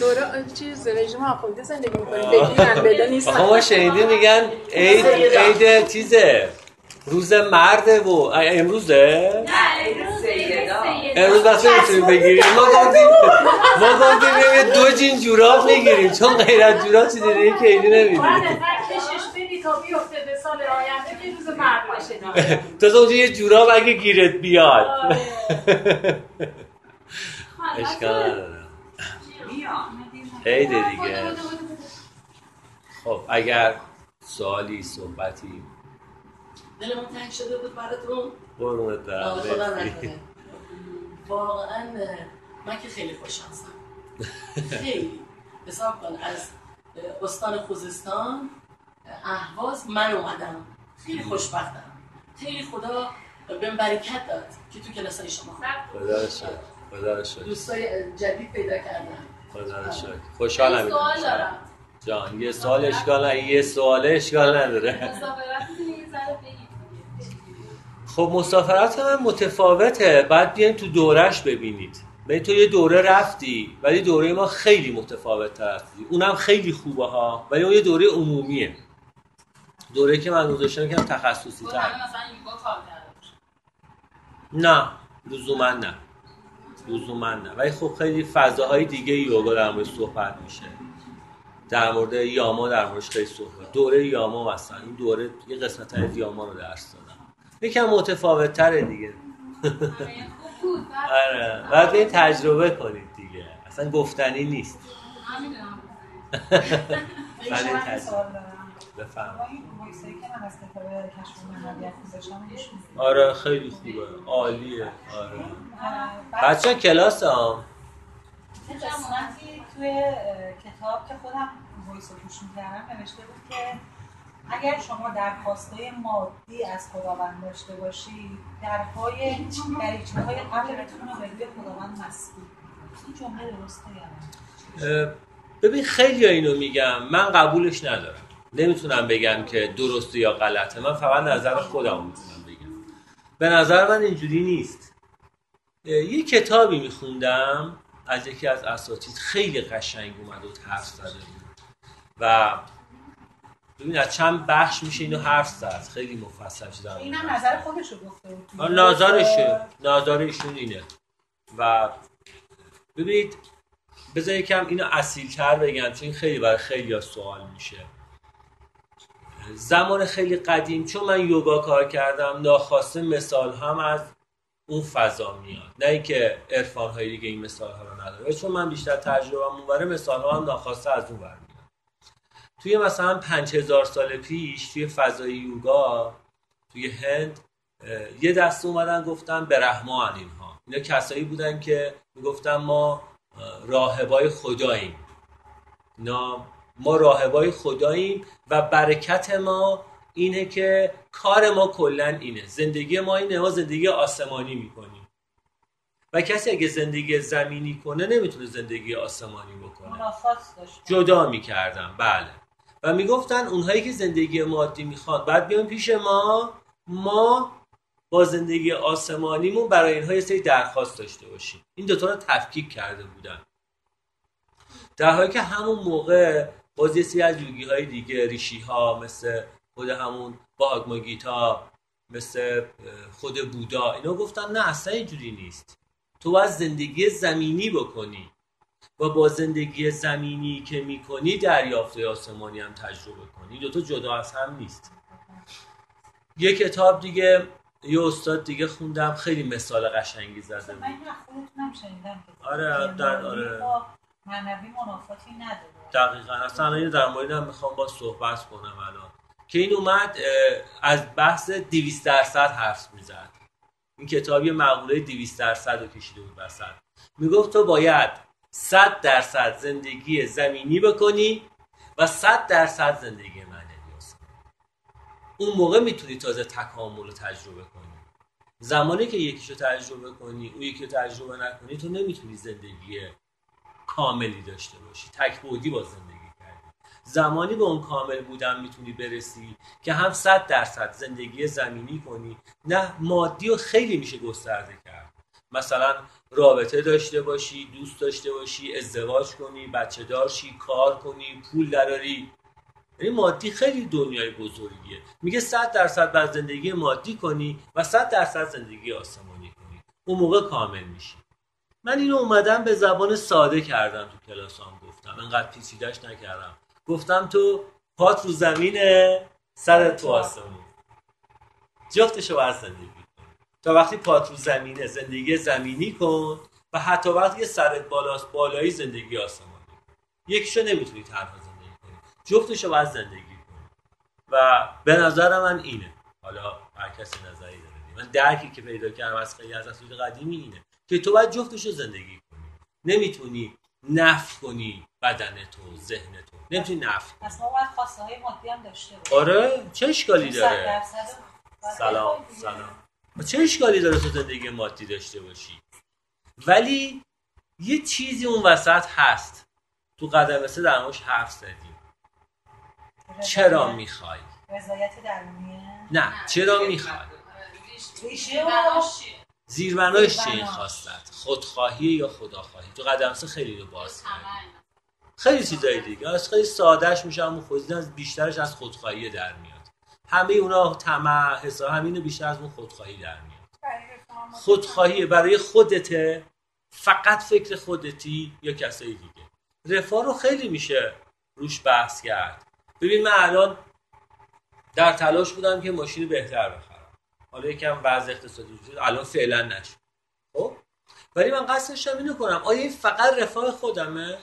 دوره چیز رژیم آخونده زندگی می‌کنیم بگیرن بده نیست ما شنیدی میگن عید عید چیزه؟ روز مرده و امروزه؟ امروز بس نمی‌تونیم بگیریم. ما گفتیم ما گفتیم یه دو جین جوراب می‌گیریم. چون غیر از جوراب چیزی دیگه که ایدی نمیدیم کشش بدی تا بیفته به سال آینده که روز مرد باشه. تا اونجا یه جوراب اگه گیرت بیاد. اشکال نداره. عید دیگه. خب اگر سوالی صحبتی. دل من تنگ شده بود براتون. قربونت برم واقعا من که خیلی خوششانسم خیلی. حساب کن از استان خوزستان اهواز من اومدم. خیلی خوشبختم. خیلی خدا بهم برکت داد که تو کلاسای شما خدا شکر خدا شکر. دوستای جدید پیدا کردم خدا شکر خوشحالم سوال دارم. جان یه سوال اشکال نداره. یه سوال اشکال نداره. خب مسافرت من متفاوته. بعد بیاین تو دورش ببینید. به تو یه دوره رفتی ولی دوره ما خیلی متفاوت رفتی. اونم خیلی خوبه ها ولی اون یه دوره عمومیه. دوره که من گذاشتم که تخصصی تر نه لزوما نه. لزوما نه. ولی خب خیلی فضاهای دیگه یوگا در مورد صحبت میشه. در مورد یاما در موردش خیلی صحبت. دوره یاما مثلا. این دوره یه قسمت از یاما رو درس دادم. یکم متفاوت تره دیگه. بعد آره. باید به تجربه کنید دیگه. اصلا گفتنی نیست. نمی‌دونم ایشون آره خیلی خوبه. عالیه. آره. بعد بچه کلاس هم توی کتاب که خودم وایس گوش می‌کردم نوشته بود که اگر شما درخواستای مادی از خداوند داشته باشید درهای دریچه های قلبتون رو به روی خداوند مسئول. این جمله درسته یا ببین خیلی اینو میگم من قبولش ندارم. نمی‌تونم بگم که درسته یا غلطه. من فقط نظر خودم می‌تونم بگم. به نظر من اینجوری نیست. یه کتابی میخوندم از یکی از اساتید. خیلی قشنگ اومد و حرف زده بود. و ببین از چند بخش میشه اینو حرف زد. خیلی مفصل شده اینم نظر خودش رو گفته نظرشه. نظر ایشون اینه. و ببینید بذار یکم اینو اصیلتر بگم چون خیلی برای خیلی سوال میشه. زمان خیلی قدیم چون من یوگا کار کردم ناخواسته مثال هم از اون فضا میاد. نه اینکه عرفان های دیگه این مثال ها رو نداره. چون من بیشتر تجربه اونوره مثال ها هم ناخواسته از اون ور میاد. توی مثلا 5000 سال پیش توی فضای یوگا توی هند یه دسته اومدن گفتن برهمان اینها. اینا کسایی بودن که می‌گفتن ما اه، راهبای خداییم. اینا ما راهبای خداییم و برکت ما اینه که کار ما کلا اینه. زندگی ما اینه ما زندگی آسمانی می‌کنیم. و کسی اگه زندگی زمینی کنه نمی‌تونه زندگی آسمانی بکنه. جدا می‌کردن. بله. و می‌گفتن اونهایی که زندگی مادی می‌خوان بعد بیان پیش ما. ما با زندگی آسمانیمون برای اینها یه سری درخواست داشته باشیم. این دوتا رو تفکیک کرده بودن. در حالی که همون موقع باز یه سری از یوگی های دیگه ریشی ها مثل خود همون باگماگیتا مثل خود بودا اینا گفتن نه اصلا اینجوری نیست. تو باید زندگی زمینی بکنی و با زندگی زمینی که می‌کنی دریافت آسمانی هم تجربه کنی. دوتا جدا از هم نیست. یه کتاب دیگه یه استاد دیگه خوندم خیلی مثال قشنگی زده من خودتونم شنیدم آره، در- آره. معنوی منافاتی نداره. دقیقا. اصلا الان در مورد هم می‌خوام با صحبت کنم الان. که این اومد از بحث 200 درصد حرف می‌زد. این کتاب یه مقوله 200 درصد رو کشیده بود وسط. می‌گفت تو باید 100 درصد زندگی زمینی بکنی و 100 درصد زندگی معنوی. اون موقع می‌تونی تازه تکامل رو تجربه کنی. زمانی که یکیشو تجربه کنی اون یکی تجربه نکنی تو نمی‌تونی زندگی کاملی داشته باشی. تک بعدی با زندگی کردی. زمانی به اون کامل بودن می‌تونی برسی که هم صد درصد زندگی زمینی کنی. نه مادی و خیلی میشه گسترده کرد. مثلا رابطه داشته باشی دوست داشته باشی ازدواج کنی بچه دار شی کار کنی پول دراری. یعنی مادی خیلی دنیای بزرگیه. میگه 100 درصد بر زندگی مادی کنی و 100 درصد زندگی آسمانی کنی. اون موقع کامل میشی. من اینو اومدم به زبان ساده کردم تو کلاسام گفتم. انقدر پیچیدش نکردم. گفتم تو پات رو زمینه سر تو آسمون. جفتشو باید زندگی کن تا وقتی پات رو زمینه زندگی زمینی کن و حتی وقتی سرت بالاست بالایی زندگی آسمانی یکیشو نمی‌تونی تنها زندگی کنی. جفتشو باید زندگی کن. و به نظر من اینه. حالا هر کسی نظری داره. من درکی که پیدا کردم از خیلی از اصول قدیمی اینه. که تو باید جفتشو زندگی کنی. نمی‌تونی نفت کنی بدن تو ذهن تو. نمی‌تونی نفت کنی. پس ما باید خواسته های مادی هم داشته باشیم. آره چه اشکالی داره؟ سلام. سلام. چه اشکالی داره تو زندگی مادی داشته باشی؟ ولی یه چیزی اون وسط هست. تو قدم سه در حرف زدیم. چرا می‌خوای؟ رضایت درونیه؟ نه چرا می‌خوای؟ زیربناش چیه این. خواستت خودخواهی یا خداخواهی. تو قدم سه خیلی رو باز کردیم خیلی چیزای دیگه. از خیلی سادهش میشه اما خود از بیشترش از خودخواهی در میاد. همه اونا طمع حساب همینو بیشتر از اون خودخواهی در میاد. خودخواهی برای خودته فقط فکر خودتی یا کسای دیگه. رفاه رو خیلی میشه روش بحث کرد. ببین من الان در تلاش بودم که ماشین بهتر بخرم. حالا یکم وضع اقتصادی شد الان فعلا نشد. خب؟ ولی من قصد داشتم اینو کنم. آیا این فقط رفاه خودمه؟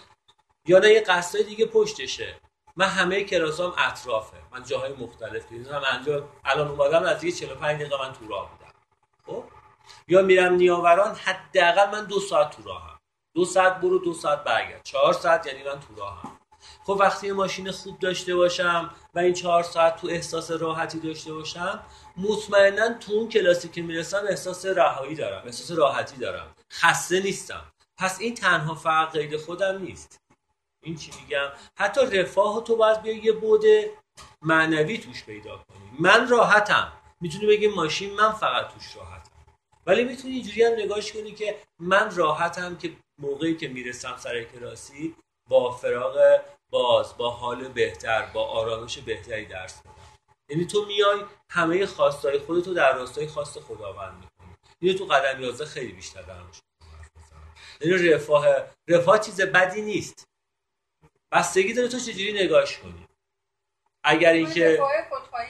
یا نه یه قصدای دیگه پشتشه؟ من همه کلاسام اطرافه. من جاهای مختلف دیدم انجا الان اومدم از 45 دقیقه من تو راه بودم. خب؟ یا میرم نیاوران حداقل من دو ساعت تو راهم. دو ساعت برو دو ساعت برگرد. چهار ساعت یعنی من تو راهم. خب وقتی ماشین خوب داشته باشم و این چهار ساعت تو احساس راحتی داشته باشم مطمئنا تو اون کلاسی که می‌رسم احساس رهایی دارم احساس راحتی دارم. خسته نیستم. پس این تنها فقط قید خودم نیست. این چی میگم؟ حتی رفاه تو باید بیا یه بود معنوی توش پیدا کنی. من راحتم. می‌تونی بگی ماشین من فقط توش راحتم. ولی می‌تونی اینجوری هم نگاش کنی که من راحتم که موقعی که می‌رسم سر کلاسی با فراغ باز با حال بهتر با آرامش بهتری درس یعنی تو میای همه خواستای خودتو در راستای خواست خداوند می‌کنی. اینو تو قدم 11 خیلی بیشتر دارم می‌زنم یعنی رفاه رفاه چیز بدی نیست. بستگی داره تو چجوری نگاش کنی. اگر اینکه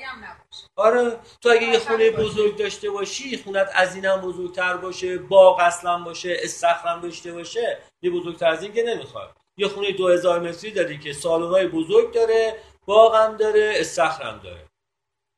هم نباشه. آره تو اگه یه خونه. بزرگ داشته باشی خونت از اینم بزرگتر باشه باغ اصلا باشه استخرم داشته باشه یه بزرگتر از این که نمی‌خواد یه خونه 2000 متری داری که سالن‌های بزرگ داره باغم داره استخرم داره.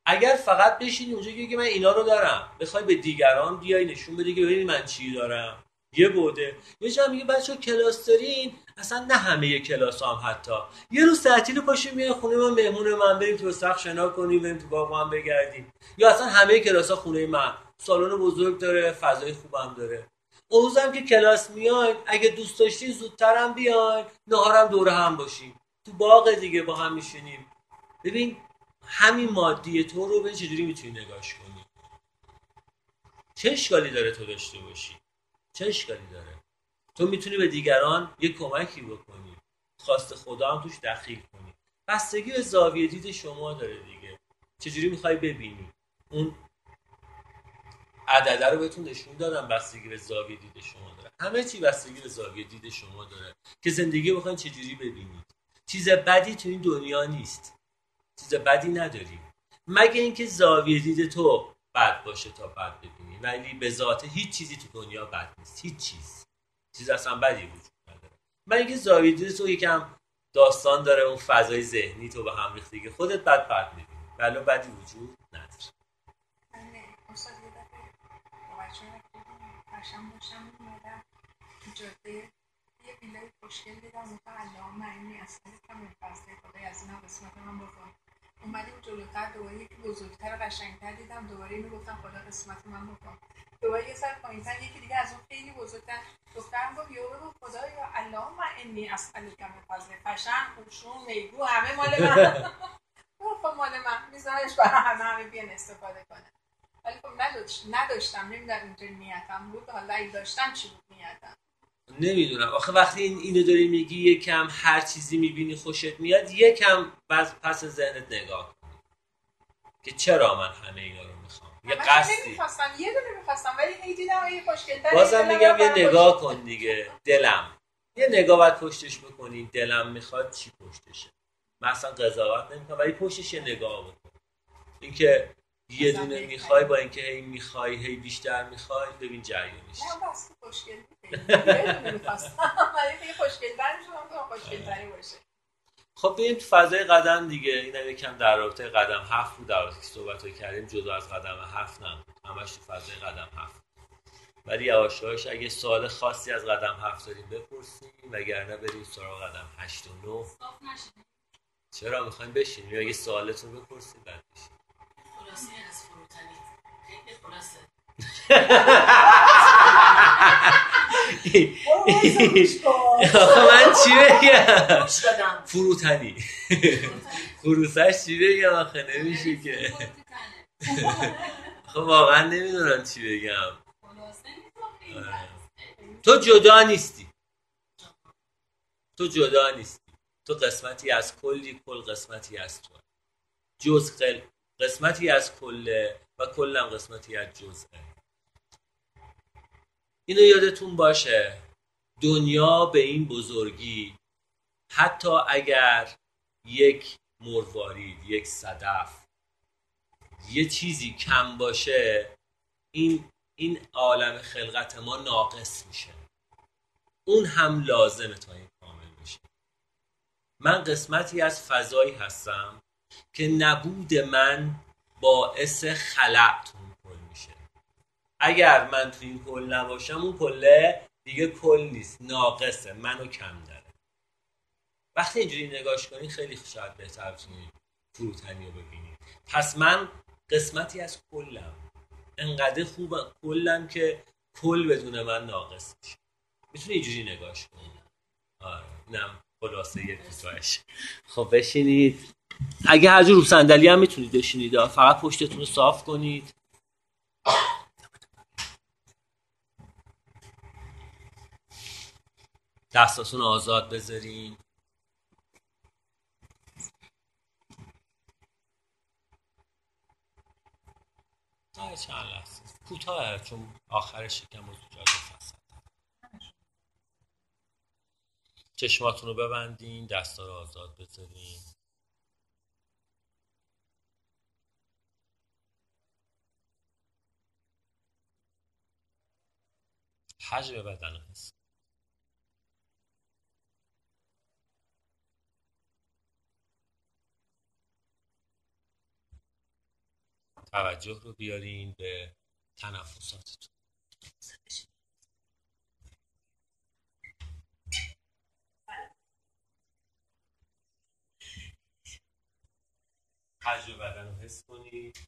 اگر فقط بشینی اونجا که من اینا رو دارم. بخوای به دیگران بیای نشون بدی که ببین من چی دارم. یه بوده یه جا میگه بچه کلاس دارین؟ اصلا نه همه کلاس هم حتی. یه روز تعطیل پاشیم میای خونه من مهمون من بریم تو سخت شنا کنیم بریم تو باغ هم بگردیم. یا اصلا همه کلاس ها خونه من. سالن بزرگ داره فضای خوبم داره. هم که کلاس میاین اگه دوست داشتین زودتر هم بیاین نهارم دوره هم باشیم. تو باغ دیگه با هم میشینیم. ببین همین مادی تو رو به چجوری می‌تونی نگاش کنی؟ چه اشکالی داره تو داشته باشی؟ چه اشکالی داره؟ تو می‌تونی به دیگران یه کمکی بکنی خواست خدا هم توش دخیل کنی. بستگی به زاویه دید شما داره دیگه. چجوری می‌خوای ببینی؟ اون عدده رو بهتون نشون دادم بستگی به زاویه دید شما داره. همه چی بستگی به زاویه دید شما داره. که زندگی بخواین چجوری ببینید. چیز بدی تو این دنیا نیست. چیز بدی نداریم. مگه اینکه زاویه دید تو بد باشه تا بد ببینی ولی به ذات هیچ چیزی تو دنیا بد نیست هیچ چیز. چیز اصلا بدی وجود نداره. من اینکه زاویه دید تو یکم داستان داره اون فضای ذهنی تو به هم ریختگی خودت بد بد می‌بینی ولی بدی وجود نداره. استاد یه ویلای خوشگل دیدم گفتم اللهم انی اسالک من فضل خدای از اینا قسمت من بکن اومدیم جلوتر دوباره یکی بزرگتر و قشنگتر دیدم. دوباره اینو گفتم خدا قسمت من بکن. دوباره یه سر پایینتر یکی دیگه از اون خیلی بزرگتر دخترم گفت یو بگو خدا یا اللهم انی اسالک من فضل قشنگ خوشون میگو همه مال من. خب مال من میذارش برای همه همه بیان استفاده کنه ولی خب نداشت نداشتم نمی‌دونم اینجا نیتم بود. حالا اگه داشتم چی بود نیتم؟ نمی‌دونم. آخه وقتی این اینو داری میگی یکم هر چیزی می‌بینی خوشت میاد یکم بعد پس ذهنت نگاه که چرا من همه اینا رو می‌خوام؟ یه قصدی. نمی‌خواستم. یه دونه می‌خواستم ولی هی دیدم یه خوشگل‌تر بازم میگم یه نگاه کن دیگه. دلم. یه نگاه باید پشتش بکنی. دلم می‌خواد چی پشتشه. من اصلا قضاوت نمی‌کنم ولی پشتش یه نگاه بکن. اینکه یه دونه. می‌خوای با اینکه هی می‌خوای هی بیشتر می‌خوای ببین جریانش. نه بس خوشگل خوشگل‌تری باشه. خب بریم تو فضای قدم دیگه این هم یکم در رابطه قدم هفت بود. در رابطه که صحبت کردیم جدا از قدم هفت نه همش تو فضای قدم هفت ولی یواش اگه سوال خاصی از قدم هفت داریم بپرسیم وگرنه بریم سراغ قدم هشت و نه. نشده چرا؟ می‌خوایم بشینیم. یا اگه سوالتون بپرسیم بعد بشینیم. من چی بگم؟ فروتنی. فروتش چی بگم آخه؟ نمیشه که. خب واقعا نمی‌دونم چی بگم. آره. تو جدا نیستی. تو جدا نیستی. تو قسمتی از کلی کل قسمتی از تو. جز. قسمتی از کله و کلم قسمتی از جزءه اینو یادتون باشه دنیا به این بزرگی حتی اگر یک مروارید یک صدف یه چیزی کم باشه این این عالم خلقت ما ناقص میشه. اون هم لازمه تا این کامل بشه. من قسمتی از فضایی هستم که نبود من باعث خلقتون کل میشه. اگر من تو این کل نباشم اون کله دیگه کل نیست ناقصه منو کم داره. وقتی اینجوری نگاش کنی خیلی شاید بهتر بتونی فروتنی رو ببینی پس من قسمتی از کلم. انقدر خوبم کلم که کل بدون من ناقص میشه. می‌تونی اینجوری نگاش کنی آره اینم خلاصه یه خب بشینید. اگه هر جور صندلی هم می‌تونید بشینید. فقط پشتتون رو صاف کنید. دستاتون آزاد بذارین. چند لحظه کوتاه چون آخرش یکم موضوع چشماتون رو ببندین دستا رو آزاد بذارین. حجم بدن حس توجه رو بیارین به تنفساتتون حجم بدن رو حس کنید.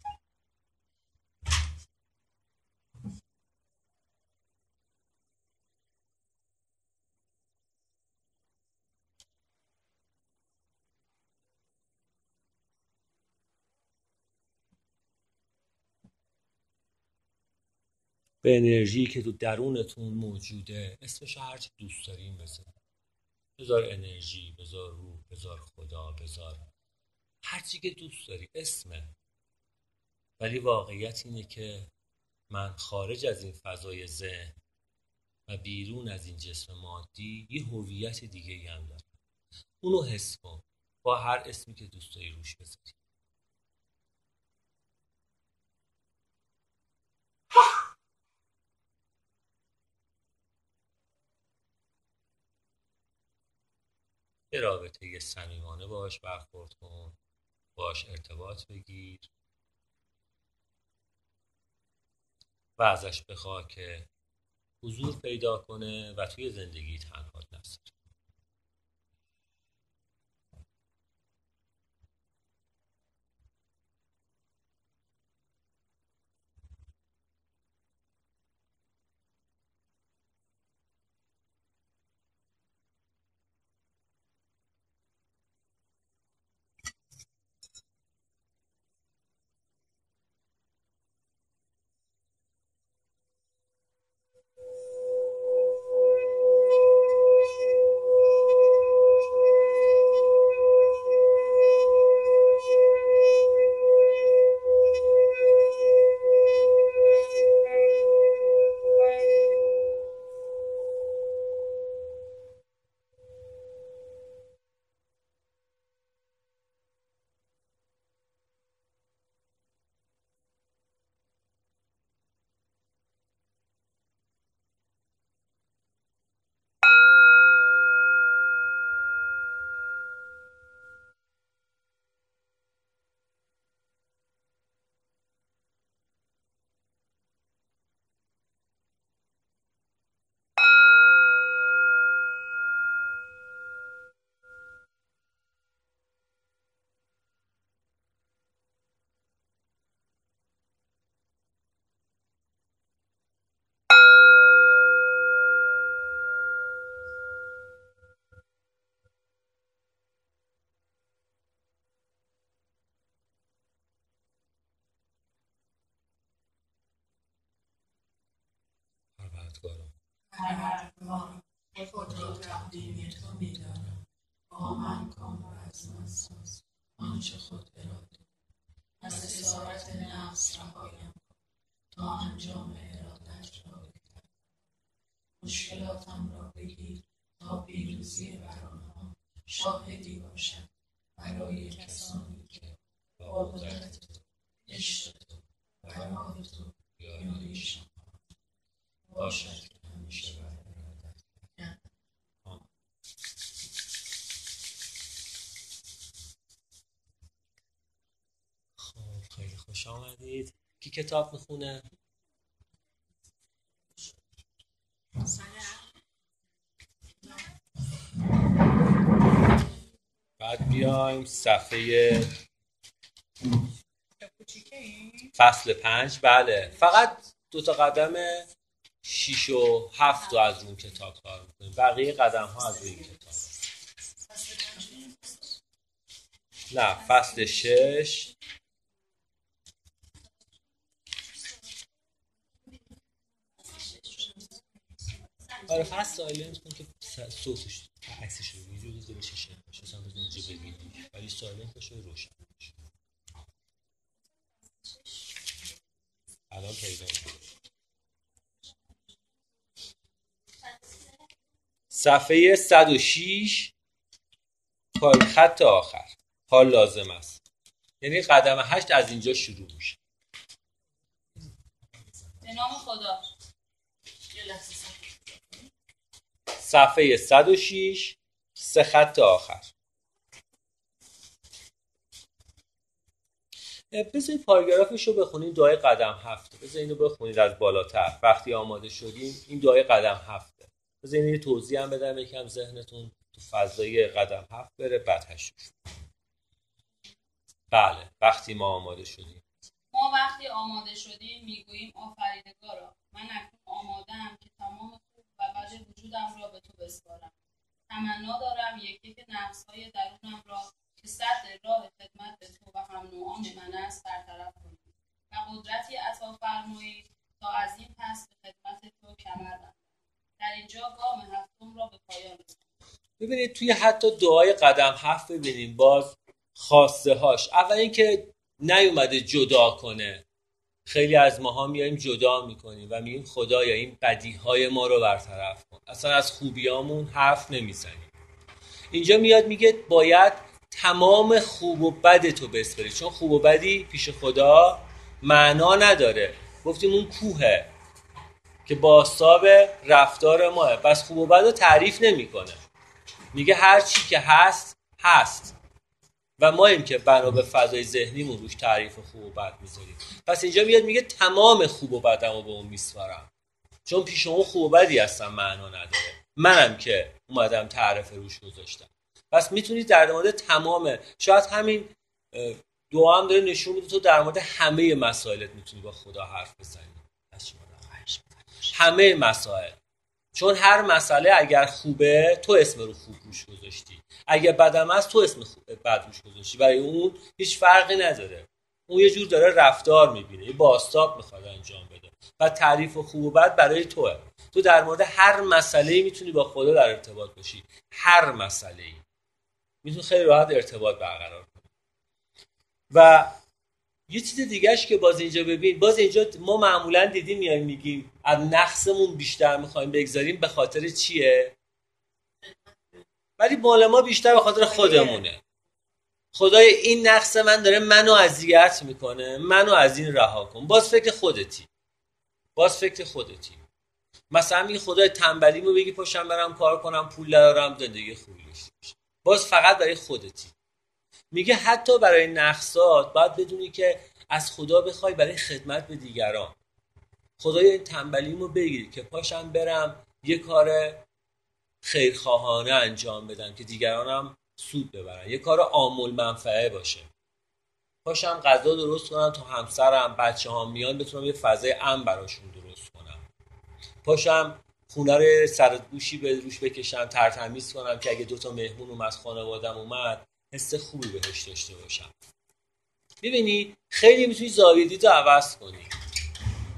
به انرژی که تو درونتون موجوده اسمش هرچی دوست دارین بذار بذار انرژی بذار روح بذار خدا بذار هرچی که دوست داری اسمه. ولی واقعیت اینه که من خارج از این فضای ذهن و بیرون از این جسم مادی یه هویت دیگه هم دارم. اونو حس کن. با هر اسمی که دوست داری روش بذاری. یه رابطه صمیمانه باش برخورد کن باش ارتباط بگیر و ازش بخواه که حضور پیدا کنه و توی زندگی تنها خدمتگاران پروردگار خود را تقدیم تو از از نفس تا انجام ارادت را بگذرم مشکلاتم را بگیر. تا پیروزی برآنها شاهدی باشد برای کسانی که با قدرت تو عشق تو برای تو باشد خب خوش آمدید. کی کتاب می‌خونه؟ بعد بیایم صفحه فصل پنج. بله فقط دو تا قدم شیش و هفت رو از اون کتاب کار می‌کنیم. بقیه قدم ها از روی این کتاب. نه فصل شش. آره فصل silent کن که صوتش عکسش رو یه جوری زیر ششه باشه اصلا بزن اونجا ببینی. ولی silent باشه و روشن باشه الان پیدا می‌کنی. صفحه 106 پای خط آخر. حال لازم است. یعنی قدم هشت از اینجا شروع میشه. به نام خدا. صفحه 106 سه خط آخر. بذارید پاراگرافش رو بخونید دعای قدم هفته بذارید اینو بخونید از بالاتر. وقتی آماده شدیم این دعای قدم هفته بذارید یه توضیح هم بدم یکم ذهنتون تو فضای قدم هفت بره بعد هشت. بله وقتی ما آماده شدیم. ما وقتی آماده شدیم می‌گوییم آفریدگارا من اکنون آمادهام که تمام خوب و بد وجودم را به تو بسپارم. تمنا دارم یکی که نفسهای درونم را که صد راه خدمت به تو و هم نوعان من است برطرف کنی و قدرتی عطا فرمایید تا از این پس به خدمت تو کمر بندم در اینجا گام هفتم را به پایان ببینید توی حتی دعای قدم هفت ببینیم باز خواسته هاش. اول اینکه نیومده جدا کنه. خیلی از ماها میایم جدا می‌کنیم و میگیم خدایا این بدی های ما رو برطرف کن. اصلا از خوبیامون حرف نمی‌زنیم. اینجا میاد میگه باید تمام خوب و بد تو بسپری چون خوب و بدی پیش خدا معنا نداره. گفتیم اون کوهه. که باستاب رفتار ماه. پس خوب و بد رو تعریف نمی‌کنه. میگه هر چی که هست هست. و ما این که بنا به فضای ذهنیمون روش تعریف خوب و بد می‌ذاریم. پس اینجا میاد میگه تمام خوب و بدم رو به اون میسپارم. چون پیش اون خوب و بدی هستم معنا نداره. منم که اومدم تعریف روش گذاشتم. پس می‌تونید در مورد تمام شاید همین دعا هم داره نشون میده تو در مورد همه مسائلت می‌تونی با خدا حرف بزنی. از شما. همه مسائل. چون هر مسئله اگر خوبه تو اسم رو خوب روش گذاشتی. اگر بدم است تو اسم خوب بد روش گذاشتی. برای اون هیچ فرقی نداره. اون یه جور داره رفتار می‌بینه یه باستاب می‌خواد انجام بده. و تعریف خوب و بد برای توه. تو در مورد هر مسئله می‌تونی با خدا در ارتباط باشی. هر مسئله ای می‌تونی خیلی راحت ارتباط برقرار کنی. و یه چیز دیگهش که باز اینجا ببین باز اینجا ما معمولا دیدیم میایم میگیم از نقصمون بیشتر می‌خوایم بگذاریم به خاطر چیه؟ ولی مال ما بیشتر به خاطر خودمونه. خدای این نقص من داره منو اذیت می‌کنه منو از این رها کن. باز فکر خودتی. باز فکر خودتی. مثلا میگه خدای تنبلیمو بگی پاشم برم کار کنم پول دارم زندگی خوبی باز فقط برای خودتی. میگه حتی برای نقصات باید بدونی که از خدا بخوای برای خدمت به دیگران. خدای این تنبلیمو بگیر که پاشم برم یه کار خیرخواهانه انجام بدم که دیگرانم سود ببرن. یه کار عامل منفعه باشه. پاشم غذا درست کنم تا همسرم بچه هم میان بتونم یه فضای امن براشون درست کنم. پاشم خونه رو سر گوشی به روش بکشم ترتمیز کنم که اگه دوتا مهمون اومد خانوادم اومد حس خوبی بهش داشته باشم. می‌بینی خیلی می‌تونی زاویه دید رو عوض کنی.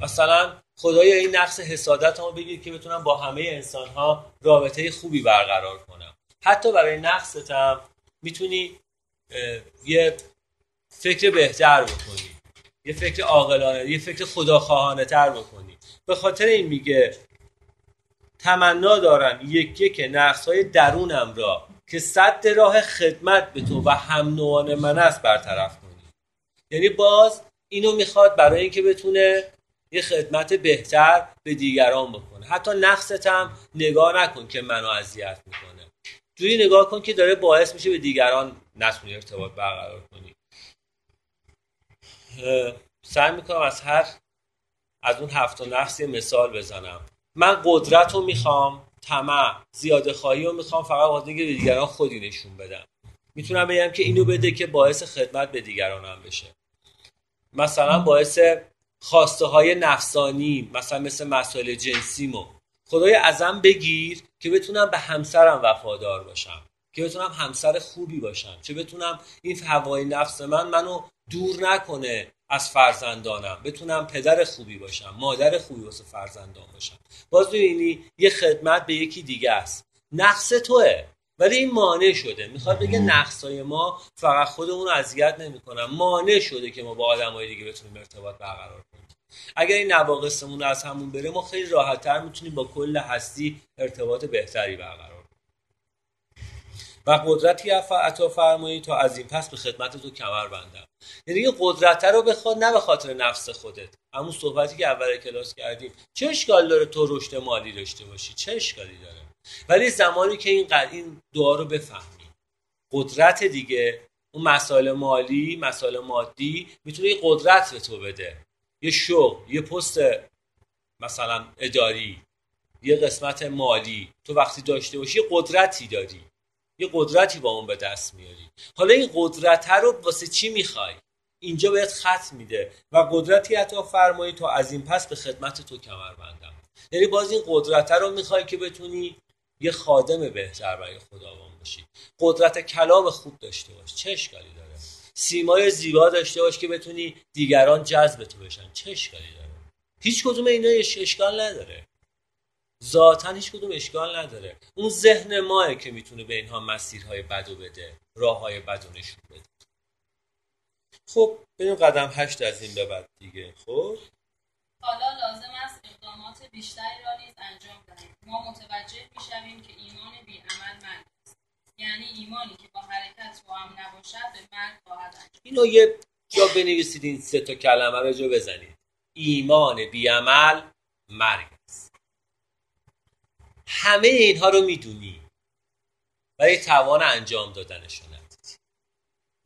مثلا خدایا این نقص حسادت رو بگیر که بتونم با همه انسان ها رابطه خوبی برقرار کنم. حتی برای نقصت هم می‌تونی یه فکر بهتر بکنی. یه فکر عاقلانه یه فکر خداخواهانه تر بکنی. به خاطر این میگه تمنا دارم یک یک نقص های درونم را که صد راه خدمت به تو و هم نوعان من است برطرف کنی. یعنی باز اینو می‌خواد برای اینکه بتونه یه خدمت بهتر به دیگران بکنه. حتی نقصت هم نگاه نکن که منو اذیت می‌کنه. جوری نگاه کن که داره باعث میشه به دیگران نتونی ارتباط برقرار کنی. سعی می‌کنم از هر از اون هفت نقص یه مثال بزنم. من قدرت رو می‌خوام طمع زیاده خواهی رو می‌خوام فقط واسه به دیگران خودی نشون بدم. می‌تونم بگم که اینو بده که باعث خدمت به دیگرانم بشه. مثلا باعث خواسته های نفسانی مثلا مثل مسائل جنسیمو. خدای ازم بگیر که بتونم به همسرم وفادار باشم که بتونم همسر خوبی باشم چه بتونم این هوای نفس من منو دور نکنه. از فرزندانم. بتونم پدر خوبی باشم مادر خوبی واسه فرزندان باشم. باز ببینی یه خدمت به یکی دیگه است. نقص توه. ولی این مانع شده. می‌خواد بگه نقصای ما فقط خودمون رو اذیت نمی‌کنن. مانع شده که ما با آدمای دیگه بتونیم ارتباط برقرار کنیم. اگر این نواقصمون از همون بره ما خیلی راحتتر می‌تونیم با کل هستی ارتباط بهتری برقرار و قدرتی عطا فرمایی تا از این پس به خدمت تو کمر بندم. یعنی این قدرت رو بخواد نه به خاطر نفس خودت. همون صحبتی که اول کلاس کردیم. چه اشکال داره تو رشد مالی داشته باشی؟ چه اشکالی داره؟ ولی زمانی که این این دعا رو بفهمی. قدرت دیگه. اون مسائل مالی مسائل مادی می‌تونه یه قدرت به تو بده. یه شغل یه پست مثلا اداری یه قسمت مالی. تو وقتی داشته باشی یه قدرتی داری. یه قدرتی با اون به دست میاری. حالا این قدرت رو واسه چی می‌خوای؟ اینجا بهت خط میده و قدرتی حتی فرمایی تو از این پس به خدمت تو کمر بندم یعنی باز این قدرت رو می‌خوای که بتونی یه خادم بهتر برای خداوند باشی. قدرت کلام خوب داشته باش. چه اشکالی داره؟ سیمای زیبا داشته باش که بتونی دیگران جذب تو بشن. چه اشکالی داره؟ هیچ کدوم اینا اشکال نداره. ذاتا هیچ کدوم اشکال نداره. اون ذهن ماه که می‌تونه به اینها مسیرهای بدو بده راههای بدو نشون بده. خب بریم قدم هشت از این به بعد دیگه. خب؟ حالا لازم است اقدامات بیشتری را نیز انجام دهیم. ما متوجه می‌شویم که ایمان بی عمل مرگ است. یعنی ایمانی که با حرکت با هم نباشد به مرگ خواهد انجام. اینو یه جا بنویسید این سه تا کلمه رو جا بزنید. ایمان بی عمل مرگ. همه اینها رو می‌دونی. ولی توان انجام دادنشون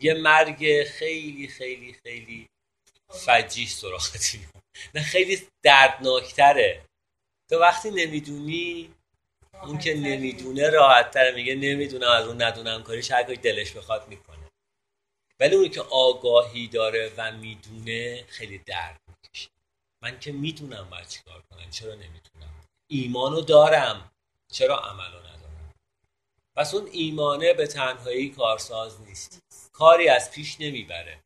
یه مرگ خیلی خیلی خیلی فجیح سراختی نه خیلی دردناکتره. تو وقتی نمی‌دونی اون که نمی‌دونه راحت تره میگه نمی‌دونم از اون ندونم کاریش هر دلش بخواد می‌کنه. ولی اونی که آگاهی داره و می‌دونه خیلی درد می‌کشه. من که می‌دونم باید چیکار کنم چرا نمی‌تونم ایمانو دارم. چرا عملو ندارم؟ پس اون ایمانه به تنهایی کارساز نیست. کاری از پیش نمی‌بره.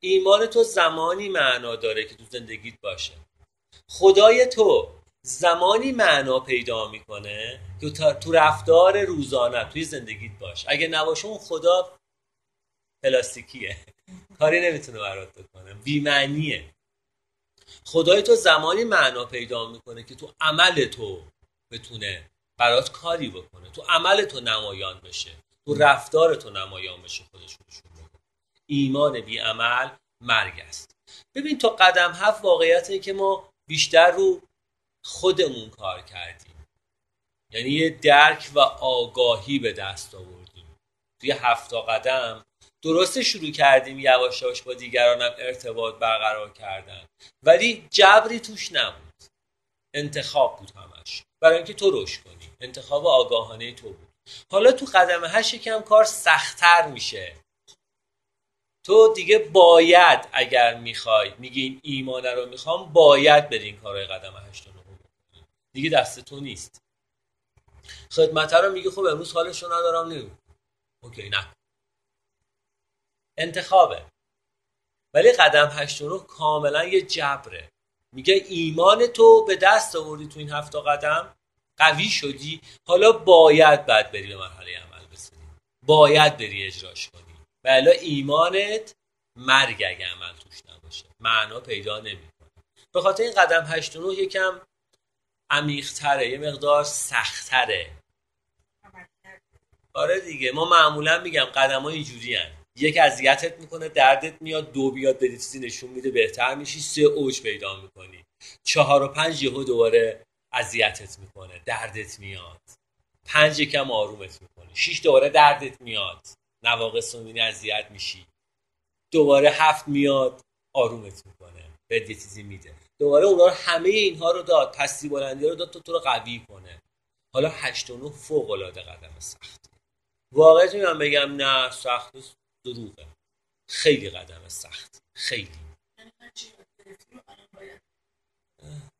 ایمان تو زمانی معنا داره که تو زندگیت باشه. خدای تو زمانی معنا پیدا می‌کنه که تو رفتار روزانه توی زندگیت باش. اگه نباشه اون خدا پلاستیکیه. کاری نمی‌تونه برات بکنه. بیمعنیه. خدای تو زمانی معنا پیدا می‌کنه که تو عمل تو بتونه برات کاری بکنه. تو عمل تو نمایان بشه. تو رفتار تو نمایان بشه خودش نشون ایمان بی عمل مرگ است. ببین تا قدم هفت واقعیت که ما بیشتر رو خودمون کار کردیم. یعنی یه درک و آگاهی به دست آوردیم. توی هفتا قدم درست شروع کردیم یواش یواش با دیگرانم ارتباط برقرار کردن. ولی جبری توش نبود. انتخاب بود همش. برای اینکه تو رشد کنی. انتخاب آگاهانه تو بود. حالا تو قدم هشت یکم کار سختتر میشه. تو دیگه باید اگر می‌خوای میگی این ایمانه رو می‌خوام باید برین کارهای قدم هشت رو دیگه دست تو نیست. خدمت رو میگه خب امروز حالش رو ندارم نمیم اوکی نه. انتخابه. ولی قدم هشت رو کاملا یه جبره. میگه ایمان تو به دست آوردی تو این هفته قدم. قوی شدی حالا باید بعد بری به مرحله عمل بسنی باید بری اجراش کنی. بله ایمانت مرگ اگه عمل توش نباشه. معنا پیدا نمی‌کنه. به خاطر این قدم 8 و 9 یکم عمیق‌تره یه مقدار سختره آره دیگه. ما معمولا میگم قدم ها اینجوری هن. یک اذیتت می‌کنه دردت میاد دو بیاد به چیزی نشون میده بهتر میشی سه اوج پیدا می‌کنی. چهار و پنج یهو دوباره اذیتت می‌کنه دردت میاد. پنج یکم آرومت می‌کنه شیش دوباره دردت میاد. نواقص رو اذیت میشی. دوباره هفت میاد آرومت می‌کنه. بهت یه چیزی میده. دوباره اونا رو همه اینها رو داد. پستی بلندی رو داد تو تو رو قوی کنه. حالا هشت و نه فوق العاده قدم سخت. واقعا من بگم؟ نه سخت دروغه. خیلی قدم سخت. خیلی.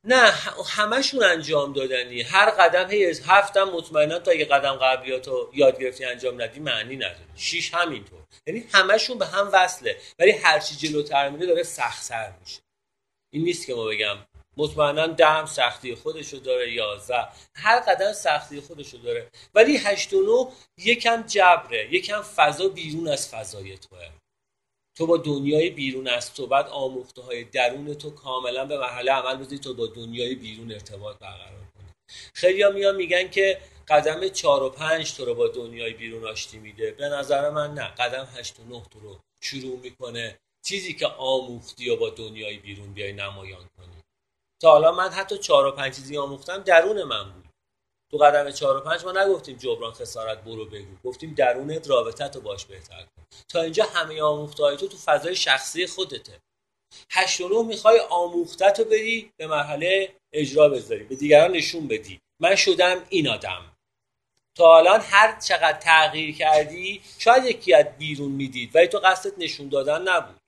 نه همشون انجام دادنی. هر قدم هی از هفتم مطمئنا تا اگه قدم قبلیاتو یاد گرفتی انجام ندی معنی نداره. شیش همینطور. یعنی همشون به هم وصله. ولی هرچی جلوتر میره داره سختتر میشه. این نیست که ما بگم مطمئنا دم سختی خودشو داره یازده هر قدم سختی خودشو داره. ولی هشت و نو یکم جبره. یکم فضا بیرون از فضای توه. تو با دنیای بیرون از تو بعد آموخته های درون تو کاملا به مرحله عمل بذاری تو با دنیای بیرون ارتباط برقرار کنی. خیلی ها میان میگن که قدم چهار و پنج تو رو با دنیای بیرون آشتی میده. به نظر من نه قدم هشت و نه تو رو شروع می‌کنه چیزی که آموختی و با دنیای بیرون بیای نمایان کنی. تا حالا من حتی چهار و پنج چیزی آموختم درون من بود. تو قدم چهار و پنج ما نگفتیم جبران خسارت برو بگو. گفتیم درونت رابطت رو باش بهتر کن. تا اینجا همه آموخته های تو تو فضای شخصی خودته. هشت و می‌خوای آموختت رو بری به مرحله اجرا بذاری. به دیگران نشون بدی. من شدم این آدم. تا الان هر چقدر تغییر کردی شاید یکی از بیرون می‌دید ولی تو قصدت نشون دادن نبود.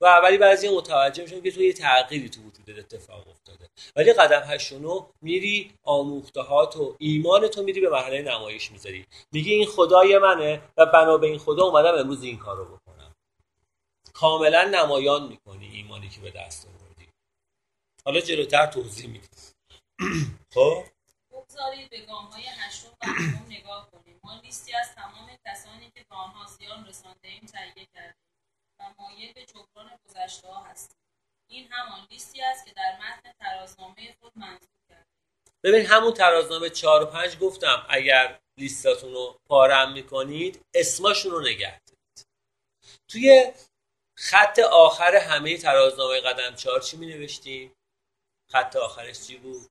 و ولی بعضی متوجه میشن که تو یه تغییری تو وجودت اتفاق افتاده. ولی قدم 8 و 9 میری آموخته و ایمان تو میری به مرحله نمایش می‌ذاری. میگی این خدای منه و بنا به این خدا اومدم امروز این کارو بکنم. کاملا نمایان می‌کنی ایمانی که به دست آوردی. حالا جلوتر توضیح میدی. خب؟ بگذارید به گام های هشتم و نگاه کنیم. ما لیستی از تمام کسانی که به آنها زیان رسانده ایم تهیه کردیم. و مایل به جبران گذشته ها هستیم این همان لیستی است که در متن ترازنامه خود منظور ببین همون ترازنامه 4 و 5 گفتم اگر لیستاتون رو پارم می‌کنید اسماشون رو نگه دارید توی خط آخر همه ترازنامه قدم 4 چی می نوشتیم؟ خط آخرش چی بود؟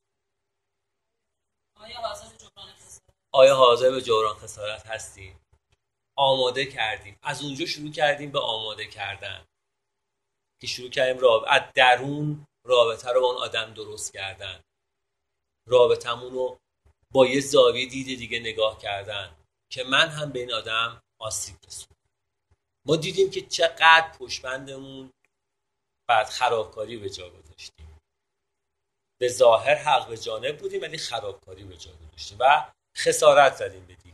آیا حاضر به جبران خسارت آیا حاضر به جبران خسارت هستیم؟ آماده کردیم. از اونجا شروع کردیم به آماده کردن. که شروع کردیم راب... از درون رابطه رو با اون آدم درست کردن. رابطمون رو با یه زاویه دید دیگه نگاه کردن که من هم به این آدم آسیب رسوندم. ما دیدیم که چقدر پشبندمون بعد خرابکاری به جا گذاشتیم. به ظاهر حق به جانب بودیم ولی خرابکاری به جا گذاشتیم و خسارت زدیم به دیگران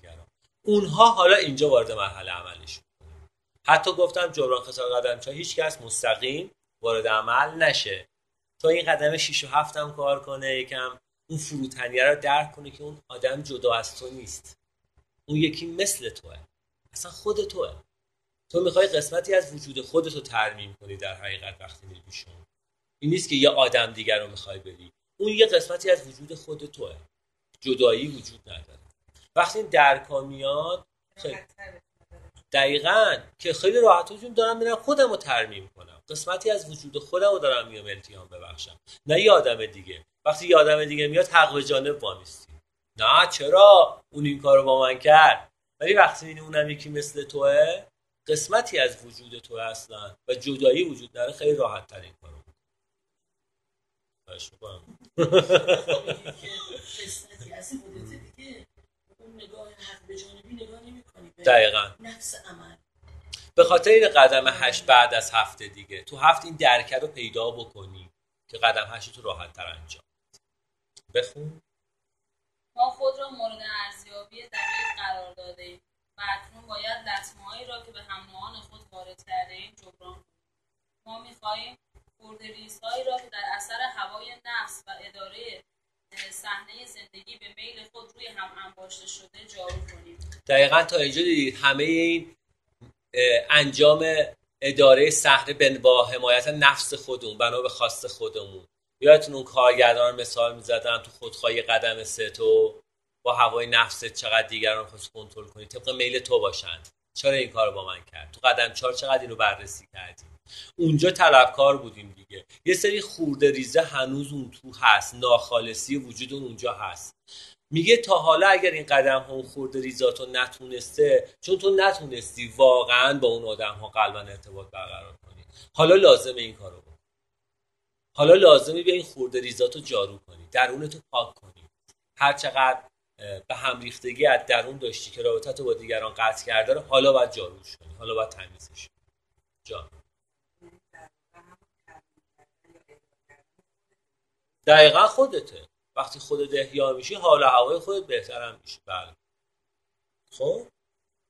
اونها حالا اینجا وارد مرحله کنیم حتی گفتم جبران خسارت چا هیچ کس مستقیم وارد عمل نشه. تا این قدم 6 و 7 هم کار کنه یکم اون فروتنیه رو درک کنه که اون آدم جدا از تو نیست. اون یکی مثل توه. اصلا خود توه. تو می‌خوای قسمتی از وجود خودتو ترمیم کنی در حقیقت وقتی میری این نیست که یه آدم دیگر رو می‌خوای بری. اون یه قسمتی از وجود خود توه. جدایی وجود نداره. وقتی این درکا میاد خیلی. دقیقا. که خیلی راحت جون دارم میرم خودم رو ترمیم کنم. قسمتی از وجود خودم رو دارم میام التیام ببخشم. نه یه آدم دیگه. وقتی یه آدم دیگه میاد حق به جانب وامیستی نه چرا؟ اون این کارو با من کرد. ولی وقتی می‌بینی اونم یکی مثل توه قسمتی از وجود تو اصلا و جدایی وجود داره خیلی راحت تر این کارو خواهش می‌کنم. قسمتی از خودت دیگه. اون نگاه حق به جانبی نگاه نمی کنی به دقیقا. نفس عمل. به خاطر این قدم هشت بعد از هفته دیگه تو هفت این درکه رو پیدا بکنی که قدم هشت تو راحت تر انجام. بخون. ما خود را مورد ارزیابی دقیق قرار داده ایم و اکنون باید لطمه‌هایی را که به همراهان خود وارد کرده ایم جبران کنیم. ما می‌خواهیم خردریزهایی را که در اثر هوای نفس و اداره صحنه زندگی به میل خود روی هم انباشته شده جارو کنیم. دقیقا تا اینجا دیدید همه این انجام اداره صحنه با حمایت نفس خودمون بنا به خواست خودمون. یادتون اون کارگردان مثال می‌زدم تو خودخواهی قدم سه تو با هوای نفست چقدر دیگران خود کنترل کنی طبق میل تو باشند. چرا این کار با من کرد؟ تو قدم چهار چقدر اینو بررسی کردیم اونجا طلبکار بودیم دیگه. یه سری خورده ریزه هنوز اون تو هست. ناخالصی وجود اونجا هست. میگه تا حالا اگر این قدم ها اون خورده ریزاتو نتونسته چون تو نتونستی واقعا با اون آدم ها قلبا ارتباط برقرار کنی. حالا لازمه این کارو بکن حالا لازمه بیا این خورده ریزاتو جارو کنی. درونتو پاک کنی. هر چقدر به هم ریختگی از درون داشتی که رابطت با دیگران قطع کرده رو حالا باید جاروش کنی. حالا باید تمیزش جان. دقیقا خودته. وقتی خودت احیا میشی حال هوای خودت بهترم میشه. بله. خب؟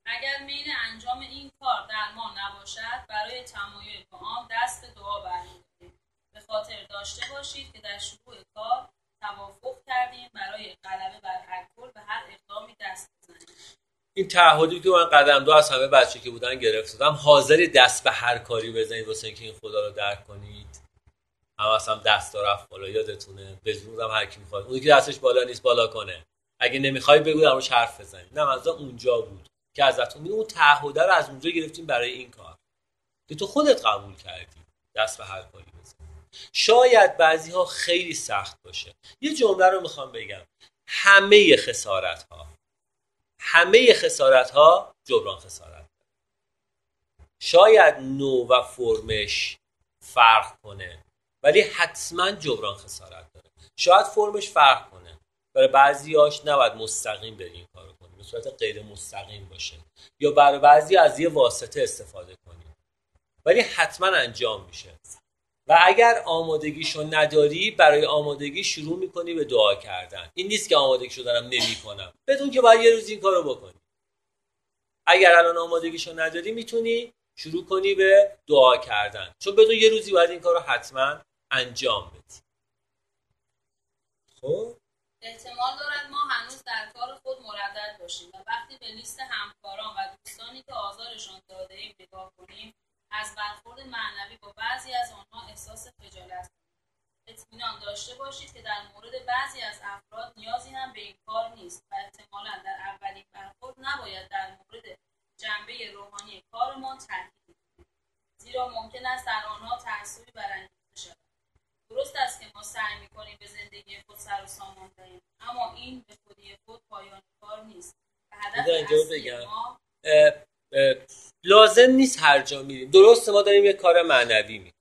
اگر میل انجام این کار در ما نباشد برای تمایل به آن دست دعا برمیداریم. به خاطر داشته باشید که در شروع کار توافق کردیم برای غلبه بر الکل به هر اقدامی دست بزنیم. این تعهدی که من قدم دو از همه بچه که بودن گرفتم حاضری دست به هر کاری بزنید واسه اینکه این خدا رو درک کنید؟ هم اصلا دست رفت بالا یادتونه؟ هم هر کی می‌خواد. اونی که دستش بالا نیست بالا کنه. اگه نمی‌خوای بگو در حرف بزنید نه منظور اونجا بود که ازتون اون تعهده رو از اونجا گرفتیم برای این کار. که تو خودت قبول کردی دست به هر کاری بزن شاید بعضی ها خیلی سخت باشه. یه جمله رو می‌خوام بگم. همه خسارت ها همه خسارت ها جبران خسارت. شاید نو و فرمش فرق کنه. ولی حتما جبران خسارت داره. شاید فرمش فرق کنه. برای بعضیاش نباید مستقیم بری این کارو کنی به صورت غیر مستقیم باشه. یا برای بعضی از یه واسطه استفاده کنی ولی حتما انجام میشه. و اگر آمادگیشو نداری برای آمادگی شروع می‌کنی به دعا کردن. این نیست که آمادگیشو دارم نمی‌کنم. بدون که باید یه روز این کارو بکنی. اگر الان آمادگیشو نداری می‌تونی شروع کنی به دعا کردن. چون بدون یه روزی باید این کارو حتما انجام بدی خب؟ احتمال دارد ما هنوز در کار خود مردد باشیم و وقتی به لیست همکاران و دوستانی که آزارشان داده ایم نگاه کنیم از برخورد معنوی با بعضی از آنها احساس خجالت اطمینان داشته باشید که در مورد بعضی از افراد نیازی هم به این کار نیست و احتمالا در اولین برخورد نباید در مورد جنبه روحانی کارمان تاکید زیرا ممکن است در آنها تعصبی برانگیخته شود درست است که ما سعی می‌کنیم به زندگی خود سر و سامان دهیم اما این به خودی خود پایان کار نیست. و هدف اصلی ما لازم نیست هر جا میریم. درسته ما داریم یه کار معنوی می‌کنیم.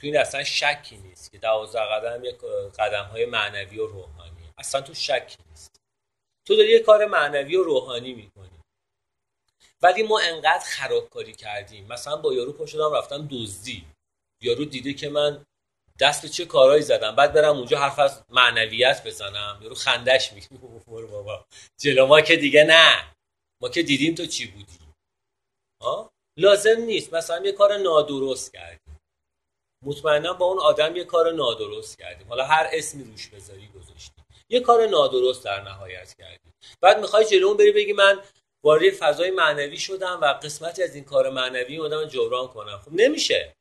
تو این اصلا شکی نیست که دوازده قدم یک قدم های معنوی و روحانی. اصلا تو شکی نیست. تو داری یه کار معنوی و روحانی می‌کنی. ولی ما انقدر خرابکاری کردیم. مثلا با یارو پا شدم رفتم دزدی. یارو دیده که من دست به چه کارهایی زدم؟ بعد برم اونجا حرف از معنویت بزنم. یارو خندش میگه بابا. جلو ما که دیگه نه. ما که دیدیم تو چی بودی؟ ها لازم نیست. مثلا یه کار نادرست کردیم. مطمئنا با اون آدم یه کار نادرست کردیم. حالا هر اسمی روش بذاری گذاشتیم یه کار نادرست در نهایت کردیم. بعد می‌خوای جلو بری بگی من وارد فضای معنوی شدم و قسمتی از این کار معنوی اومدم جبران کنم. خب نمیشه.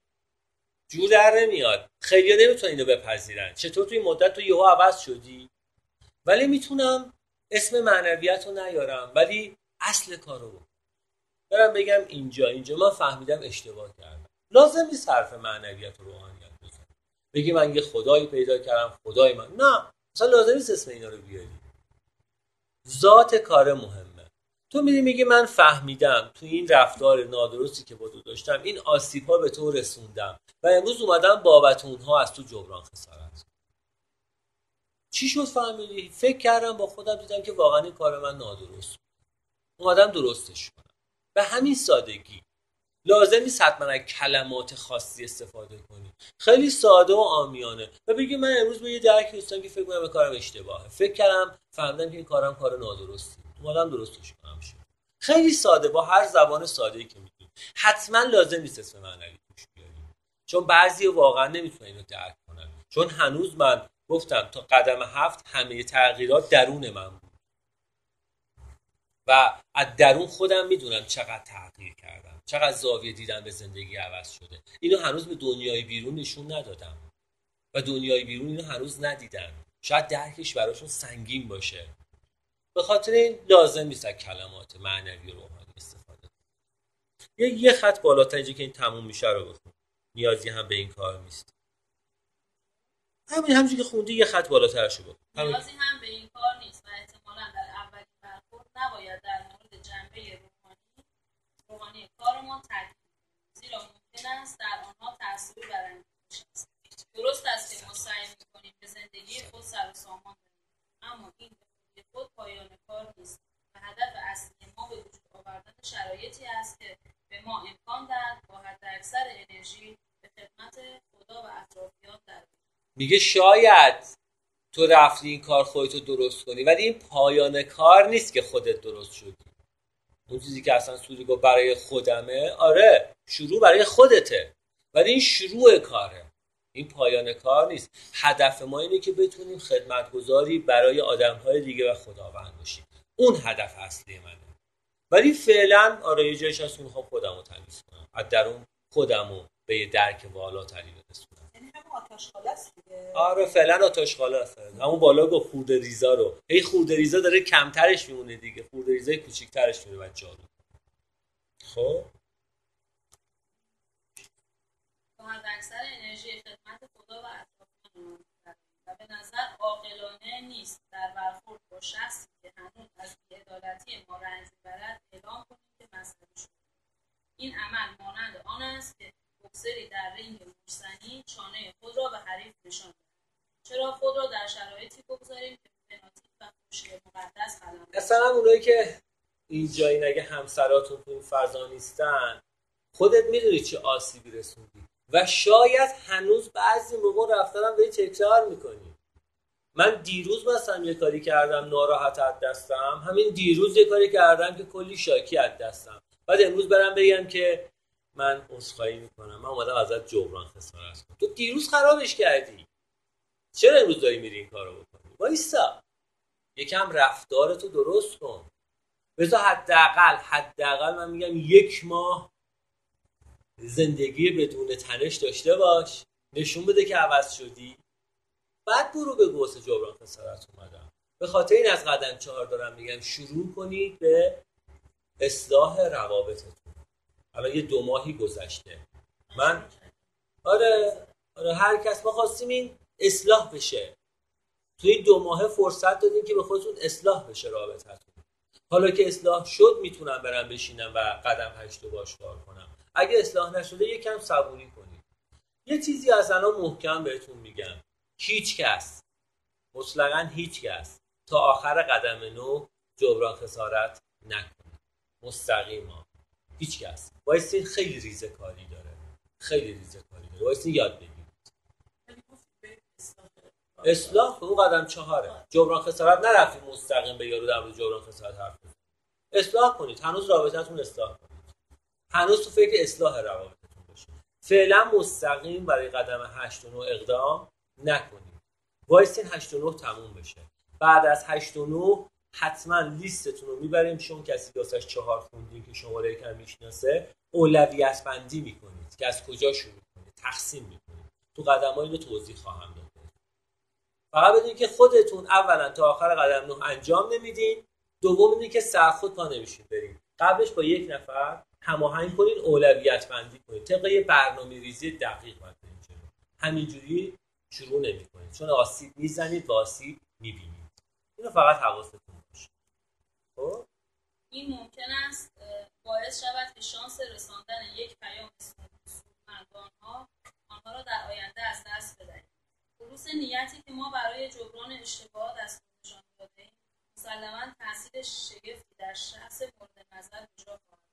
جور در نمیاد. خیلی نمی‌تونن اینو بپذیرن. چطور توی مدت تو یهو عوض شدی؟ ولی می‌تونم اسم معنویت رو نیارم ولی اصل کارو برم بگم اینجا. اینجا من فهمیدم اشتباه کردم. لازم نیست حرف معنویت و روحانیت بزنم. بگی من یه خدایی پیدا کردم خدای من. نه اصلا لازم نیست اسم اینا رو بیاری. ذات کار مهمه. تو میری میگی من فهمیدم تو این رفتار نادرستی که با تو داشتم این آسیب ها به تو رسوندم و امروز اومدم بابت اونها از تو جبران خسارت چی شد فهمیدی؟ فکر کردم با خودم دیدم که واقعا این کار من نادرست اومدم درستش کنم. به همین سادگی. لازم نیست حتما از کلمات خاصی استفاده کنی. خیلی ساده و آمیانه و بگی من امروز به یه درکی رسیدم که فکر کنم کارم اشتباهه. فکر کردم فهمیدم که این کارم کار نادرستی. اومدم درستش کنم شد. خیلی ساده با هر زبان ساده ای که می‌تونی حتما لازم نیست اسم معنوی توش بیاری چون بعضی واقعا نمی‌تونن اینو درک کنن. چون هنوز من گفتم تا قدم هفت همه تغییرات درون من بود. و از درون خودم می‌دونم چقدر تغییر کردم. چقدر زاویه دیدم به زندگی عوض شده. اینو هنوز به دنیای بیرون نشون ندادم. و دنیای بیرون اینو هنوز ندیدن شاید درکش براشون سنگین باشه. به خاطر این لازم نیست کلمات معنوی و روحانی استفاده یه یه خط بالاتر اینجا که این تموم میشه رو بخون. نیازی هم به این کار نیست. همین همینجوری که خوندی یه خط بالاتر شو نیازی هم به این کار نیست و احتمالا در اولین برخورد نباید در مورد جنبه روحانی روحانی کارمان تاکید زیرا ممکن است در آنها تأثیری برانگیز درست است که ما سعی می‌کنیم به زندگی خود سر و سامان اما این به خود پایان کار نیست. و هدف اصلی ما به وجود آوردن شرایطی است که به ما امکان دهد با حداکثر انرژی به خدمت خدا و اطرافیان در میگه شاید تو رفتی این کار خودتو درست کنی ولی این پایان کار نیست که خودت درست شدی. اون چیزی که اصلا سوری گفت برای خودمه آره شروع برای خودته. ولی این شروع کاره. این پایان کار نیست. هدف ما اینه که بتونیم خدمتگذاری برای آدمهای دیگه و خداوند باشیم. اون هدف اصلی منه. ولی فعلا آره یه جایش هست که می‌خوام خودم رو تمیز کنم. از درون خودم رو به یه درک بالاتری برسونم. یعنی آره فعلا آتش است همون بالا گفت خورده ریزا رو. هی خورده ریزا داره کمترش میمونه دیگه. خورده ریزای کوچیکترش بچه‌ها خب؟ با اکثر انرژی خدمت خدا و اطرافیان و به نظر عاقلانه نیست در برخورد با شخصی که هنوز از بیعدالتی ما رنج می‌برد اعلام کنیم که مذهبی شده این عمل مانند آن است که بکسری در رینگ مرسنی چانه خود را به حریف نشان دهد. چرا خود را در شرایطی بگذاریم که پناتیک و خوشی مقدس قلم مثلا اونایی که این اگه همسراتون تو فضا نیستن خودت می‌دونی چه آسیبی رسوندی. و شاید هنوز بعضی موقع رفتارم به تکرار می‌کنی. من دیروز مثلا یه کاری کردم ناراحت از دستم. همین دیروز یه کاری کردم که کلی شاکی از دستم. بعد امروز برم بگم که من عذرخواهی می‌کنم. من اومدم ازت جبران خسارت کنم. تو دیروز خرابش کردی. چرا امروز داری میری این کارو بکنی؟ وایسا. یکم رفتارتو درست کن. بذار حداقل حداقل من میگم یک ماه زندگی بدون تنش داشته باش. نشون بده که عوض شدی. بعد برو به گوس جبران خسارت اومدم به خاطر این از قدم چهار دارم میگم شروع کنید به اصلاح روابطتون. الان یه دو ماهی گذشته. من آره آره هر کس ما خواستیم این اصلاح بشه. توی دو ماه فرصت دادیم که به خودتون اصلاح بشه رابطتون. حالا که اصلاح شد می‌تونم برم بشینم و قدم هشت باش کار کنم. اگه اصلاح نشده یکم صبوری کنید. یه چیزی از الان محکم بهتون میگم. هیچ کس مطلقا هیچ کس تا آخر قدم نو جبران خسارت نکنه. مستقیما. هیچ کس. بایستی خیلی ریزه کاری داره. خیلی ریزه کاری داره. بایستی یاد بگیرید. اصلاح به اون قدم چهاره. جبران خسارت نرفتید مستقیم به یارو در جبران خسارت حرف اصلاح کنید. هنوز رابطتون اصلاح کنید. هنوز تو فکر اصلاح روابطتون باشید فعلا مستقیم برای قدم 8 و 9 اقدام نکنید. وایسین 8 و 9 تموم بشه. بعد از 8 و 9 حتما لیستتون رو می‌بریم چون کسی که چهار خوندین که شماره یکم می‌شناسه اولویت بندی می‌کنید که از کجا شروع کنید تقسیم می‌کنید. تو قدم رو توضیح خواهم داد. فقط بدونید که خودتون اولا تا آخر قدم نه انجام نمیدین. دوم اینه که سرخود پا نمیشین بریم قبلش با یک نفر هماهنگ کنین اولویت بندی کنین. طبق یه برنامه ریزی دقیق باید همینجوری شروع نمی‌کنید چون آسیب می‌زنید و آسیب می‌بینید. اینو فقط حواستون باشه. خب؟ این ممکن است باعث شود که شانس رساندن یک پیام سودمند آنها آنها را در آینده از دست بدهید. خلوص نیتی که ما برای جبران اشتباهات از خودشان دادهایم مسلما تاثیر شگفتی در شخص مورد نظر اجرا خواهد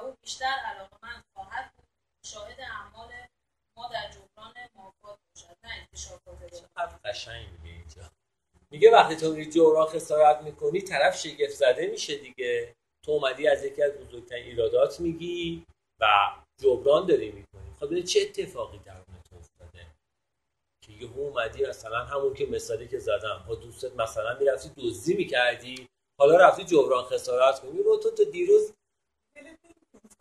او بیشتر علاقمند خواهد بود. شاهد اعمال ما در جبران موافقات باشد. نه انکشافات قشنگ میگه اینجا. میگه وقتی تو میری جبران خسارت می‌کنی طرف شگفت زده میشه دیگه. تو اومدی از یکی از بزرگترین ایرادات میگی و جبران داری می‌کنی. خب چه اتفاقی در تو افتاده؟ که یهو اومدی مثلا همون که مثالی که زدم. با دوستت مثلا می‌رفتی دزدی می‌کردی. حالا رفتی جبران خسارت کنی. رو تو تا دیروز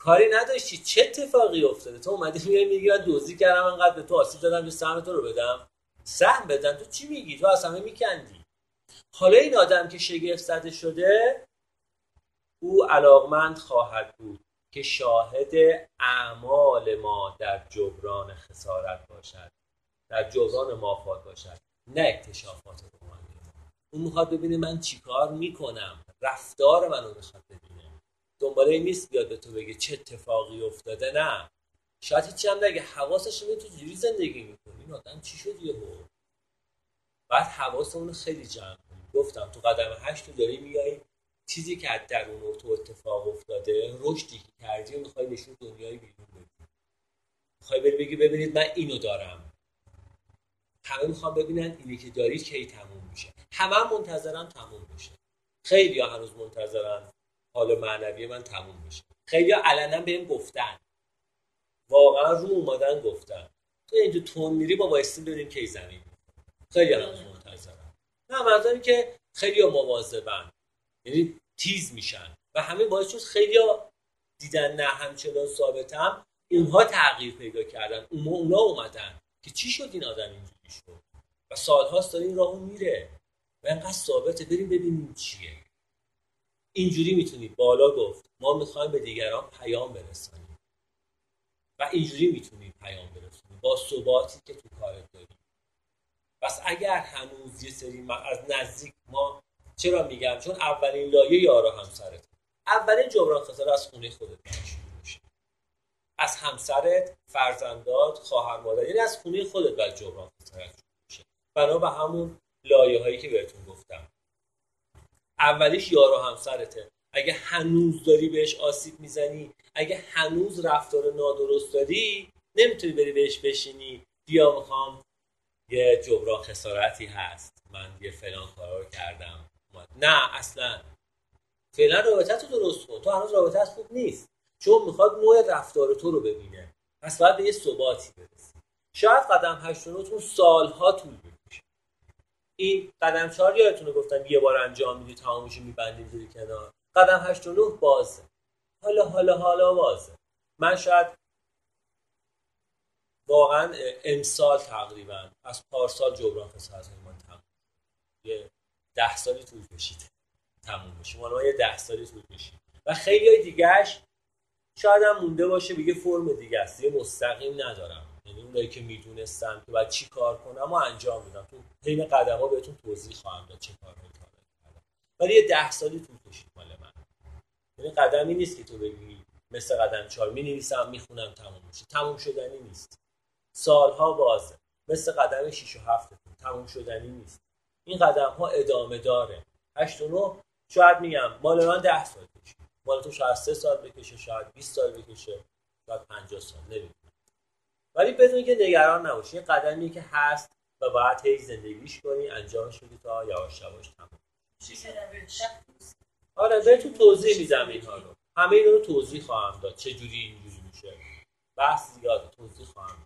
کاری نداشتی. چه اتفاقی افتاده؟ تو اومدی میگی میگی من دزدی کردم انقدر به تو آسیب دادم که سهم تو رو بدم. سهم بدم تو چی میگی؟ تو اصلا میکندی. حالا این آدم که شگفت زده شده او علاقمند خواهد بود که شاهد اعمال ما در جبران خسارت باشد در جبران مافات باشد نه اکتشافات روحانی اون می‌خواد ببینه من چیکار می‌کنم. رفتار منو می‌خواد ببینه. دنباله این نیست بیاد به تو بگه چه اتفاقی افتاده نه. شاید هیچی هم نگه حواسش تو جوری زندگی می‌کنی. این آدم چی شد یهو؟ بعد حواسمون خیلی جمع گفتم تو قدم هشت تو داری میای چیزی که از درون تو اتفاق افتاده رشدی که کردی و می‌خوای نشون دنیای بیرون بدی. می‌خوای بری بگی ببینید من اینو دارم. همه می‌خوام ببینن اینی که دارید کی تموم میشه. همه منتظرن تموم بشه. خیلی ها هنوز منتظرن. حال معنوی من تموم بشه خیلی علنا بهم گفتن. واقعا رو اومدن گفتن. تو اینجا تون میری با وایسی ببینیم کی زمین. خیلی هنوز منتظرن نه منظورم که خیلی ها مواظبن. یعنی تیز میشن. و همه باعث شد خیلی ها دیدن نه همچنان ثابتم اونها تغییر پیدا کردن. اونا اومدن که چی شد این آدم اینجوری شد؟ و سالهاست داره این راهو میره. و اینقدر ثابته. بریم ببینیم چیه. اینجوری می‌تونید بالا گفت ما می‌خوایم به دیگران پیام برسانیم. و اینجوری می‌تونید پیام برسونید با ثباتی که تو کارت داریم پس اگر هنوز یه سری از نزدیک ما چرا میگم؟ چون اولین لایه یارا همسرت. اولین جبران خسارت از خونه خودت میشه. از همسرت فرزندات خواهر مادر یعنی از خونه خودت باید جبران خسارت میشه. بنا به همون لایه هایی که بهتون اولیش یار و همسرته. اگه هنوز داری بهش آسیب می‌زنی اگه هنوز رفتار نادرست داری نمی‌تونی بری بهش بشینی. بیا می‌خوام یه جبران خسارتی هست. من یه فلان کارا رو کردم. نه اصلا. فعلا رابطه تو درست کن. تو هنوز رابطه خوب نیست. چون می‌خواد نوع رفتار تو رو ببینه. پس باید به یه ثباتی برسی. شاید قدم هشت سالها طول بکشه. این قدم چهار یادتونه گفتم یه بار انجام میدی تمامش میبندیم زیر کنار. قدم هشت و نه بازه. حالا حالا حالا بازه. من شاید واقعا امسال تقریبا از پارسال جبران فساد من تموم یه ده سالی طول کشید تموم بشه. ما یه ده سالی طول کشید و خیلی های دیگهش شاید هم مونده باشه بگه فرم دیگه است. یه مستقیم ندارم. یعنی اونایی که می‌دونستم که باید چی کار کنم و انجام میدم تو حین قدم ها بهتون توضیح خواهم داد چه کار کردم ولی یه ده سالی طول کشید مال من. یعنی قدمی نیست که تو بگی مثل قدم چهار. می نویسم می‌خونم تموم میشه. تموم شدنی نیست. سالها بازه. مثل قدم 6 و 7 تموم شدنی نیست. این قدم ها ادامه داره. 8 و 9 شاید میگم مال من 10 سال کشید. مال تو شاید 3 سال بکشه شاید 20 سال بکشه شاید 50 سال. نمی‌دونم. ولی بدون که نگران نباشی این قدمی که هست و باید هی زندگیش کنی انجام شدی تا یواش یواش تمام آره تو توضیح میدم اینها رو. همه این رو توضیح خواهم داد. چه جوری اینجوری میشه؟ بحث زیاده. توضیح خواهم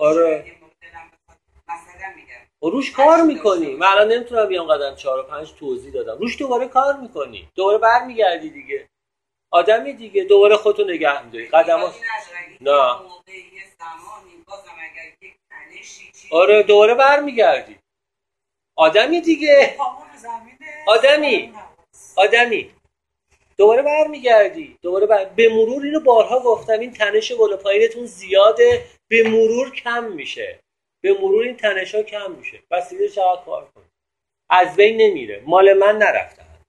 آره. و روش کار می‌کنی. من الان نمی‌تونم بیام قدم چهار و پنج توضیح دادم. روش دوباره کار می‌کنی. دوباره برمیگردی دیگه. آدمی دیگه. دوباره خودتو نگه میداری. قدم ها... نه. آره دوباره برمیگردی. آدمی دیگه. آدمی. آدمی. دوباره برمیگردی. دوباره بر... به مرور اینو بارها گفتم. این تنش بالا پایینتون زیاده. به مرور کم میشه. به مرور این تنش ها کم میشه. بس دیگه چقدر کار کنی از بین نمیره. مال من نرفتن.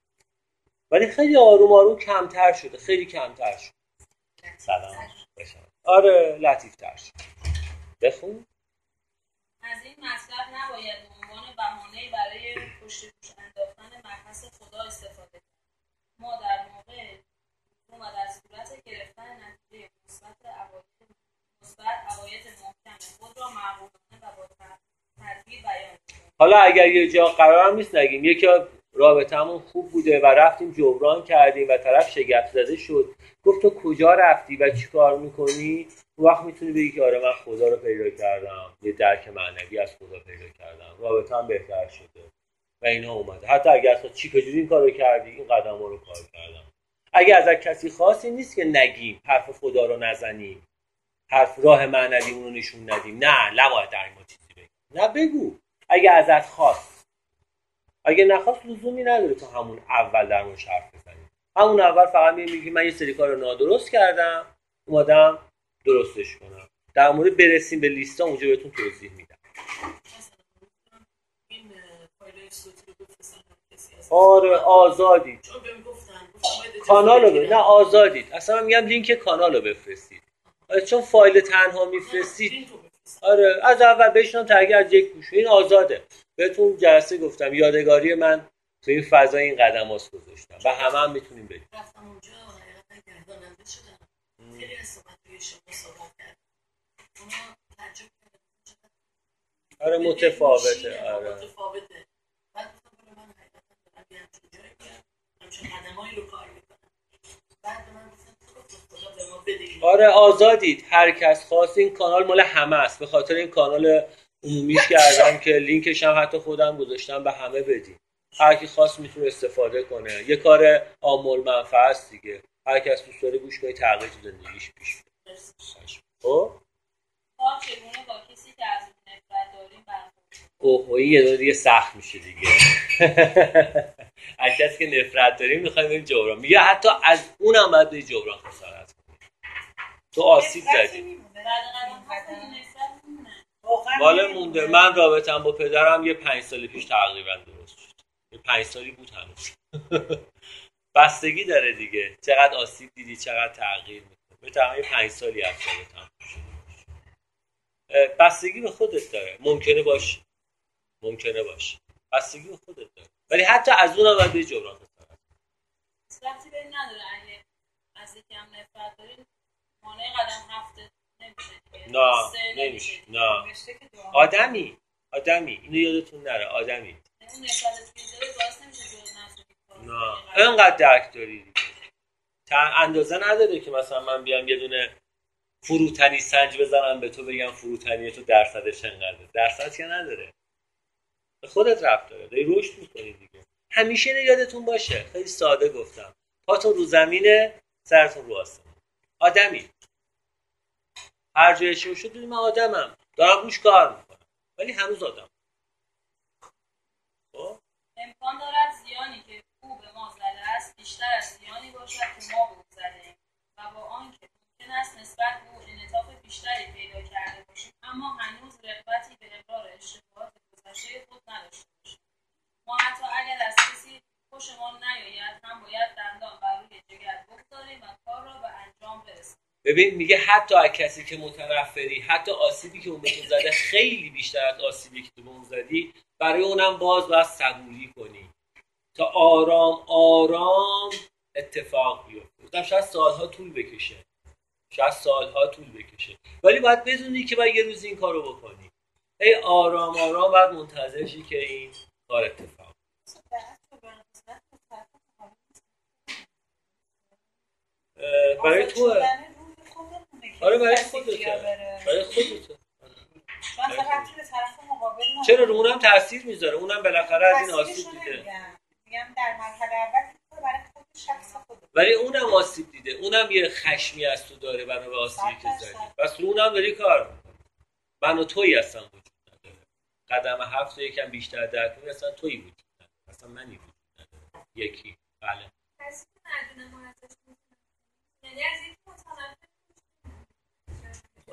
ولی خیلی آروم آروم کمتر شده. خیلی کمتر شده. سلام. آره لطیف تر شد. بخون. از این مطلب نباید به عنوان بهانه برای پشت گوش انداختن مبحث خدا استفاده کرد. ما در موقع و در صورت گرفتن نتیجه مثبت عواید حالا اگر یه جا قرار نیست نگیم. یکی رابطمون خوب بوده و رفتیم جبران کردیم و طرف شگفت زده شد. گفت تو کجا رفتی و چی کار می‌کنی وقت می‌تونی بگی که آره من خدا رو پیدا کردم. یه درک معنوی از خدا پیدا کردم. رابطه هم بهتر شده. و اینا اومده. حتی اگر اصلا چی کجوری این کارو کردی؟ این قدم رو کار کردم. اگه از کسی خاصی نیست که نگیم. حرف خدا رو نزنیم. حرف راه معنوی اون رو نشون ندیم. نه نباید در مورد چیزی بگیم. نه بگو. اگه ازت خواست. اگه نخواست لزومی نداره تو همون اول در موردش حرف بزنی. همون اول فقط میگی من یه سری کار رو نادرست کردم اومدم درستش کنم. در مورد برسیم به لیستا اونجا بهتون توضیح میدم. آره آزادید اجازه کانال رو ب-. نه آزادید اصلا میگم لینک کانال رو بفرستید. چون فایل تنها نه، میفرستید. آره از اول بشنم تا اگه از یک گوشه. این آزاده. بهتون جلسه گفتم. یادگاری من تو این فضای این قدم گذاشتم. و همه هم می‌تونیم بگیم رفتم اونجا آره متفاوته. آره. متفاوته. بعد من حقیقتا دارم یه همچین جایی میرم. همچین قدمایی رو کار می‌کنم. بعد من آره آزادید. هر کس خواست این کانال مال همه است. به خاطر این کانال عمومیش کردم که لینکش هم حتی خودم گذاشتم به همه بدیم هر کی خواست می‌تونه استفاده کنه. یه کار آمول منفعه است دیگه. هر کس دوست داره گوش کنه تغییر تو زندگیش پیش. خب؟ اوه این یه دونه دیگه سخت میشه دیگه. از کسی که نفرت داریم می‌خوایم بریم جبران. میگه حتی از اونم باید جبران خسارت تو آسیب زدی. والا مونده. من رابطم با پدرم یه پنج سال پیش تقریبا درست شد. یه پنج سالی بود هنوز. بستگی داره دیگه. چقدر آسیب دیدی چقدر تغییر می‌کنه به تمام یه پنج سالی از رابطم بستگی به خودت داره. ممکنه باشه. ممکنه باشه. بستگی به خودت داره. ولی حتی از اونم باید بری جبران خسارت رفتی به این نداره. اگه از یکی هم نفرت مانع قدم هفته نمیشه نه نمیشه. نه. آدمی آدمی. اینو یادتون نره آدمی. نه. انقدر درک داری تا اندازه نداره که مثلا من بیام یه دونه فروتنی سنج بزنم به تو بگم فروتنی تو درصدش انقدره درصد که نداره. به خودت رفت داره داری رشد می‌کنی دیگه. همیشه یادتون باشه. خیلی ساده گفتم. پاتون رو زمینه سرتون رو آسمون. آدمی. هر جای شو شد من آدمم. دارم روش کار می‌کنم. ولی هنوز آدم. خب؟ امکان دارد زیانی که او به ما زده است بیشتر از زیانی باشد که ما به او زده و با آنکه ممکن است نسبت به او انعطاف بیشتری پیدا کرده باشیم اما هنوز رغبتی به اقرار اشتباهات گذشته خود نداشته باشیم. ما حتی اگر از کسی خوشمان نیاید. هم باید دندان بر روی جگر بگذاریم و کار را به انجام برسانیم ببین میگه حتی از کسی که متنفری حتی آسیبی که اون به زده خیلی بیشتر از آسیبی که تو به اون زدی برای اونم باز باید صبوری کنی. تا آرام آرام اتفاق بیفته. گفتم شاید سالها طول بکشه. شاید سالها طول بکشه. ولی باید بدونی که باید یه روز این کارو بکنی. ای آرام آرام باید منتظر شی که این کار اتفاق اه، برای توه آره برای خودته برای خودته. چرا؟ رو اونم تاثیر می‌ذاره. اونم بالاخره از این آسیب دیده. میگم در مرحله اول برای خود شخص خود ولی اونم آسیب دیده. اونم یه خشمی از تو داره بنا به آسیبی که زدی. پس رو اونم داری کار من و تویی اصلا وجود نداره. قدم هفت یکم بیشتر درک کنی اصلا تویی وجود نداره. اصلا منی وجود نداره. یکی. بله. که ندونه از یک متنفر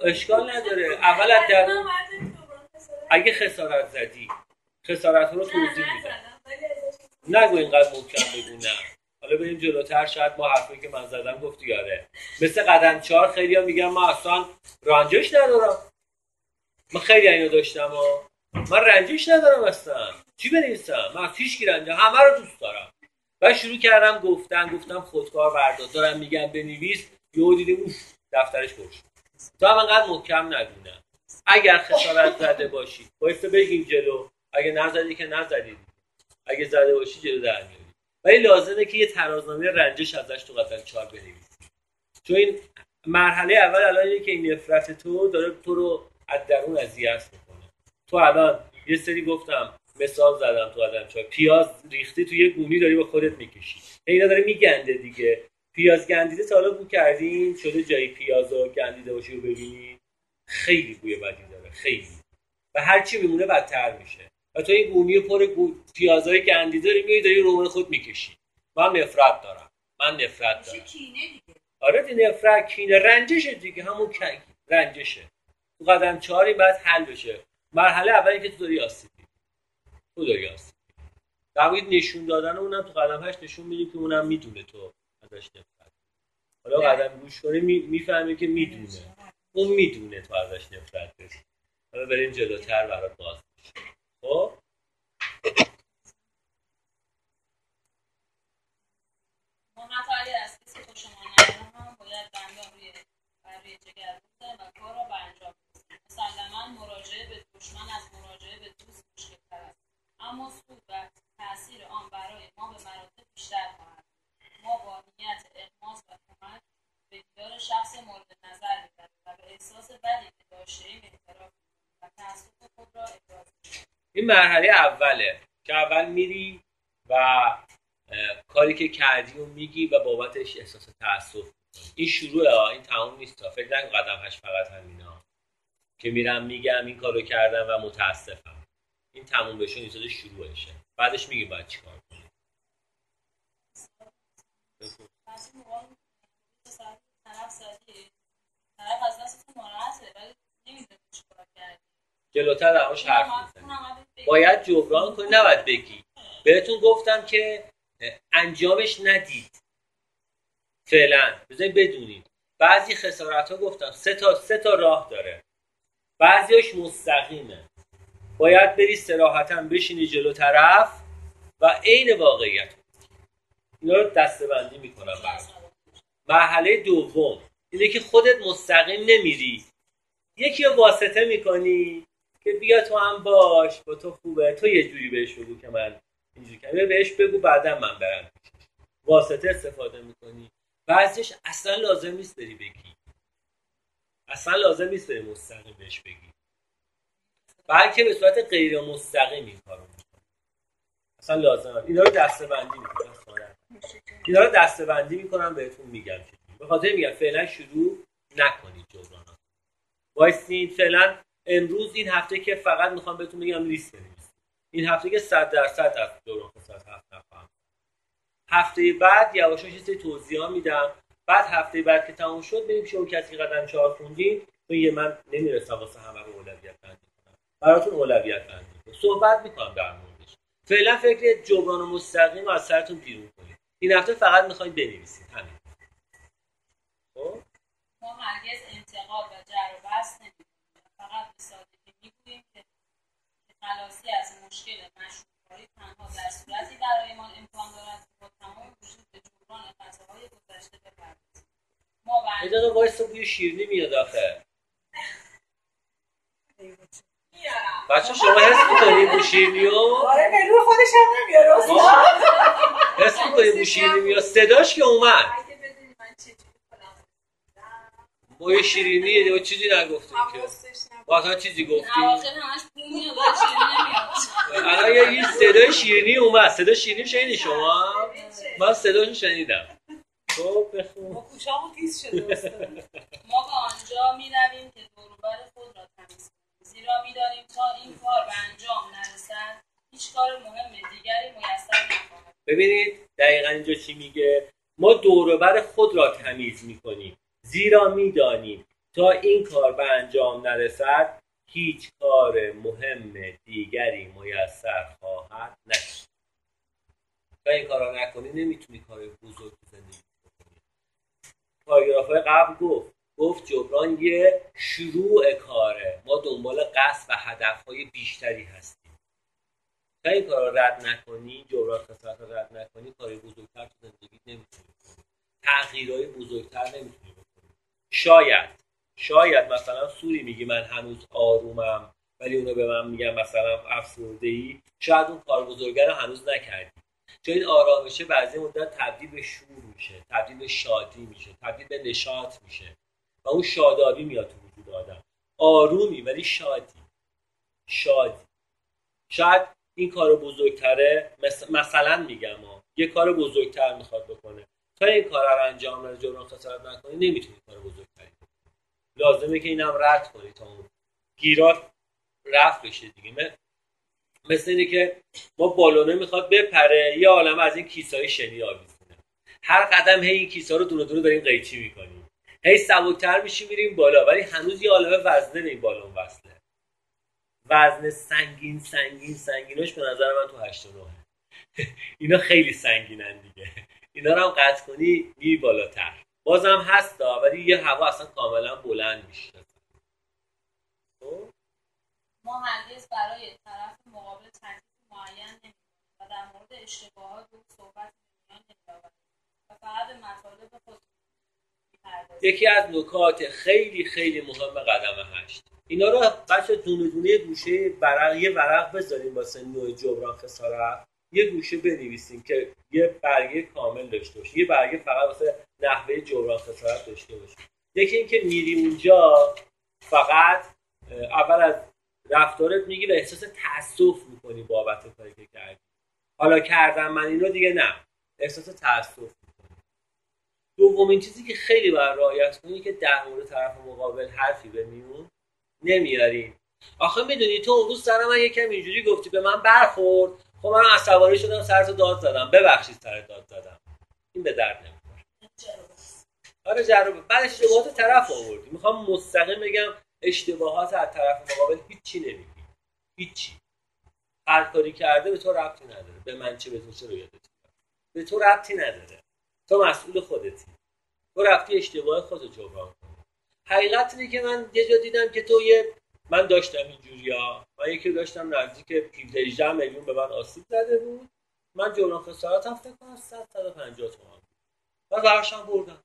اشکال نداره. اول از درون اگه خسارت زدی خسارت رو توضیح میدم. نگو اینقدر محکم بگو نه حالا بریم جلوتر شاید ما حرفی که من زدم گفتی یاره مثل قدم چهار خیلی ها میگن من اصلا رنجش ندارم. من خیلی اینو داشتم ها من رنجش ندارم اصلا. چی بنویسم؟ من هیچ کی رنجه همه رو دوست دارم. و شروع کردم گفتن گفتم خودکار بردار. دارم میگم بنویس. یهو دیدیم اوف دفترش پرش تو هم انقدر محکم ندونم اگر خسارت زده باشی بایسته بگیم جلو. اگه نزدی که نزدی. اگه زده باشی جلو در میاری. ولی لازمه که یه ترازنامه رنجش ازش تو قدم چهار بنویسی. چون این مرحله اول الان اینه که این نفرت تو داره تو رو از درون اذیت می‌کنه. تو الان یه سری گفتم مثال زدم تو قدم چهار پیاز ریختی تو یه گونی داری به خودت می‌کشی. اینا داره میگنده دیگه. پیاز گندیده تا حالا بو کردین؟ شده جایی پیاز و گندیده باشی رو ببینی؟ خیلی بوی بدی داره خیلی. و هرچی میمونه بدتر میشه. و تو این گونی پر. پیازهای گندیده داری میای داری رومن خود می‌کشی. من نفرت دارم. من نفرت دارم. کینه دیگه. آره دی نفرت کینه. رنجشه دیگه همون رنجشه. تو قدم چهاری باید حل بشه. مرحله اولی که تو داری آسیب می‌بینی. تو داری آسیب می‌بینی. در واقع نشون دادن اونم تو قدم هشت نشون میدی که اونم می‌دونه تو ازش نفرت حالا قدم گوش کنی می‌فهمی که می‌دونه. اون می‌دونه تو ازش نفرت داری حالا بریم جلوتر برات باز میشه خب؟ مراجعه به دشمن از مراجعه به دوست مشکلتر است. اما سود و تاثیر آن برای ما به مراتب بیشتر خواهد. ما با نیت اغماس و کمک به دیدار شخص مورد نظر می‌بریم و به احساس بدی که داشتهایم اعتراف و تأسف خود را ابراز این مرحله اوله که اول میری و کاری که کردی و میگی و بابتش احساس تاسف این شروعه ها این تمام نیست. فکر نکن قدم هش فقط همینا که میرم میگم این کارو کردم و متاسفم این تموم بشه این صدا شروعشه بعدش میگی باید چیکار کنی. جلوتر درماش حرف می‌زنی. باید جبران کنی. نباید بگی. بهتون گفتم که انجامش ندید. فعلا. بذارید بدونید بعضی خسارت ها گفتم سه تا سه تا راه داره. بعضیاش مستقیمه. باید بری سراحتا بشینی جلو طرف و عین واقعیت. اینا رو دستبندی می‌کنم براتون مرحله دوم اینه که خودت مستقیم نمیری. یکی واسطه می‌کنی که بیا تو هم باش با تو خوبه. تو یه جوری بهش بگو که من اینجوری کنم بهش بگو بعدا من برم. واسطه استفاده می‌کنی. بعضیش اصلا لازم نیست بری بگی. اصلا لازم نیست بری مستقیم بهش بگی. بلکه به صورت غیر مستقیم این کارو می‌کنی اصلا لازم نیست. اینا رو دسته بندی می‌کنم اینا رو دسته بندی می‌کنم بهتون میگم. به خاطر میگم فعلا شروع نکنید جبران. وایسین فعلا امروز این هفته که فقط می‌خوام بهتون بگم لیست بنویسید. این هفته که 100 درصد از دوران خصوص هفت نخواهم هفته بعد یواشاش یه سری توضیح ها میدم. بعد هفته بعد که تموم شد بریم شما کسی قدم چهار خوندین. چون یه من نمی‌رسم واسه همه رو براتون اولویت بندی. کنم صحبت می‌کنم در موردش. فعلا فکر جبران و مستقیم رو از سرتون بیرون کنید. این هفته فقط می‌خواید بنویسید. همین. خب؟ ما هرگز انتقاد و جر و بحث فقط به سادگی می‌گوییم که خلاصی از مشکل مشروطکاری تنها در صورتی برایمان امکان دارد که با تمام وجود به جبران خطاهای گذشته بپردازیم. ما یه دقیقه وایسا بوی شیرینی میاد آخه. بچه شما حس می‌کنید بو شیرینیو آره به روی خودش هم نمیاره حس می‌کنید بو شیرینی میاد؟ صداش که اومد. بوی شیرینی یه چیزی نگفتیم که. واقعا چیزی نمیاد. الان یه صدای شیرینی اومد. صدا شیرینی شنیدی شما؟ من صداشو شنیدم. خب بخون. با کوچه‌مون تیز شده. ما. به آنجا می رویم که دوروبر خود را تمیز کنیم زیرا می‌دانیم تا این کار به انجام نرسد هیچ کار مهم دیگری میسر نخواهد. ببینید دقیقا اینجا چی میگه؟ ما دوروبر خود را تمیز می‌کنیم. زیرا می‌دانیم تا این کار به انجام نرسد هیچ کار مهم دیگری میسر خواهد نشد. تا این کار را نکنی نمی‌تونی کار بزرگ زندگی بکنی. پاراگراف قبل گفت گفت جبران یه شروع کاره. ما دنبال قصد و هدفهای بیشتری هستیم. تا این کار رد نکنی جبران خسارت را رد نکنی کاری بزرگتر تو زندگی نمی‌تونی تغییرهای بزرگتر نمی‌تونی بکنی. شاید شاید مثلا سوری میگی من هنوز آرومم ولی اونو به من میگن مثلا افسرده ای شاید اون کار بزرگه رو هنوز نکردی. چون این آرامشه بعضی مدت تبدیل به شور میشه تبدیل به شادی میشه تبدیل به نشاط میشه. و اون شادابی میاد تو وجود آدم. آرومی ولی شادی. شادی. شاید این کار بزرگتره مثلا میگم ها یه کار بزرگتر می‌خواد بکنه. تا این کار رو انجام نده جبران خسارت نکنی نمی‌تونی کار بزرگتری لازمه که اینم رد کنی تا اون گیرات رفت بشه دیگه. مثل اینه که ما بالونه می‌خواد بپره یه عالم از این کیسای شنی آویزونه. هر قدم هی این کیسا رو دونه دونه داریم قیچی می‌کنیم. هی سبکتر میشیم میریم بالا. ولی هنوز یه عالمه وزنه این بالون وصله. وزن سنگین سنگین سنگیناش به نظر من تو 89 اینا خیلی سنگینن دیگه. اینا رو هم قطع کنی میری بالاتر. بازم هستا ولی یه هوا اصلا کاملا بلند میشه. خب؟ هرگز برای طرف مقابل تکلیف معین و در مورد اشتباهات او صحبت نمیآوریم و فقط مطالب خود یکی از نکات خیلی خیلی مهم قدم هشت. اینا رو بچه دونه دونه گوشه ورق یه ورق بذاریم واسه نوع جبران خسارت. یه گوشه بنویسیم که یه برگه کامل داشته باشه. یه برگه فقط واسه نحوه جبران خسارت داشته باشه. یکی اینکه میری اونجا فقط اول از رفتارت میگی و احساس تاسف می‌کنی بابت کاری که کردی. حالا کردم من اینو دیگه نه. احساس تاسف دومین چیزی که خیلی باید رعایت کنی که در مورد طرف مقابل حرفی به میون نمیاری. آخه می‌دونی تو اون روز سر من یکم اینجوری گفتی به من برخورد. خب من عصبانی شدم سرتو داد زدم. ببخشید سر داد زدم. این به درد نمی‌خوره. آره جربه بعد اشتباهات طرف آوردی. می‌خوام مستقیم بگم اشتباهات از طرف مقابل هیچی نمیگی. هیچی. هر کاری کرده به تو ربطی نداره. به من چه به تو چه به تو ربطی نداره. تو مسئول خودتی. تو رفتی اشتباه خود جبران کنی. حقیقت اینه که من یه جا دیدم که تو یه من داشتم اینجوریا من یکی داشتم نزدیک 17 میلیون به من آسیب زده بود. من جبران خسارتم فکر کنم 100 150 تومن و برشم بردم.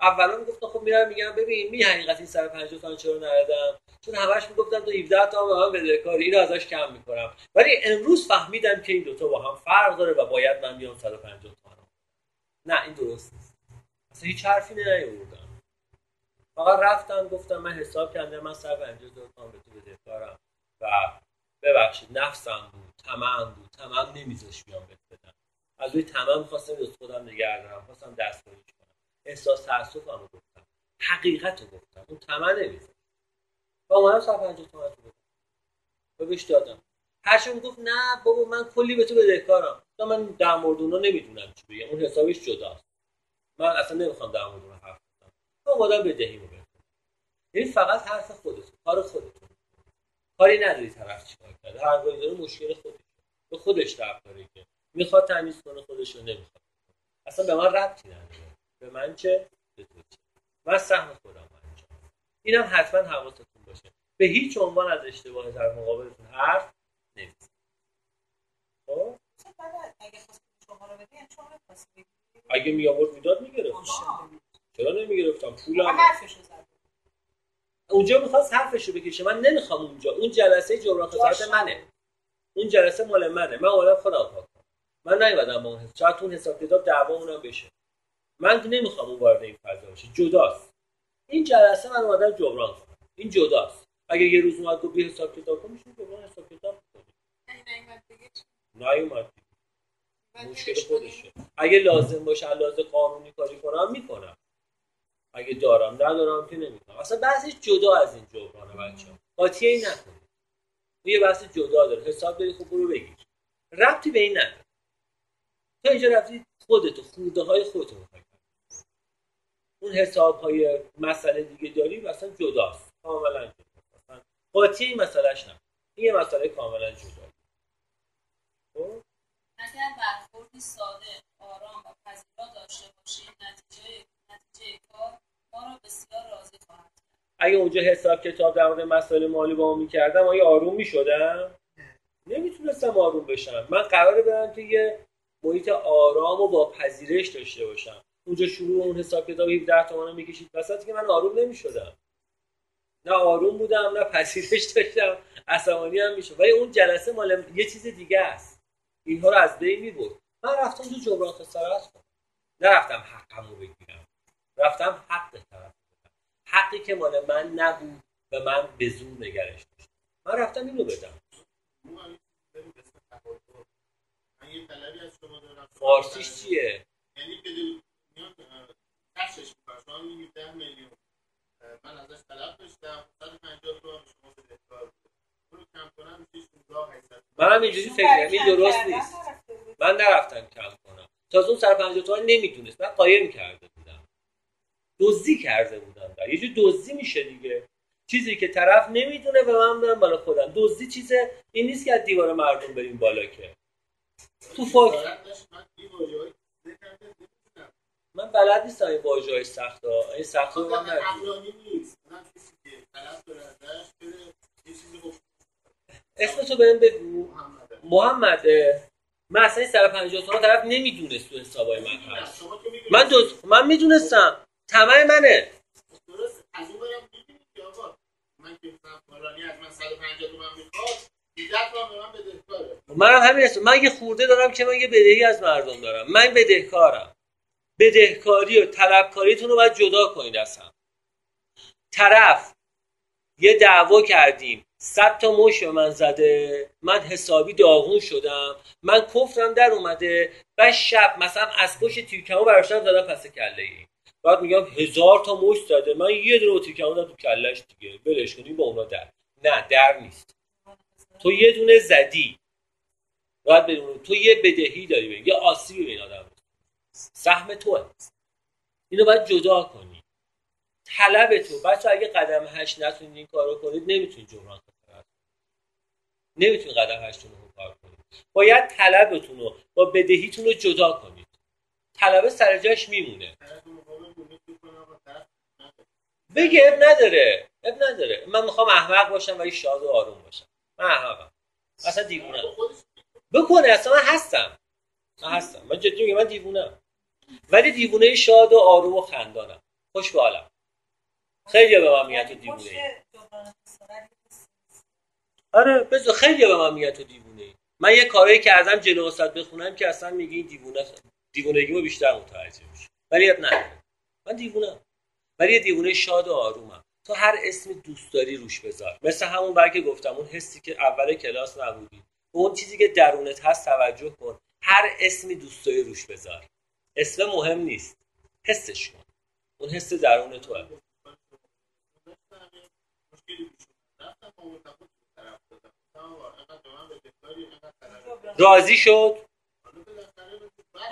اولا می‌گفتم خب میرم میگم ببین می حقیقت این سر 50 تومن چرا ندادم؟ چون همش می‌گفتم تو 17 تا به من بدهکاری اینو ازش کم می‌کنم. ولی امروز فهمیدم که این دوتا با هم فرق داره و باید من بیام 150 تومن نه این درست نیست. اصلا هیچ حرفی نیاوردم. فقط رفتم گفتم من حساب کردم من سر 50 تومن به تو بدهکارم و ببخشید نفسم بود تمام بود. تمام نمیذاش بیام بهت از روی تمام خواستم دوست خودم نگه دارم خواستم دست احساس تاسف هم گفتم. حقیقت رو گفتم. اون تمن نمیزن و اومدم سر پنجاه تومن رو بدم و بهش دادم. هرچی گفت نه بابا من کلی به تو بدهکارم. من در مورد اونا نمی‌دونم چی بگم. اون حسابش جداست. من اصلا نمی‌خوام در مورد حرف بزنم. اومدم بدهیمو بدم یعنی فقط حرف خودت کار خودتون. کاری نداری طرف چیکار کرده هر داره مشکل خودش به خودش ربط داره که می‌خواد تمیز کنه خودش رو نمی‌خواد. اصلا به من ربطی نداره. به من چه؟ به تو چه؟ من سهم خودم انجام اینم حتما حواستون باشه. به هیچ عنوان از اشتباه در مقابلتون حرف خب اگه می آورد می‌داد می‌گرفت. چرا نمی‌گرفتم؟ پولم. اونجا می‌خواست حرفشو بکشه. من نمی‌خوام اونجا. اون جلسه جبران خسارت منه. اون جلسه مال منه. من اولم خودم پاک من نیومدم با اون حساب شاید اون حساب کتاب دعوا اونم بشه. من نمی‌خوام اون وارد این فضا بشه. جداست. این جلسه من اومدم جبران کنم. این جداست. اگه یه روز اومد گفت حساب کتاب کن میشه جبران حساب کتاب نیومد. مشکل خودشه. اگه لازم باشه لازم قانونی کاری کنم می‌کنم. اگه دارم ندارم که نمی‌کنم. اصلا بحثش جدا از این جبرانه بچه قاطی این نکنید. یه بحث جدا داره. حساب داری خب برو بگیر ربطی به این نداره. تو اینجا رفتی خودتو خورده های خودتو اون حساب های مسئله دیگه داری اصلا جداست. کاملا جداست اصلا قاطی این مسئلهش نه این یه مسئله کاملا جدا. اگر برخوردی ساده آرام و پذیرا داشته باشیم نتیجه نتیجه کار ما را بسیار راضی خواهد کرد. اگه اونجا حساب کتاب در مورد مسائل مالی با اون می‌کردم آیا آروم می‌شدم؟ نمی‌تونستم آروم بشم. من قراره برم که یه محیط آرام و با پذیرش داشته باشم. اونجا شروع اون حساب کتاب 17 تومن می‌کشید. وسط که من آروم نمی‌شدم. نه آروم بودم نه پذیرش داشتم. عصبانی هم می‌شد ولی اون جلسه مال یه چیز دیگه است. اینها رو از بین می‌برد. من رفتم تو جبران خسارت کنم. نرفتم حقمو بگیرم. رفتم حق طرف حقی که مال من نبود و من به زور نگرش داشتم. من رفتم اینو بدم. فارسیش چیه؟ یعنی کشش می‌کنم شما میگید ده میلیون. من ازش طلب داشتم. 150 تومن به شما بدهکار منم اینجوری فکر کنم این درست نیست. من نرفتم کم کنم. تا اون سر 50 تومن نمی‌دونست. من قایم کرده بودم. دزدی کرده بودم. یه جور دزدی میشه دیگه. چیزی که طرف نمی‌دونه و من برم بالا خودم. دزدی چیز این نیست که از دیوار مردم بریم بالا که. تو داشت من. من بلد نیستم این واژه های سخت ها این سخت ها من نگید عقلانی نیست. اونم کسی که طلب داره ازش بره یه چیزی گفت اسم تو بهم بگو. محمد من اصلا این سر 50 تومن طرف نمی‌دونست تو حسابای من هست. من دوست من می‌دونستم. طمع منه. درست از اون برم می‌بینید که آقا من که مثلا فلانی از من 150 تومن می‌خواد 18 تومن به من بدهکاره. منم همین هستم من یه خورده دارم که من یه بدهی از مردم دارم. من بدهکارم. بدهکاری و طلبکاریتون رو باید جدا کنید از هم طرف یه دعوا کردیم. صد تا مش به من زده. من حسابی داغون شدم. من کفرم در اومده. و شب مثلا از پشت تیرکمو براشتم زدم پس کله ای بعد میگم هزار تا مش زده. من یه دونه تیرکمو تو کلش دیگه. ولش کنیم با اونا در. نه در نیست. تو یه دونه زدی. باید بدونی تو یه بدهی داری به یه آسیبی به این آدم. سهم توه. اینو باید جدا کنی. طلب تو. بچه اگه قدم هشت نتونید این کارو کنید نمی‌تونید جبران نمی‌تونید قدم هشتون رو کار کنید باید طلبتون رو با بدهیتون رو جدا کنید. طلب سر جاش میمونه. بگه اب نداره اب نداره. من می‌خوام احمق باشم ولی شاد و آروم باشم. من احمقم. اصلا دیوونم بکنه اصلا من هستم. من هستم. من جدی میگم من دیوونم ولی دیوونه شاد و آروم و خندانم. خوش به حالم. خیلی به من میگن تو دیوونه آره بذار خیلی به من میگن تو دیوونه. ای من یه کارایی کردم جلو استاد بخونم که اصلا میگی این دیوونه دیوونگیمو بیشتر متوجه میشه. ولی نداره. من دیوونم ولی یه دیوونه شاد و آرومم. تو هر اسمی دوست داری روش بذار. مثل همون بر که گفتم اون حسی که اول کلاس نبودی. اون چیزی که درونت هست توجه کن. هر اسمی دوست داری روش بذار. اسم مهم نیست. حسش کن. اون حس درون توه. راضی شد؟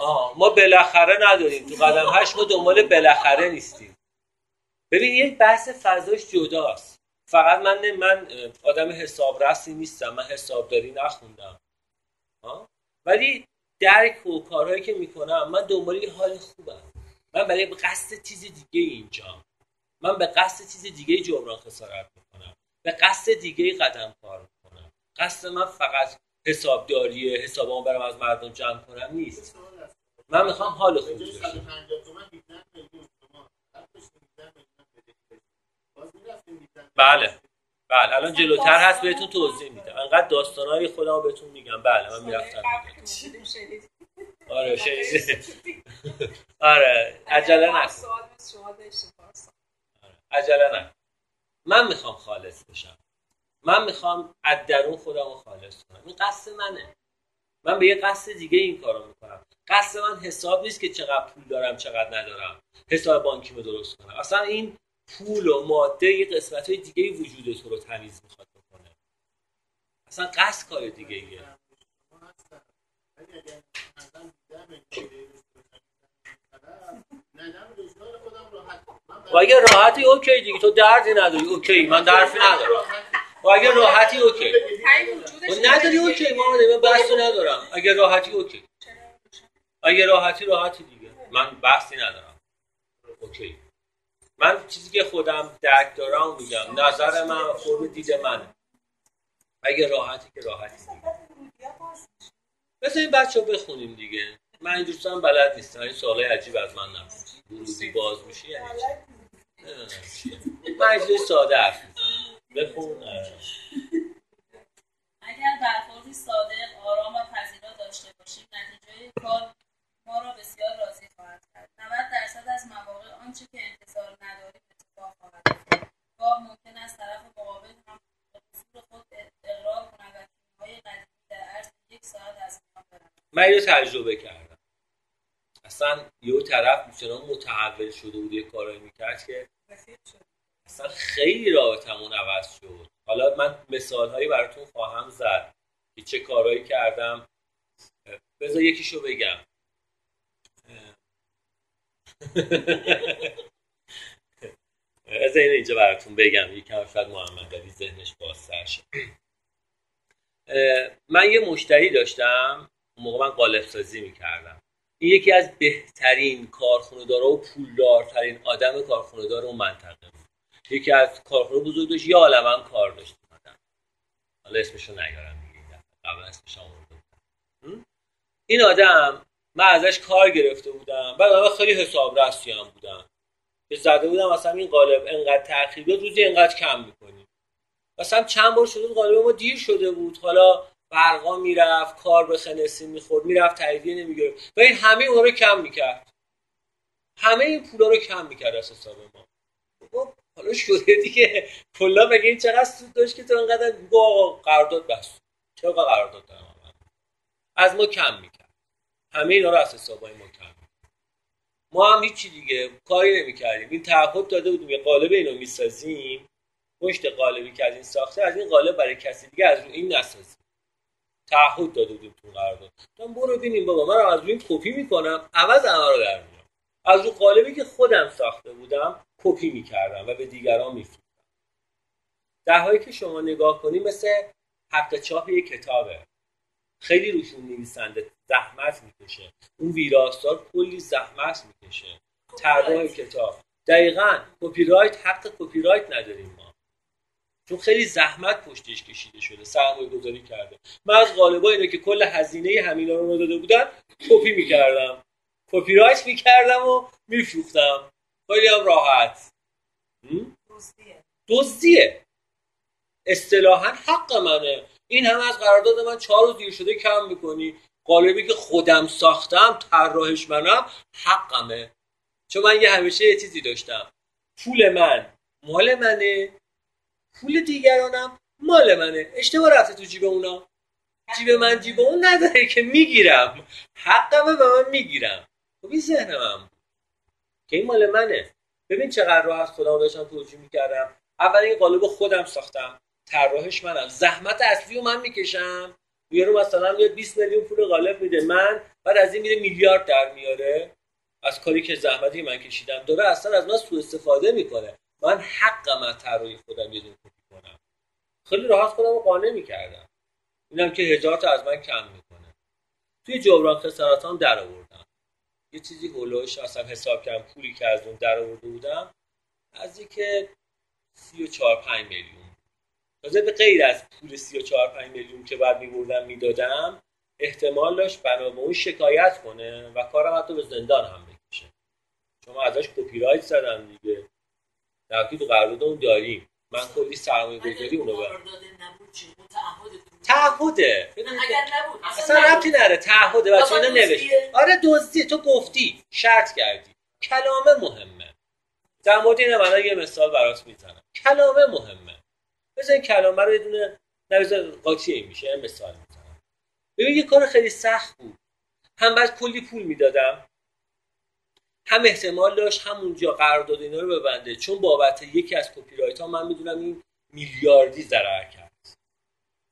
آه ما بالاخره نداریم. تو قدم هشت ما دنبال بالاخره نیستیم. ببین یک بحث فضاش جداست. فقط من من آدم حسابرسی نیستم. من حسابداری نخوندم. آه؟ ولی درک و کارهایی که می‌کنم من دنبال یه حال خوبم. من برای قصد چیز دیگه اینجا من به قصد چیز دیگه جبران خسارت می‌کنم. به قصد دیگه قدم کار قصد من فقط حسابداریه حسابامو برم از مردم جمع کنم نیست. من می‌خوام حال خوب جای داشته 150 تومن 17 میلیون شما حق داشتین 17 میلیون بدهی داشتین. باز می‌رفتین 17 بله. بله. الان جلوتر هست بهتون توضیح میدم. انقدر داستانهای خودم بهتون میگم. بله من می‌رفتم آره شنیدی. آره عجله پارسال. آره، عجله نکن. من می‌خوام خالص بشم. من می‌خوام از درون خودم رو خالص کنم این قصد منه من به یه قصد دیگه این کارو می‌کنم قصد من حساب نیست که چقدر پول دارم چقدر ندارم حساب بانکی رو درست کنم اصلا این پول و ماده یه قسمت های دیگه وجود تو رو تمیز می‌خواد بکنه اصلا قصد کار دیگه ایه و اگه راحتی اوکی دیگه تو دردی نداری اوکی من درفی ندارم و اگه راحتی اوکی. و نداری اوکی ما من بحثی ندارم. اگه راحتی اوکی؟ اگه راحتی راحتی دیگه. من بحثی ندارم. اوکی. من چیزی که خودم درک دارم میگم. نظر من فرم دید منه اگه راحتی که راحتی دیگه. مثل این بچه بخونیم دیگه. من این دوستان بلد نیستم. این سوالای عجیب از من نپرس ورودی باز میشه یعنی چی؟ من ساده حرف می‌زنم بخون. اگر برخوردی صادق آرام و پذیرا داشته باشیم نتیجه کار ما را بسیار راضی خواهد کرد. 90 درصد از مواقع آنچه که انتظار نداریم اتفاق خواهد افتاد. گاه ممکن است طرف مقابل هم به قصور خود اقرار کند و کینه‌های قدیمی در عرض یک ساعت از میان برود من اینو تجربه کردم. اصلا یه طرف چنان متحول شده بود یه کارایی می‌کرد که اصلا خیلی رابطمون عوض شد. حالا من مثال هایی براتون خواهم زد که چه کارهایی کردم. بذار یکیشو بگم. بذار اینو اینجا براتون بگم. یکم شاید محمد علی ذهنش بازتر اه، من یه مشتری داشتم. اون موقع من قالب سازی می‌کردم. این یکی از بهترین کارخونه و پولدارترین آدم کارخونه اون منطقه یکی از کارخونه بزرگ داشت یا عالم کار داشت. حالا اسمشو نیارم دیگه. قبلا اسمش آورده? این آدم من ازش کار گرفته بودم. بعد من خیلی حسابرسی هم بودم که زده بودم مثلا این قالب انقدر بیاد روزی انقدر کم می‌کنیم مثلا چند بار شده قالب ما دیر شده بود. حالا برقا می‌رفت کار به خنسی می‌خورد می‌رفت تاییدیه نمی‌گرفت. و این همه اونا رو کم می‌کرد. همه این پولا رو کم می‌کرد از حساب ما. خب حالا شده دیگه. کلا مگه این چقدر سود داشت که تو انقدر آقا قرارداد بس. چرا قرارداد؟ از ما کم می‌کرد. همه اینا رو از حسابای ما کم ما هم هیچی دیگه. کاری نمی‌کردیم. این تعهد داده بودیم. یه قالب اینو می‌سازیم. پشت قالبی که از این ساخته از این قالب برای کسی دیگه از رو این نسازیم. تعهد داده بودیم تو قرارداد. برو ببینیم بابا من از روی این کپی می‌کنم. عوض همه رو در از رو قالبی که خودم ساخته بودم کپی می‌کردم و به دیگران میفروختم. در حالی که شما نگاه کنی مثل حق چاپ یک کتابه. خیلی روشون نویسنده زحمت می‌کشه. اون ویراستار کلی زحمت می‌کشه. طراح کتاب. دقیقا کپی رایت حق کپی رایت نداریم ما. چون خیلی زحمت پشتش کشیده شده سرمایه گذاری کرده. من از غالبا اینو که کل هزینه همینا رو داده بودن کپی می‌کردم. کپی رایت می‌کردم و میفروختم. خیلی هم راحت. م? دزدیه اصطلاحا حق منه. این هم از قرارداد من چهار روز دیر شده کم می‌کنی. قالبی که خودم ساختم طراحش منم حقمه. چون من یه همیشه یه چیزی داشتم. پول من. مال منه. پول دیگرانم مال منه. اشتباه رفته تو جیب اونا. جیب من جیب اون نداره که می‌گیرم. حقمه و من می‌گیرم. خب این ذهن من بود که این مال منه. ببین چقدر راحت خودم داشتم توجیه می‌کردم. اول این قالب رو خودم ساختم. طراحش منم. زحمت اصلی رو من می‌کشم. یارو مثلا میاد 20 میلیون پول قالب میده من. بعد از این میره میلیارد در میاره. از کاری که زحمتی من کشیدم. داره اصلا از من سوء استفاده می‌کنه. من حقم از طراحی خودم یه دونه کنم خیلی راحت خودم رو قانع می‌کردم. اینم که هزار تا از من کم می‌کنه. توی جبران خسارات هم در آوردم. یه چیزی هولوش اصلا حساب کردم پولی که از اون در آورده بودم سی و چهار پنج میلیون. تازه به غیر از پول سی و چهار پنج میلیون که بعد میبردم می‌دادم احتمال داشت بنا به اون شکایت کنه و کارم حتی به زندان هم بکشه. چون من ازش کپی رایت زدم دیگه. در تو قرارداد اون داریم. من کلی سرمایه گذاری اونو برم تعهده. نبود اصلا ربطی نره تعهده بچه اینا نوشت. آره دزدی تو گفتی شرط کردی. کلامه مهمه. در مورد این من یه مثال برات می‌زنم. کلامه مهمه. بذار این کلامه رو یه دونه نه بذار قاطی این میشه یه مثال می‌زنم. ببین یه کار خیلی سخت بود. هم بعد کلی پول می‌دادم هم احتمال داشت همونجا قرارداد اینا رو ببنده. چون بابت یکی از کپی رایت ها من می‌دونم این میلیاردی ضرر کرد.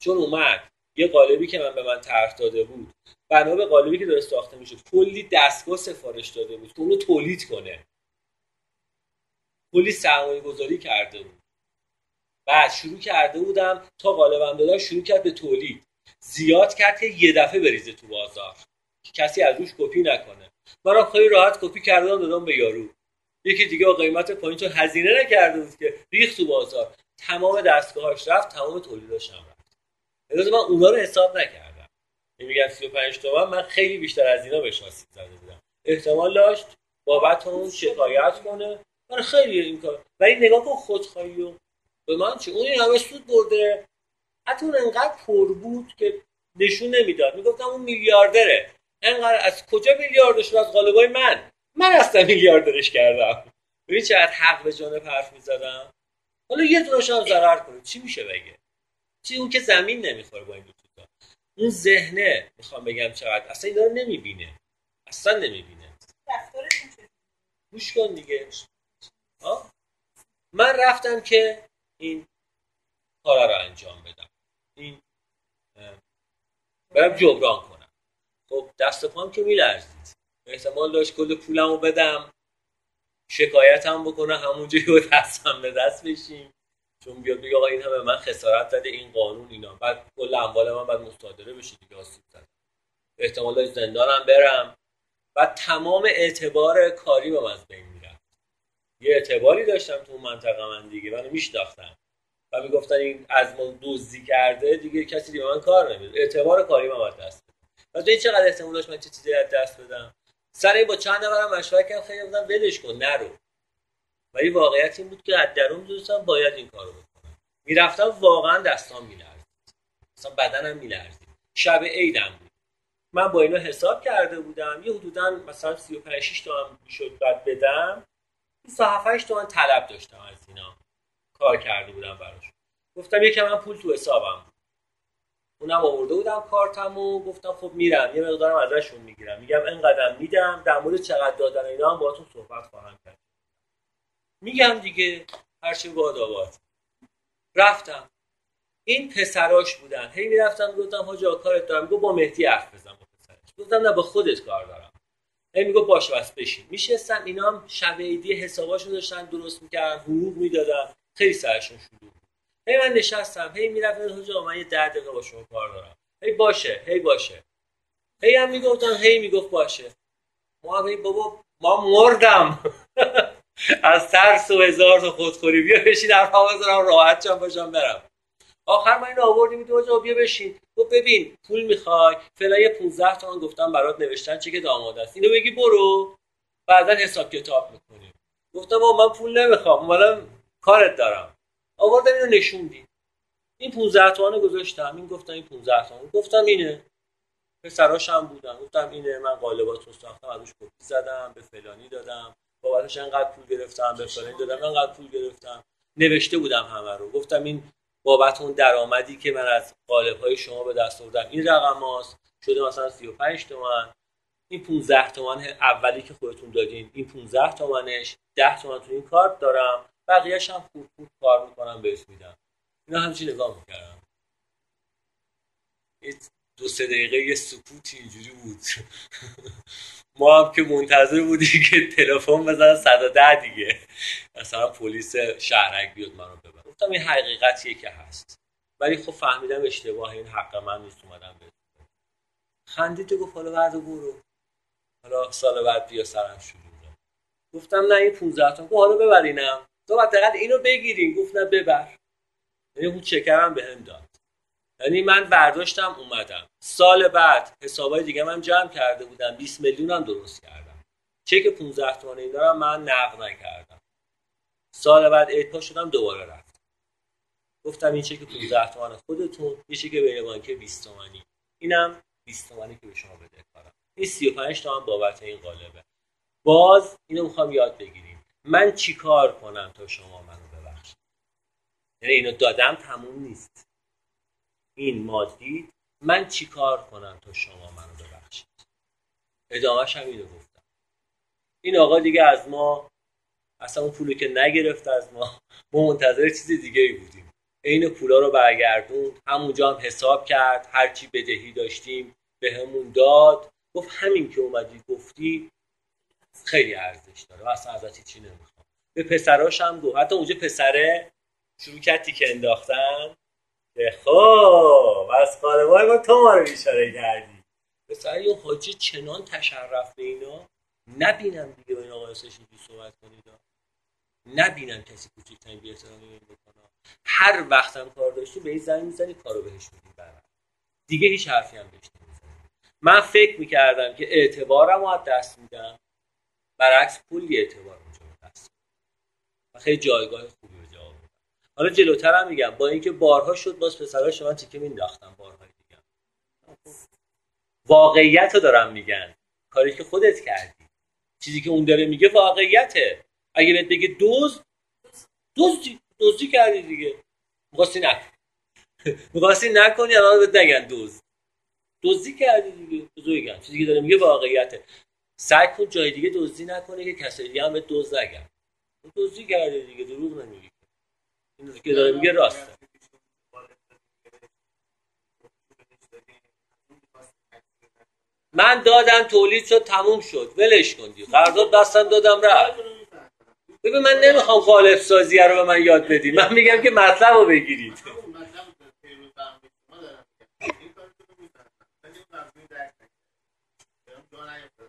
چون اومد. یه قالبی که من به من طرح داده بود. بنا به قالبی که داره ساخته میشه کلی دستگاه سفارش داده بود که اونو تولید کنه. کلی سرمایه گذاری کرده بود. بعد شروع کرده بودم تا قالبم دادن شروع کرد به تولید. زیاد کرد که یه دفعه بریزه تو بازار. کسی از روش کپی نکنه. منم خیلی راحت کپی کردم دادم به یارو. یکی دیگه با قیمت پایین چون هزینه نکرده بود که ریخ تو بازار. تمام دستگاهاش رفت تمام تولیداش هم رفت. لذا من اونا رو حساب نکردم. میگم 35 تومن من خیلی بیشتر از اینا بهش آسیب زده بودم. احتمال داشت بابت اون شکایت کنه. من خیلی این کار. ولی نگاه کن خودخواهی و به من چه اون همه سود برده. حتی اون انقدر پر بود که نشون نمی‌داد. می‌گفتم اون میلیاردره. انقدر از کجا میلیاردش از قالبای من. من اصلا میلیاردرش کردم. ببین چقدر حق به جانب حرف می‌زدم. حالا یه دونش هم ضرر کنه. چی میشه بگه؟ چی اون که زمین نمی‌خوره با این دو اون ذهنه می‌خوام بگم چقدر. اصلا اینا رو نمی‌بینه. اصلا نمی‌بینه. گوش کن دیگه. آه؟ من رفتم که این کار رو انجام بدم. این برم جبران کنم. خب دست پام که میلرزید. احتمال داشت کل پولم رو بدم. شکایت هم بکنه همونجا دستم به دست بشیم. چون بیاد بگه آقا این همه من خسارت داده این قانون اینا. بعد کل اموال من بعد مصادره بشه دیگه آسیب زد احتمال زندانم برم. و تمام اعتبار کاری به از بین می‌رفت. یه اعتباری داشتم تو منطقه من دیگه منو میشناختم و می‌گفتن این از ما دزدی کرده دیگه کسی دیگه من کار نمیده اعتبار کاری من دست بده این چقدر احتمال داشت من چه چیزی دست بدم؟ سر با چند نفرم مشورت کردم خیلی بودم ولش کن نرو. ولی واقعیت این بود که از درون دوستم باید این کارو بکنم. می‌رفتم واقعا دستام میلرزید. اصلا بدنم میلرزید. شب عیدم بود. من با اینا حساب کرده بودم. یه حدودا مثلا 35 6 تومن می‌شد بعد بدم. 27 تومن طلب داشتم از اینا. کار کرده بودم براش. گفتم یکم من پول تو حسابم بود. اونم آورده بودم کارتمو. گفتم خب میرم. یه مقدارم ازشون می‌گیرم. میگم اینقدر میدم. در مورد چقدر دادن اینا هم باهاتون صحبت خواهم کرد. میگم دیگه هرچی باد آباد. رفتم. این پسراش بودن. هی می‌رفتم گفتم ها کارت دارم. گفت با مهدی حرف بزن با پسرش گفتم نه با خودت کار دارم. هی میگو باشه بس بشین. میشستم اینا هم شب عیدی حساباشون داشتن درست می‌کردن حقوق می‌دادن. خیلی سرشون شروع هی من نشستم هی می‌رفتم حاجا من یه ده دقیقه با شما کار دارم. هی باشه هی باشه. هی هم می‌گفتن هی می‌گفت باشه. ما هی بابا ما مردم. از ترس و هزار تا خودخوری. بیا بشین در بزنم راحت چم باشم برم. آخر من اینو آوردیم دو بیا بشین. گفت ببین پول می‌خوای؟ فعلا یه 15 تومن گفتم برات نوشتن چه که داماد است. اینو بگی برو. بعدا حساب کتاب می‌کنیم. گفتم من پول نمی‌خوام. اومدم کارت دارم. آوردم اینو نشوندیم این 15 تومن گذاشتم. این گفتم این 15 تومن گفتم اینه. پسراش هم بودن. گفتم اینه من قالبات رو ساختم ازش کپی زدم به فلانی دادم. بابتش انقدر پول گرفتم به فلانی دادم انقدر پول گرفتم. نوشته بودم همه رو. گفتم این بابت اون درآمدی که من از قالب های شما به دست آوردم این رقم هاست. شده مثلا 35 تومن. این 15 تومن اولی که خودتون دادین این 15 تومنش 10 تومن تو این کارت دارم. بقیهش هم خوب خوب کار می‌کنم بهش میدم. اینا همچی نگاه می‌کردم. دو سه دقیقه یه سکوت اینجوری بود. ما هم که منتظر بودیم که تلفن بزن 110 دیگه. مثلا پلیس شهرک بیاد منو ببر گفتم این حقیقتیه که هست. ولی خب فهمیدم اشتباه این حق من نیست اومدم به خندید گفت حالا بعد برو. حالا سال بعد بیا سرم شروع گفتم نه این 15 تا. حالا ببرینم. تو حداقل اینو بگیریم گفت نه ببر. یعنی اون چکرم به هم داد. یعنی من برداشتم اومدم. سال بعد حسابای دیگه من جمع کرده بودم. 20 میلیون هم درست کردم. چک 15 تومانی این دارم من نقد نکردم. سال بعد اعطا شدم دوباره رفت. گفتم این چک 15 تومن خودتون یه چک بین بانک 20 تومانی اینم 20 تومانی که به شما بده کارم. این 35 تومن بابت این قالبه باز اینو می‌خوام یاد بگیریم. من چیکار کنم تا شما منو ببخشید؟ یعنی اینو دادم تموم نیست. این مادی من چیکار کنم تا شما منو ببخشید؟ ادامهش هم اینو گفتم. این آقا دیگه از ما اصلا اون پولو که نگرفت از ما ما منتظر چیز دیگه ای بودیم. عین پولا رو برگردون همونجا هم حساب کرد هرچی بدهی داشتیم به همون داد. گفت همین که اومدی گفتی خیلی ارزش داره و اصلا ازت چی نمی‌خوام. به پسراش هم گفت. حتی اونجا پسره شروع کرد تیکه انداختن. که خب از خانوار ما تو ما رو بیچاره کردی. پسر یه حاجی چنان تشرف به اینا نبینم دیگه با این آقای صحبت کنید نبینم کسی کوچکترین بی احترامی این بکنه. هر وقتم کار داشتی به این زنگ می‌زنی کارو بهش میدی برم دیگه هیچ حرفی هم بهش نمی‌زنی. من فکر می‌کردم که اعتبارم رو از دست میدم. برعکس کلی اعتبار اونجا دست و خیلی جایگاه خوبی. حالا جلوتر هم میگم با اینکه بارها شد باز پسرها من تیکه مینداختم بارهای دیگه. واقعیت رو دارم میگن. کاری که خودت کردی. چیزی که اون داره میگه واقعیته. اگه بهت بگه دوز دزدی دزدی کردی دیگه؟ می‌خواستی نکن. می‌خواستی نکنی الان بهت نگن دوز. دزدی کردی دیگه. بزرگم چیزی که داره میگه واقعیته. سعی کن جای دیگه دزدی نکنه که کسی دیگه هم به دزد نگن. دزدی کرده دیگه. دروغ نمیگه این که داره میگه راسته. من دادم تولید شد تموم شد. ولش کن دیگه. قرارداد بستم دادم رفت. ببین من نمی‌خوام قالب سازی رو به من یاد بدید من میگم که مطلب رو بگیرید.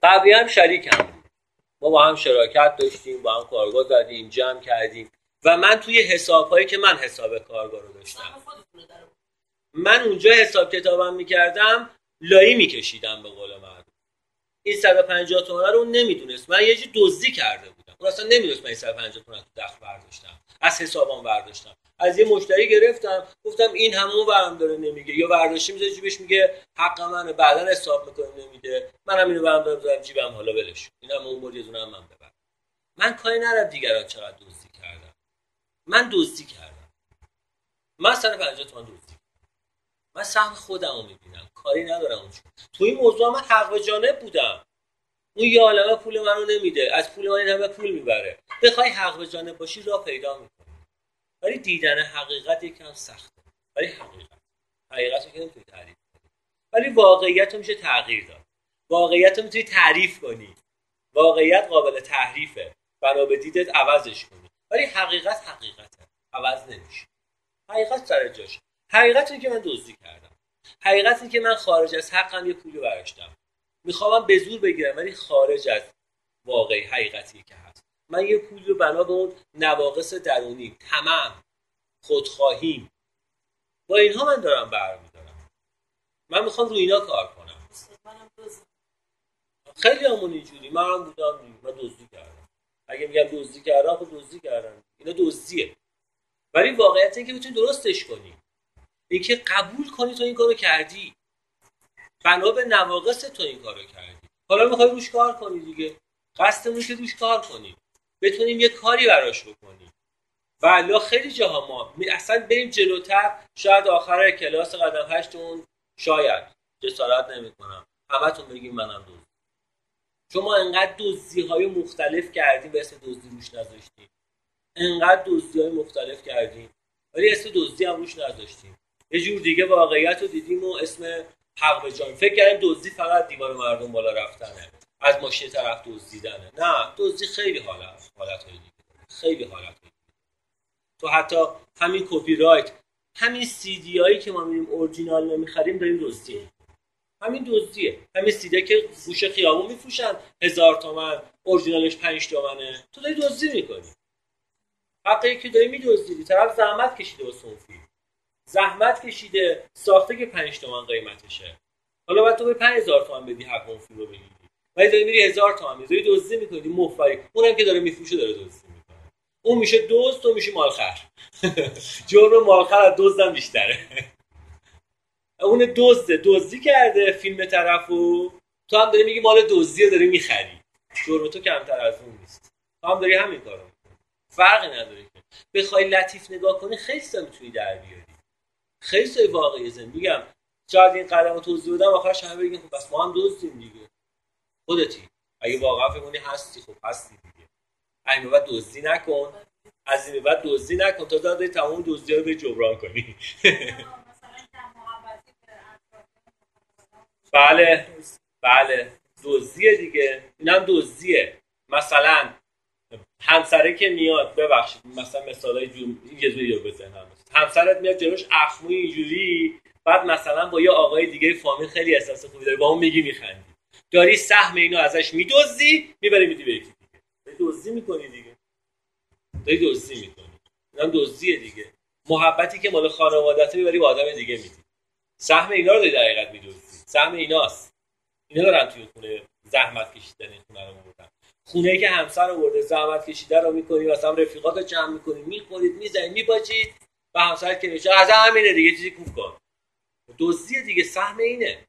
قبلی هم شریکم. ما با هم شراکت داشتیم با هم کارگاه زدیم جمع کردیم. و من توی حساب هایی که من حساب کارگاه رو داشتم. من اونجا حساب کتابم می‌کردم لایی میکشیدم به قول من. این 150 تومن رو نمی‌دونست. من یه چیزی دزدی کرده بودم. اون اصلا نمی‌دونست من این 150 تومن تو دخل برداشتم. از حسابم برداشتم. از یه مشتری گرفتم. گفتم این همون برام داره نمیگه. یا برداشتی می‌ذاره جیبش میگه حق منه. بعدا حساب می‌کنه نمیده. منم اینو برام دارم جیبم. حالا ولش اینم اون بود یه دونه هم من ببر. من کاری ندارم دیگران چقدر دزدی من دزدی کردم. من 150 تومن دزدی من سهم خودم رو می‌بینم. کاری ندارم اونجا تو این موضوع من حق جانب بودم. اون یه عالمه پول منو نمیده. از پول من این همه پول می‌بره. بخوای حق به جانب باشی را پیدا می‌کنی. ولی دیدن حقیقت یکم سخته. ولی حقیقت. حقیقت رو که نمی‌تونی تعریف کنی. ولی واقعیت رو میشه تغییر داد. واقعیت رو می‌تونی تعریف کنی. واقعیت قابل تحریفه. بنا به دیدت عوضش کنی. ولی حقیقت حقیقته. عوض نمیشه. حقیقت سر جاش. حقیقت که من دزدی کردم. حقیقت که من خارج از حقم یه پولی برشتم می‌خوام به زور بگیرم ولی خارج از واقعی حقیقتی که هست. من یه پولی رو بنا به اون نواقص درونی تمام خودخواهیم با اینها من دارم برمیدارم. من می‌خوام روی اینا کار کنم. خیلی همون اینجوری. من هم بودم. من دزدی کردم. اگه میگم دزدی کردم خب دزدی کردم اینا دزدیه. ولی واقعیت اینه که بتونی درستش کنی. اینکه قبول کنی تو این کارو کردی. بنا به نواقص تو این کارو کردی. حالا می‌خوای روش کار کنی دیگه. قصدمون که روش کار کنی. بتونیم یه کاری براش بکنیم و خیلی جاها ما اصلا بریم جلوتر. شاید آخر کلاس قدم هشتون شاید. جسارت نمی‌کنم. همتون بگیم منم دوست چون ما انقدر دزدی های مختلف کردیم به اسم دزدی روش نذاشتیم. انقدر دزدی های مختلف کردیم. ولی اسم دزدی هم روش نذاشتیم. یه جور دیگه واقعیت رو دیدیم و اسم حق به جان. فکر کردیم دزدی فقط دیوار مردم بالا رفتنه. از ماشین طرف دزدیدنه. نه دزدی خیلی حالت حالت های دیگه خیلی حالت دیگه تو حتی همین کپی رایت همین سی دی هایی که ما میریم اورجینال نمی‌خریم داریم دزدی همین دزدیه. همین سیده که فوش خیابون میفروشن. هزار تومن. اورجینالش پنج تومنه. تو داری دزدی می‌کنی. حقی که داری میدزدی طرف زحمت کشیده و صنفی زحمت کشیده. ساخته که 5 تومن قیمتشه. حالا باید تو به 5000 تومن بدی حق اون رو بگیری. ولی داری میری 1000 تومن. می‌ذاری دزدی می‌کنی. مفری. اونم که داره میفروشه داره دزدی می‌کنه. اون میشه دزد تو میشه مالخر جرم مالخر از دزدم بیشتره. اون دزده دزدی کرده فیلم طرفو. تو هم داری میگی مال دزدی رو داری می‌خری. جرم تو کمتر از اون نیست. تو هم داری همین کارو فرقی نداره که. بخوای لطیف نگاه کنی خیلی می‌تونی در بیاری. خیلی سای واقعی زندگی. میگم شاید این قدم رو توضیح بدم آخرش همه بگیم خب پس ما هم دزدیم دیگه. خودتی. اگه واقعا فکر هستی خب هستی دیگه. این بعد دزدی نکن. از این بعد دزدی نکن. تا داده تمام دزدی رو به جبران کنی. بله. بله. دزدیه دیگه. اینم دزدیه. مثلا همسره که میاد ببخشید مثلا مثالای جون یه دونه یا بزنم همسرت میاد جلوش اخموی اینجوری بعد مثلا با یه آقای دیگه فامیل خیلی احساس خوبی داره با اون میگی میخندی. داری سهم اینو ازش میدزدی می‌بری میدی به یکی دیگه. داری دزدی می‌کنی دیگه. داری دزدی می‌کنی. اینم دزدیه دیگه. محبتی که مال خانوادت می‌بری به آدم دیگه میدی. سهم اینا رو داری در حقیقت میدزدی. سهم ایناست. اینا دارن توی خونه زحمت کشیدن این خونه رو بردن خونه ای که همسر آورده زحمت کشیده رو می‌کنی مثلا رفیقات رو جمع می‌کنی می‌خورید می‌زنید میباجید و همسر که میشه از همینه دیگه چیزی کوف کن. دزدی دیگه سهم اینه.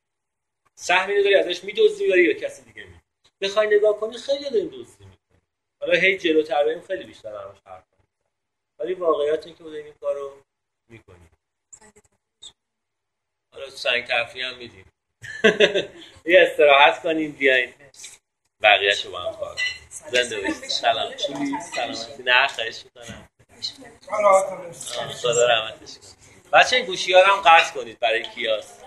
سهم اینو داری ازش میدزدی یا کسی دیگه می بخوای نگاه کنی خیلی داریم دزدی می‌کنی حالا هی جلوتر بریم خیلی بیشتر همش حرف ولی واقعیت این که داریم این کارو می‌کنیم. حالا سنگ تفریح هم میدیم. یه استراحت کنیم بیاین. بقیهش رو با هم کار کنیم زنده باشید. سلام. سلامتی؟ نه خواهش می‌کنم. خدا رحمتش کنم بچه این گوشی ها رو هم قطع کنید برای کیاس.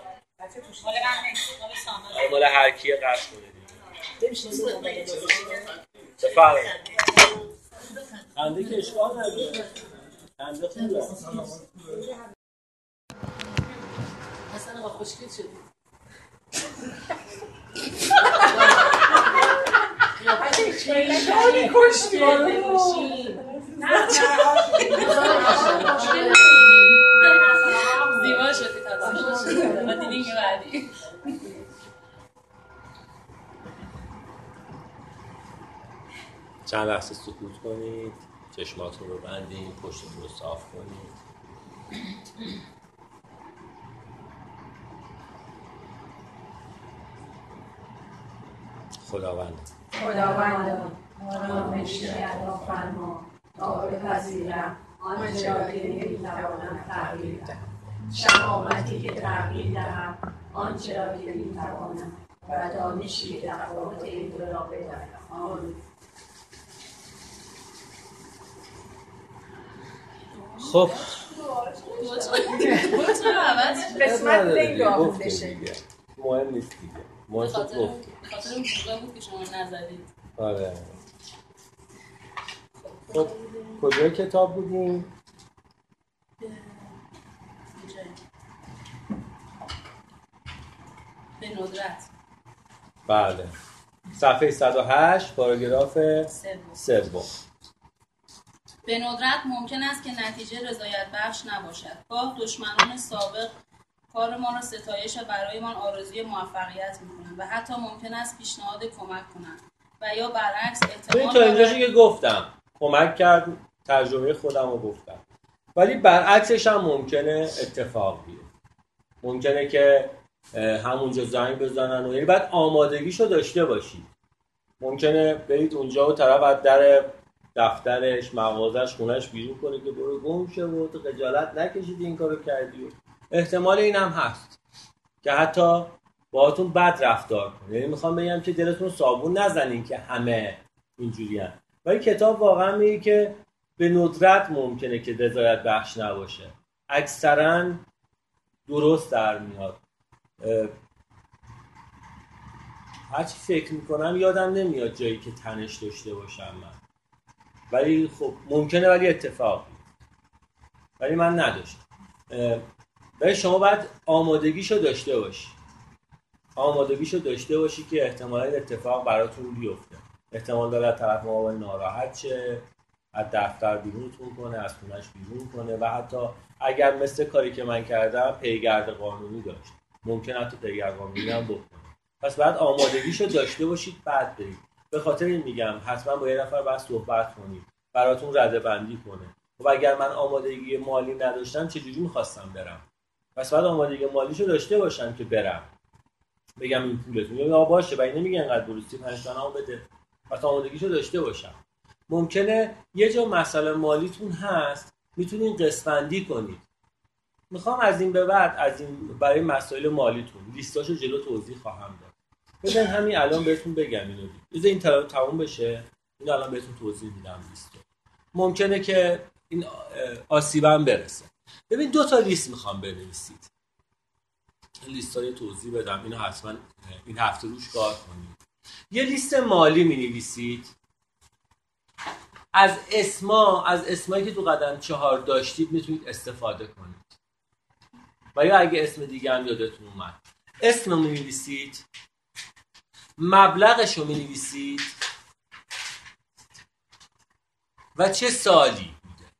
مال هر کیه قطع کنید. بفرمایید. خنده که اشکال نداره خنده خوبه. اصلا آقا خوشگل شدی. خیلی. زیبا شدی تا چند لحظه سکوت کنید چشماتون رو بندید پشتتون رو صاف کنید خداوند. خداوند آرامشی عطا فرما تا بپذیرم آنچه را که نمی‌توانم تغییر دهم. شهامتی که تغییر دهم آنچه را که می‌توانم و دانشی که تفاوت این دو را بدهم. آمین. خب؟ قسمت. مهم نیست دیگه. شد خاطر خاطر موقع بود که شما نزدید. آره. خب کجای کتاب بودیم؟ به ندرت. بله. صفحه 108 پاراگراف سوم. به ندرت ممکن است که نتیجه رضایت بخش نباشد. گاه دشمنان سابق کار ما را ستایش و برایمان آرزوی موفقیت می‌کنند و حتی ممکن است پیشنهاد کمک کنند و یا برعکس احتمال تا اینجاشو دارد که گفتم کمک کرد تجربه خودم رو گفتم. ولی برعکسش هم ممکنه اتفاق بیفته. ممکنه که همونجا زنگ بزنن و یعنی باید آمادگیشو داشته باشید ممکنه برید اونجا و طرف از در دفترش مغازش خونش بیرون کنه که برو گم شه و تو خجالت نکشیدی این کارو کردی احتمال این هم هست که حتی باهاتون بد رفتار کنه یعنی می‌خوام بگم که دلتون صابون نزنین که همه اینجوری ولی کتاب واقعا میگه که به ندرت ممکنه که رضایت بخش نباشه. اکثرا درست در میاد. هرچی فکر می‌کنم یادم نمیاد جایی که تنش داشته باشم من. ولی خب ممکنه ولی اتفاق. ولی من نداشتم. ولی شما باید آمادگیشو داشته باشی. آمادگیشو داشته باشی که احتمالا این اتفاق براتون بیفته. احتمال داره از طرف مقابل ناراحت شه از دفتر بیرونتون کنه از خونش بیرون کنه و حتی اگر مثل کاری که من کردم پیگرد قانونی داشت. ممکن حتی پیگرد قانونی هم بکنه. پس بعد آمادگیشو داشته باشید بعد برید. به خاطر این میگم حتما با یه نفر باید صحبت کنید. براتون رده بندی کنه. و اگر من آمادگی مالی نداشتم چجوری می‌خواستم برم؟ پس بعد آمادگی مالیشو داشته باشم که برم. بگم این پولتون یا باشه و نمیگه انقدر درستی پنج بده. پس آمادگیشو داشته باشم. ممکنه یه جا مسئله مالیتون هست می‌تونین قسمندی کنید می‌خوام از این به بعد از این برای مسائل مالیتون لیستاشو جلو توضیح خواهم داد. بزن همین الان بهتون بگم اینو. بذار این طرف تموم بشه. این الان بهتون توضیح میدم لیستو. ممکنه که این آسیبم برسه. ببین دو تا لیست می‌خوام بنویسید. لیست های توضیح بدم. اینو حتما این هفته روش کار کنید. یه لیست مالی می نویسید از اسما از اسمایی که تو قدم چهار داشتید می‌تونید استفاده کنید. و یا اگه اسم دیگه هم یادتون اومد. اسم رو می‌نویسید. مبلغش رو می‌نویسید. و چه سالی بوده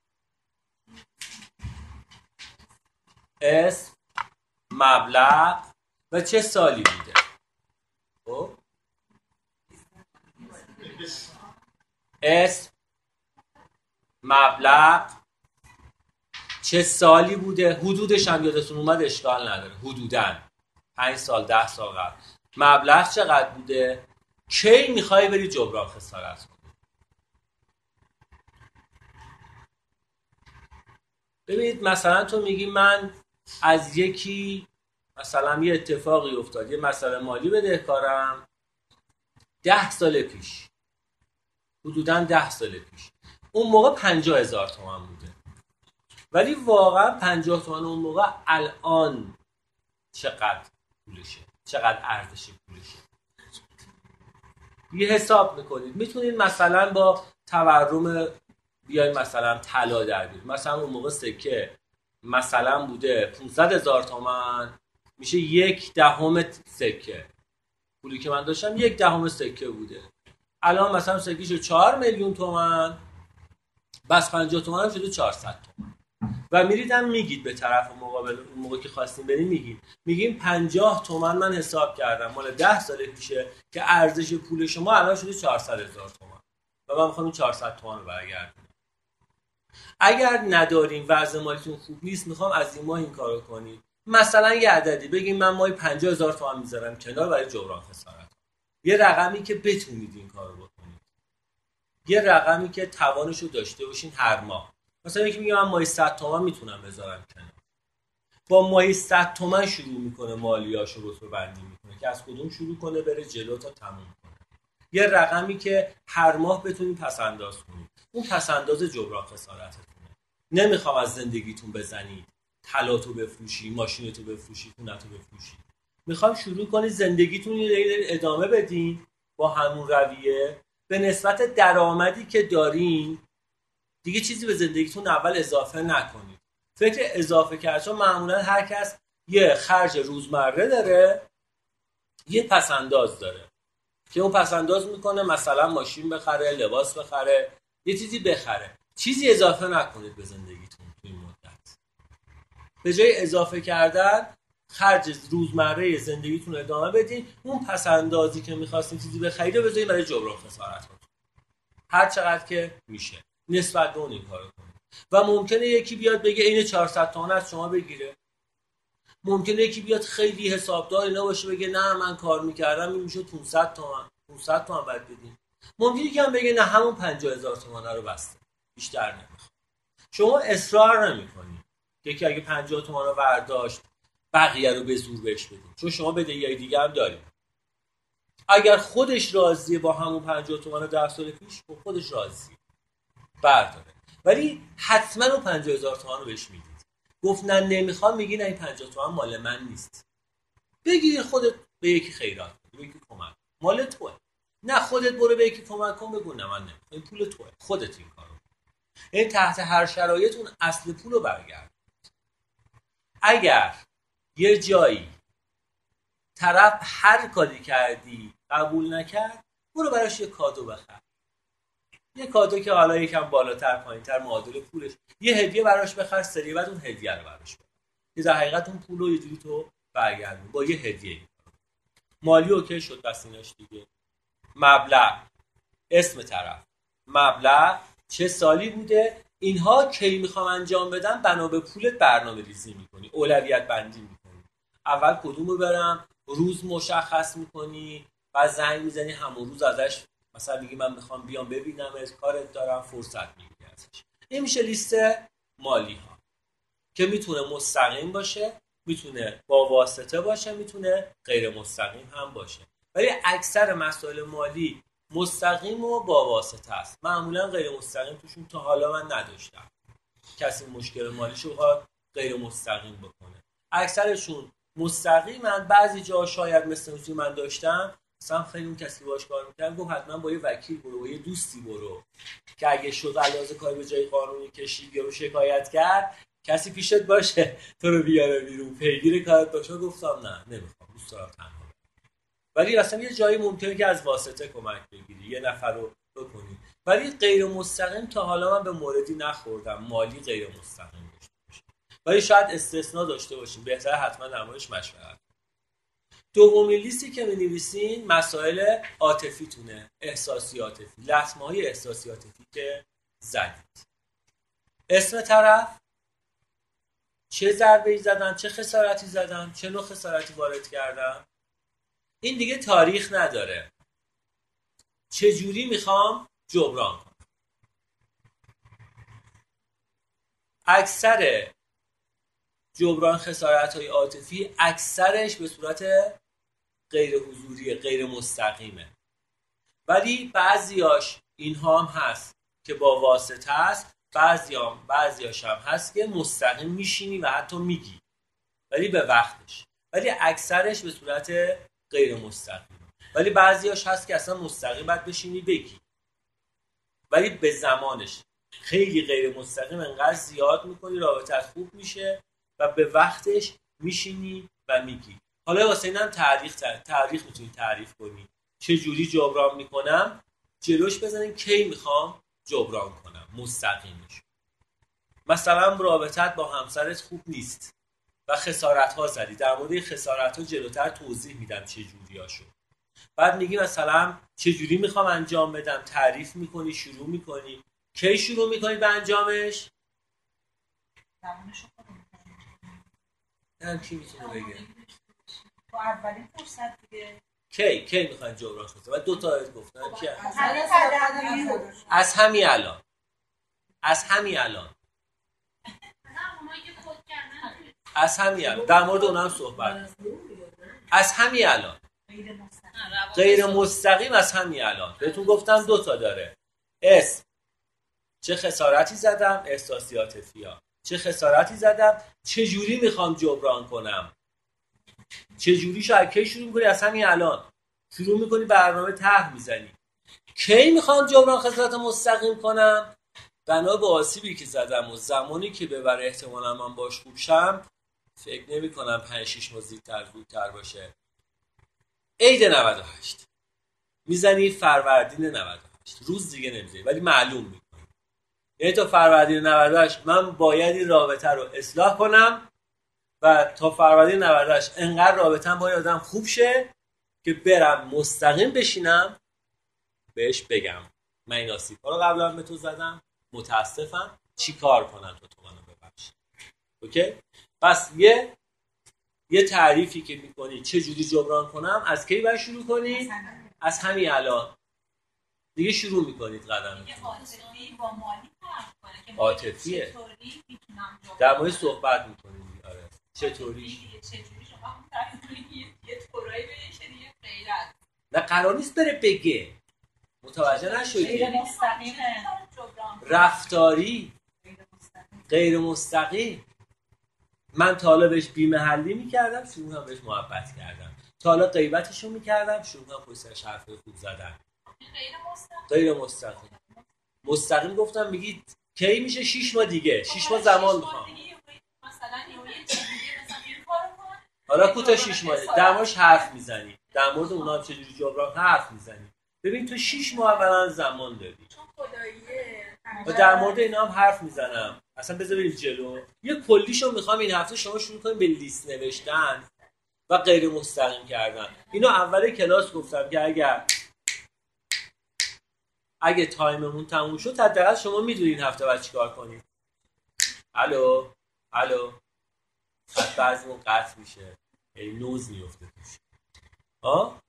اسم مبلغ و چه سالی بوده؟ خب؟ اسم مبلغ چه سالی بوده؟ حدودش هم یادتون اومد اشکال نداره. حدودا. پنج سال ده سال قبل. مبلغ چقدر بوده؟ کی می‌خوای بری جبران خسارت کنی؟ ببینید مثلا تو میگی من از یکی مثلا یه اتفاقی افتاد یه مسئله مالی بدهکارم ده سال پیش. حدودا ده سال پیش. اون موقع پنجاه هزار تومن بوده. ولی واقعا پنجاه تومن اون موقع الان چقدر پولشه؟ چقدر ارزش پولشه؟ یه حساب می‌کنید. می‌تونید مثلا با تورم بیاید مثلا طلا در بیارید. مثلا اون موقع سکه. مثلا بوده 500 هزار تومن میشه یک دهم سکه. پولی که من داشتم یک دهم سکه بوده. الان مثلا سکیشو 4 میلیون تومن بس 50 تومن شده 400 تومن. و میریدم میگید به طرف مقابل اون موقع که خواستیم بریم میگید میگیم 50 تومن من حساب کردم. مال 10 سال پیشه که ارزش پول شما الان شده 400 هزار تومن. و من می‌خوام این 400 تومن رو برگردونم. اگر نداریم وضع مالیتون خوب نیست می‌خوام از این ماه این کارو کنید مثلا یه عددی بگیم من ماهی 50 هزار تومن می‌ذارم کنار برای جبران خسارت. یه رقمی که بتونید این کارو بکنید. یه رقمی که توانش رو داشته باشین هر ماه. مثلا یکی میگه من ماهی 100 تومن می‌تونم بذارم کنار. با ماهی 100 تومن شروع می‌کنه مالیاشو رتبه بندی می‌کنه که از کدوم شروع کنه بره جلو تا تموم کنه. یه رقمی که هر ماه بتونید پس انداز کنید. اون پس انداز جبران خسارتتونه. نمی‌خوام از زندگیتون بزنید. طلاتو بفروشی ماشینتو بفروشی خونتو بفروشی. می‌خوام شروع کنید زندگیتون رو ادامه بدین با همون رویه. به نسبت درآمدی که دارین دیگه چیزی به زندگیتون اول اضافه نکنید. فکر اضافه کردن معمولا هر کس یه خرج روزمره داره یه پسنداز داره. که اون پسنداز می‌کنه مثلا ماشین بخره لباس بخره یه چیزی بخره. چیزی اضافه نکنید به زندگیتون تو این مدت. به جای اضافه کردن خرج روزمره زندگیتون ادامه بدین. اون پسندازی که می‌خواستین چیزی بخرید و بذارین برای جبران خسارت هر چقدر که میشه. نسبت به اون این کارو کنید. و ممکنه یکی بیاد بگه این 400 تومن از شما بگیره. ممکنه یکی بیاد خیلی حسابدار اینا باشه بگه نه من کار می‌کردم این میشه 500 تومن 500 تومن بعد بدین. ممکنه یکی هم بگه نه همون 50 هزار تومن رو بسته. بیشتر نمی‌خوام شما اصرار نمی‌کنید یکی اگه 50 تومن رو برداشت بقیه رو به زور بهش بدین. چون شما بدهی دیگه هم دارید. اگر خودش راضیه با همون 50 تومن 10 سال پیش خب خودش راضیه. برداره. ولی حتما اون 50 هزار تومن رو بهش می‌دید. گفت نه نمی‌خوام. میگی نه این 50 تومن مال من نیست. بگیر خودت به یکی خیرات. به یکی کمک. مال توه. نه خودت برو به یکی کمک کن بگو نه من نمی‌خوام. این پول توه. خودت این کارو. این تحت هر شرایط اون اصل پول رو برگرد. اگر یه جایی طرف هر کاری کردی قبول نکرد برو براش یه کادو بخر. یه کادو که حالا یکم بالاتر پایینتر معادل پولش. یه هدیه براش بخر سری بعد اون هدیه رو براش بخر. یه در حقیقت اون پول یه جوری تو برگردون. با یه هدیه. مالی اوکی شد بس ایناش دیگه. مبلغ. اسم طرف. مبلغ چه سالی بوده؟ اینها کی می‌خوام انجام بدم؟ بنا به پولت برنامه ریزی می‌کنی. اولویت بندی می‌کنی. اول کدوم رو برم؟ روز مشخص می‌کنی و زنگ می‌زنی همون روز ازش. مثلا میگی من می‌خوام بیام ببینم از کارت دارم فرصت می‌گیری ازش. این میشه لیست مالی ها که می‌تونه مستقیم باشه می‌تونه با واسطه باشه می‌تونه غیر مستقیم هم باشه. ولی اکثر مسائل مالی مستقیم و با واسطه است. معمولا غیر مستقیم توشون تا حالا من نداشتم. کسی مشکل مالیشو بخواد غیر مستقیم بکنه. اکثرشون مستقیما بعضی جا شاید مثل من داشتم مثلا خیلی اون کسی باش کار می‌کرد گفت حتما با یه وکیل برو با یه دوستی برو. که اگه شد علاوه کاری به جای قانونی کشید یا رو شکایت کرد کسی پیشت باشه تو رو بیاره بیرون. پیگیر کارت باشه. گفتم نه نمی‌خوام. دوست دارم تنها. ولی اصلا یه جایی ممکنه که از واسطه کمک بگیری یه نفر رو بکنی. ولی غیر مستقیم تا حالا من به موردی نخوردم. مالی غیر مستقیم داشته باشه ولی شاید استثنا داشته باشیم. بهتر حتما موردش مشورت دومین لیستی که می نویسین مسائل عاطفیتونه احساسی عاطفی. لطمه های احساسی عاطفی که زدید. اسم طرف. چه ضربه ای زدن چه خسارتی زدن چه نوع خسارتی وارد کردن این دیگه تاریخ نداره. چجوری می‌خوام جبران کنم؟ اکثر جبران خسارت های عاطفی اکثرش به صورت غیر حضوری غیر مستقیمه ولی بعضیاش اینها هم هست که با واسطه هست بعضی هم بعضیاش هم هست که مستقیم میشینی و حتی میگی. ولی به وقتش. ولی اکثرش به صورت غیر مستقیم. ولی بعضیاش هست که اصلا مستقیم باید بشینی بگی. ولی به زمانش. خیلی غیر مستقیم انقدر زیاد می‌کنی رابطت خوب میشه و به وقتش میشینی و میگی. حالا واسه اینم تعریف تعریف می‌تونی تعریف کنی. چه جوری جبران می‌کنم؟ جلوش بزنیم کی می‌خوام جبران کنم؟ مستقیمش. مثلا رابطت با همسرت خوب نیست. و خسارت ها زدی. در مورد خسارت ها جلوتر توضیح میدم چه جوری ها شد. بعد میگی مثلا چه جوری می‌خوام انجام بدم؟ تعریف می‌کنی شروع می‌کنی. کی شروع می‌کنی به انجامش. هم کی می‌تونه بگه؟ اولین فرصت دیگه. کی؟ کی می‌خوان جبران کنید و دو تا گفتن. کی؟ قدم میاد. از همین الان. از همین الان. از همین الان. در مورد اونم صحبت. از همین الان. غیر مستقیم. از همین الان. بهتون گفتم دو تا داره. اس. چه خسارتی زدم؟ احساسی عاطفی ها چه خسارتی زدم؟ چه جوری می‌خوام جبران کنم؟ چه جوری شاید کی شروع می‌کنی؟ از همین الان. شروع می‌کنی برنامه طرح می‌زنی. کی می‌خوام جبران خسارت مستقیم کنم؟ بنا به آسیبی که زدم و زمانی که ببره احتمالا من باش خوب شم فکر نمی کنم 5 6 ماه زودتر زودتر باشه. عید 98 می‌زنی فروردین 98 روز دیگه نمی‌زنی ولی معلوم می‌کنی. یعنی تا فروردین 98 من باید این رابطه رو اصلاح کنم و تا فروردین 98 انقدر رابطم با آدم خوب شه که برم مستقیم بشینم بهش بگم. من این آسیب ها رو قبلا به تو زدم متاسفم. چی کار کنم تو تو منو ببخش اوکی؟ پس یه یه تعریفی که می‌کنی چه جوری جبران کنم از کی باید شروع کنی؟ از همین. الان. دیگه شروع می‌کنید قدم عاطفیه. چطوری می‌تونم جبران در مورد صحبت می‌کنی آره. چطوری؟ دیگه چجوری شما هم تعریف کنید که یه- یه طورایی بشه دیگه غیرت نه قرار نیست بره بگه. متوجه نشدی؟ رفتاری. غیر مستقیم. من تا حالا بهش بیمحلی می‌کردم شروع هم بهش محبت کردم. تا حالا غیبتشو می‌کردم شروع هم پشت سرش حرف خوب زدن. غیر مستقیم. غیر مستقیم. مستقیم گفتم میگید کی میشه شیش ماه دیگه؟ شیش ماه زمان می‌خوام. حالا کوتا شیش ماه. در موردش حرف می‌زنی. در مورد اونا هم چجوری جبران حرف می‌زنی. ببین تو شیش ماه اولا زمان داری. چون خداییه. و در مورد اینا هم حرف می‌زنم. اصلا بذار بریم جلو. یه کلیشو می‌خوام این هفته شما شروع کنیم به لیست نوشتن و غیر مستقیم کردن. اینو اول کلاس گفتم که اگر اگه time مون تموم شد حداقل شما می‌دونین هفته باید چیکار کنید الو؟ الو؟ بعد بعضیمون قطع میشه. یعنی نوز میفته توش. آه؟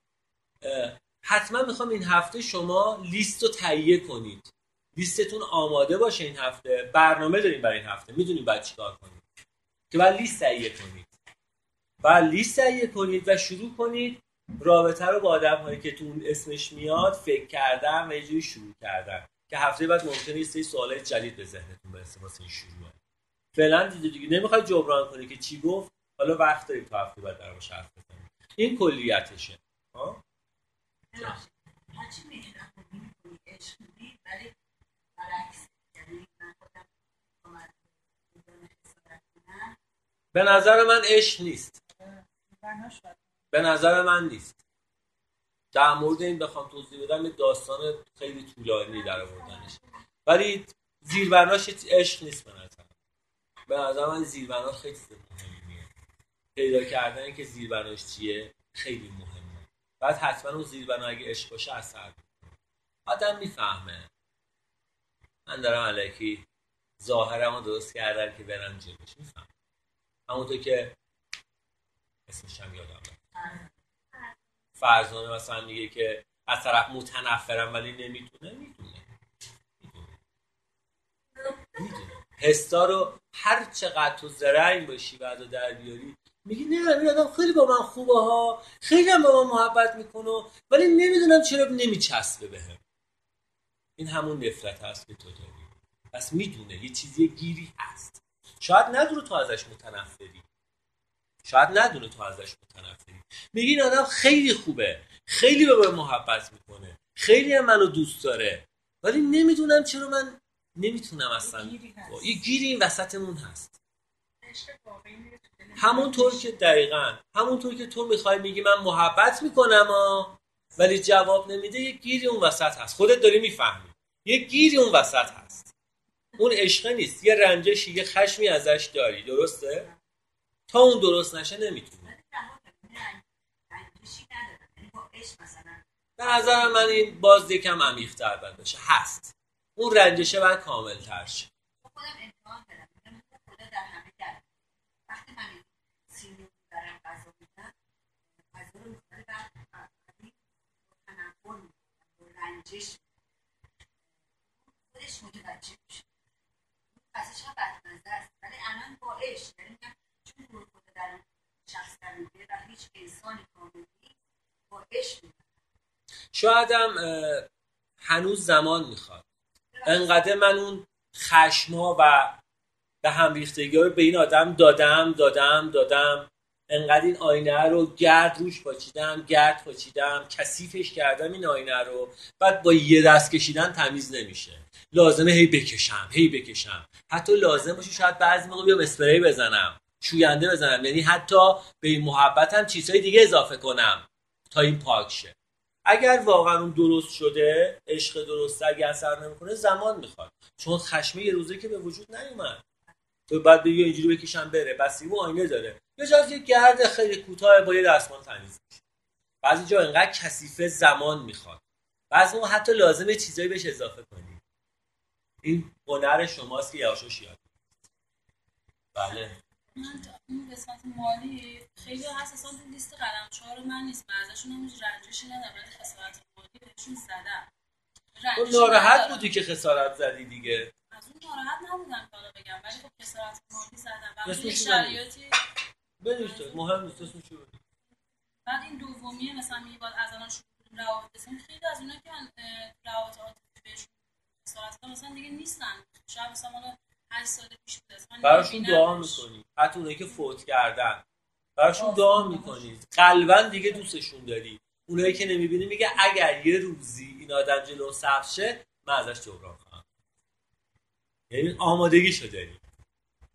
اه، حتما می‌خوام این هفته شما لیست رو تهیه کنید. لیستتون آماده باشه این هفته. برنامه داریم برای این هفته. می‌دونیم باید چیکار کنید که باید لیست تهیه کنید. بعد لیست تهیه کنید و شروع کنید رابطه رو با آدم هایی که تو اون اسمش میاد فکر کردن و یه شروع کردن. که هفته بعد ممکنه یه سری سوالای جدید به ذهنتون برسه واسه این شروعه فعلا دیگه دیگه. نمی‌خوای جبران کنی که چی گفت؟ حالا وقت داریم تا هفته بعد درمش حرف بزنیم. این کلیتشه. ها ببخشید هرچی می‌دونم خوبی می‌کنی عشق میدی ولی برعکس یعنی من خودم با من می‌دونم خسارت کنم به نظر من عشق نیست. به نظر من نیست. در مورد این بخوام توضیح بدم داستان خیلی طولانی در آوردنش. ولی زیربناش عشق نیست به نظر به نظر من زیربناش خیلی مهمیه. پیدا کردن که زیربناش چیه خیلی مهمه. بعد حتما اون زیربنا اگه عشق باشه اثر آدم می‌فهمه. من دارم علکی ظاهرم رو درست کردن که برم جلوش. میفهم همونطور که اسمش هم یادم فرزانه مثلا میگه که از طرف متنفرم ولی نمی‌تونه. می‌تونه می‌دونه. حسا رو هر چقدر تو زرنگ باشی بعد در بیاری میگی نه این آدم خیلی با من خوبه ها. خیلی هم با من محبت می‌کنه ولی نمی‌دونم چرا نمیچسبه بهم این همون نفرت هست که تو داری. پس می‌دونه. یه چیزی گیری هست. شاید ندونه تو ازش متنفری. شاید ندونه تو ازش متنفری. میگی این آدم خیلی خوبه. خیلی به من محبت می‌کنه. خیلی هم منو دوست داره. ولی نمی‌دونم چرا من نمی‌تونم اصلا. یه گیری این وسطمون هست. همونطور که دقیقا همونطور که تو می‌خوای میگی من محبت می‌کنم ها ولی جواب نمیده یه گیری اون وسط هست. خودت داری می‌فهمی. یه گیری اون وسط هست. اون عشق نیست. یه رنجشی یه خشمی ازش داری. درسته؟ تا اون درست نشه ندارم یعنی به نظر من این باز یکم عمیق‌تر باید باشه. هست. اون رنجشه باید کامل تر شه رنجش. خودش متوجه میشه. غذاش هم بدمزه است. ولی الان با عشق یعنی میگم چون خدا در اون شخص در و هیچ انسانی کامل نیست با عشق اه، هنوز زمان می‌خواد. انقدر من اون خشما و به هم ریختگی رو به این آدم دادم دادم دادم. انقدر این آینه رو گرد روش پاچیدم گرد پاچیدم کثیفش کردم این آینه رو. بعد با یه دست کشیدن تمیز نمیشه. لازمه هی بکشم هی بکشم. حتی لازم باشه شاید بعضی موقع بیام اسپری بزنم شوینده بزنم. یعنی حتی به این محبتم چیزهای دیگه اضافه کنم تا این پاک شه. اگر واقعا اون درست شده عشق درسته اگه اثر نمی‌کنه زمان می‌خواد. چون خشمه یه روزه که به وجود نیومد. تو بعد بگی اینجوری بکشم بره. بس این آینه داره. یا جاز یه گرد خیلی کوتاه با یه دستمال تمیز میشه. بعضی جا انقدر کثیفه زمان می‌خواد. بعضی موقع حتی لازمه چیزایی بهش اضافه کنی. این هنر شماست که یواشاش یاد بله. من اون قسمت مالی خیلی هست. اصلا تو لیست قلم چهار من نیست. من ازشون هم هیچ رنجشی ندارم ولی خسارت مالی بهشون زدم تو رنجشی ناراحت. بودی که خسارت زدی دیگه. از اون ناراحت نبودم که بگم ولی خب خسارت مالی زدم. و یه رو شرایطی بنویس مهم نیست اسمش رو بگو. بعد این دومیه مثلا میگه باید از الان شروع کنیم روابط خیلی از اونایی که من روابط عاطفی بهشون مثلا دیگه نیستن. شاید مثلا مال 8 سال پیش اصلا براشون. دعا می‌کنی. حتی اونایی که فوت کردن. براشون دعا. می‌کنی. قلبا دیگه دوستشون داری. اونایی که نمی‌بینی میگه اگر یه روزی این آدم جلو شه من ازش جبران خواهم. یعنی آمادگیشو داری.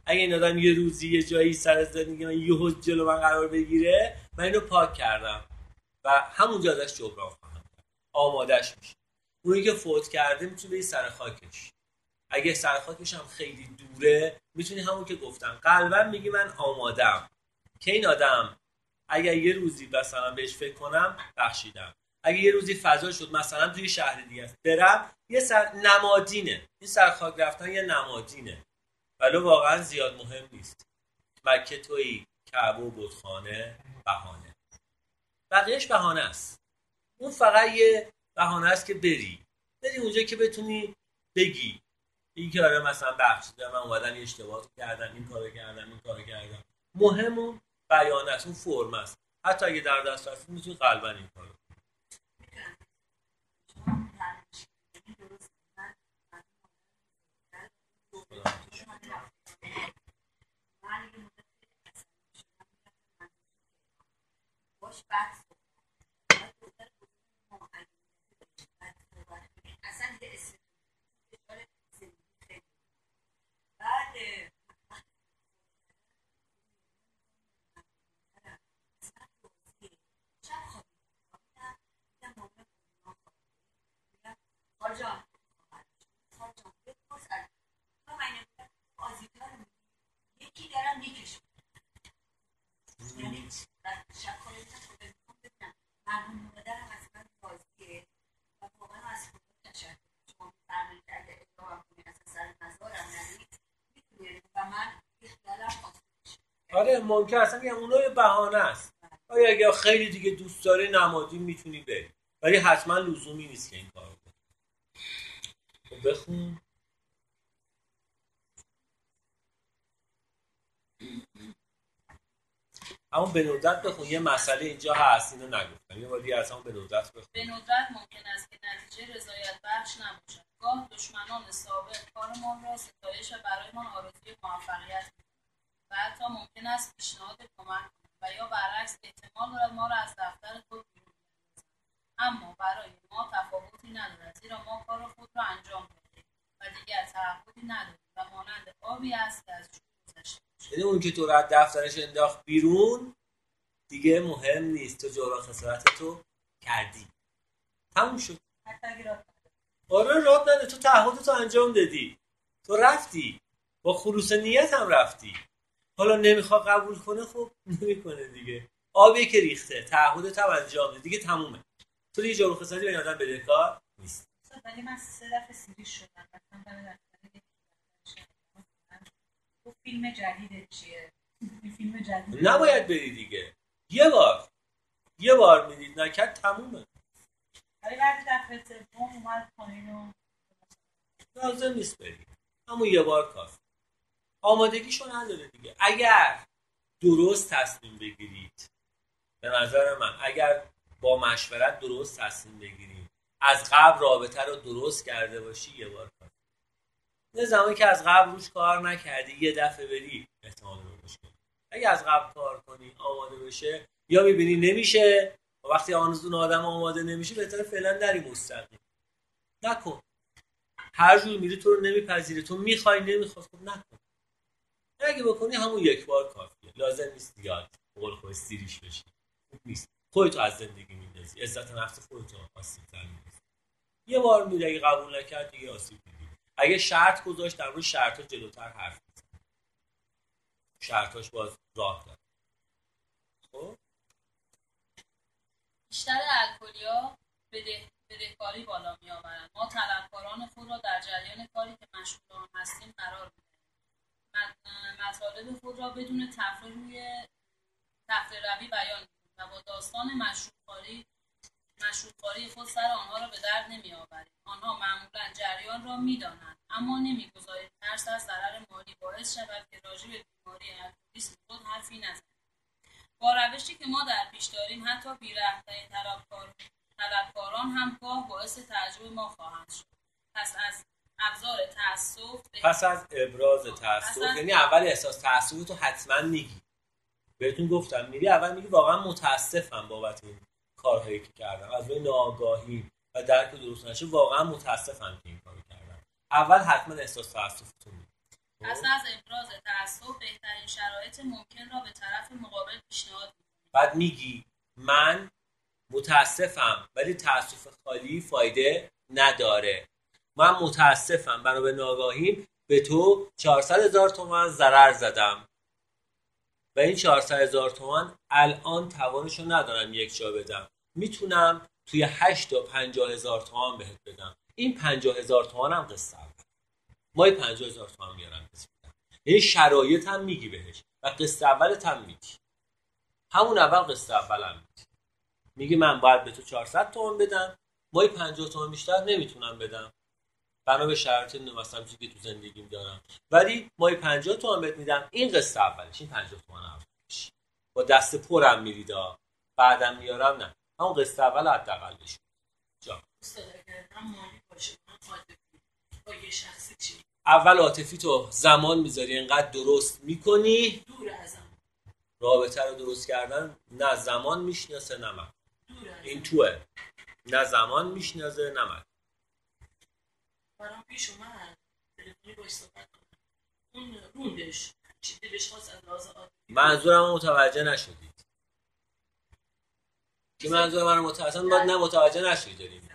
اگه این آدم یه روزی یه جایی سر از زندگی من یهو جلو من قرار بگیره من اینو پاک کردم. و همونجا ازش جبران کرد. آمادش میشه. اونی که فوت کرده می‌تونه بری سر خاکش. اگه سر خاکش هم خیلی دوره می‌تونی همون که گفتم. قلبا میگی من آمادم که این آدم اگر یه روزی مثلا بهش فکر کنم بخشیدم. اگه یه روزی فضا شد مثلا توی شهر دیگه است برم یه سر نمادینه. این سر خاک رفتن یه نمادینه. ولی واقعا زیاد مهم نیست. مکه توی کعبه و بتخانه بهانه. بقیهش بهانه است. اون فقط یه بهانه است که بری. بری اونجا که بتونی بگی. این که آره مثلا بخشیدم من اومدم یه اشتباه کردم این کارو کردم این کارو کردم. مهم اون بیان است اون فرم است. حتی اگه در دست هستی می‌تونی قلبا این کارو می‌تونم شما رنج یعنی درست من من من یه مدت عصبی شدم می‌رفتم مدرسه. باش بحث کنم. بعد دختر بزرگ ما از من که آره ممکن اصلا میگم اونها یه بهانه است. آیا اگه خیلی دیگه دوست داری نمادی می‌تونی بری. ولی حتما لزومی نیست که این کار کنی. خب بخون. اما به ندرت بخون یه مسئله اینجا هست اینو نگفتم. یه بار از همون به ندرت بخون. به ندرت ممکن است که نتیجه رضایت بخش نباشد. گاه دشمنان سابق کارمان را ستایش و برایمان آرزوی موفقیت و حتی ممکن است پیشنهاد کمک و یا برعکس احتمال دارد ما را از دفتر خود بیرون اما برای ما تفاوتی ندارد زیرا ما کار خود را انجام دادیم و دیگر تعهدی نداریم و مانند آبی است که از یعنی اون که تو رو از دفترش انداخت بیرون دیگه مهم نیست. تو جبران خسارت تو کردی. تموم شد. آره راد نده. تو تعهدتو انجام دادی. تو رفتی. با خلوص نیت هم رفتی. حالا نمی‌خواد قبول کنه خب نمی‌کنه دیگه. آبی که ریخته. تعهدت هم انجام دادی. دیگه تمومه. تو دیگه جبران خسارتی به آدم بدهکار نیست. ولی من سه دفعه سیریش شدم مثلا برای دفتر یکی مثلا تو فیلم جدید چیه؟ فیلم جدید. نباید بری دیگه. یه بار. یه بار می‌دید نکرد تمومه. ولی بعد دفعه سوم اومد پایین و لازم نیست بری اما یه بار کافی آمادگیشو نداره دیگه. اگر درست تصمیم بگیرید به نظر من اگر با مشورت درست تصمیم بگیرید از قبل رابطه رو درست کرده باشی یه بار نه زمانی که از قبل روش کار نکردی یه دفعه بری احتمال مشکل اگه از قبل کار کنی آماده بشه یا می‌بینی نمیشه و وقتی آن اون آدم آماده نمیشه بهتره فعلا نری مستقیم. نکن. هر جور میری تو رو نمیپذیره. تو می‌خوای نمی‌خواد خب نکن. اگه بکنی همون یک بار کافیه لازم نیست زیاد قول خود سیریش بشی. نیست. خودتو از زندگی میندازی. عزت نفس خودتو آسیب تر یه بار میری قبول نکرد دیگه آسیب دیدی اگه شرط گذاشت در مورد شرطا جلوتر حرف شرطاش باز راه داره. خب؟ بیشتر الکلیا بده بدهکاری بالا می آورند ما طلبکاران خود را در جریان کاری که مشغول آن هستیم قرار می‌دهیم. مطالب خود را بدون تفریح روی تفریح روی بیان و با داستان مشروطخواری مشروطخواری خود سر آنها را به درد نمی آوریم آنها معمولا جریان را می‌دانند اما نمی‌گذارید ترس از ضرر مالی باعث شود که راجع به بیماری الکلیسم خود حرفی نزنید. با روشی که ما در پیش داریم حتی بیرحمترین طلبکار طلبکاران هم گاه باعث تعجب ما خواهند شد. پس از ابزار تاسف پس از ابراز پس تاسف یعنی اول احساس تاسف تو حتما میگی. بهتون گفتم میری اول میگی واقعا متاسفم بابت این. کارهایی که کردم. از روی ناآگاهی و درک درست نشه واقعا متاسفم که این کارو کردم. اول حتما احساس تاسفتون پس از ابراز تاسف بهترین شرایط ممکن را به طرف مقابل پیشنهاد بعد میگی من متاسفم ولی تاسف خالی فایده نداره. من متاسفم. بنا به ناگاهیم به تو 400 هزار تومن ضرر زدم. و این 400 هزار تومن الان توانشو ندارم یک جا بدم. می‌تونم توی 8 تا 50 هزار تومن بهت بدم. این 50 هزار تومن هم قصه اول مای 50 هزار تومن میارم یعنی شرایط هم میگی بهش و قصه اولت هم میگی. همون اول قصه اولم میگی. میگی من باید به تو 400 تومن بدم. مای 50 تومن بیشتر نمی‌تونم بدم. بنا به شرایط مثلا چیزی که تو زندگیم دارم. ولی مای 50 تومن بهت میدم این قصه اولش این 50 تومن اولش. با دست پرم میریدا بعدم میارم نه. همون قصه اول جا یه شخصی چی اول عاطفی تو زمان می‌ذاری انقدر درست می‌کنی؟ دور ازم رابطه رو درست کردن نه زمان می‌شناسه نه من. این توه. نه زمان می‌شناسه نه من. برام پیش اومد. تلفنی باش صحبت کنم اون روندش چی دلش خواست از لحاظ عاطفی منظورم متوجه نشدید. که منظور من متوجه؟ ما نه متوجه نشدید داریم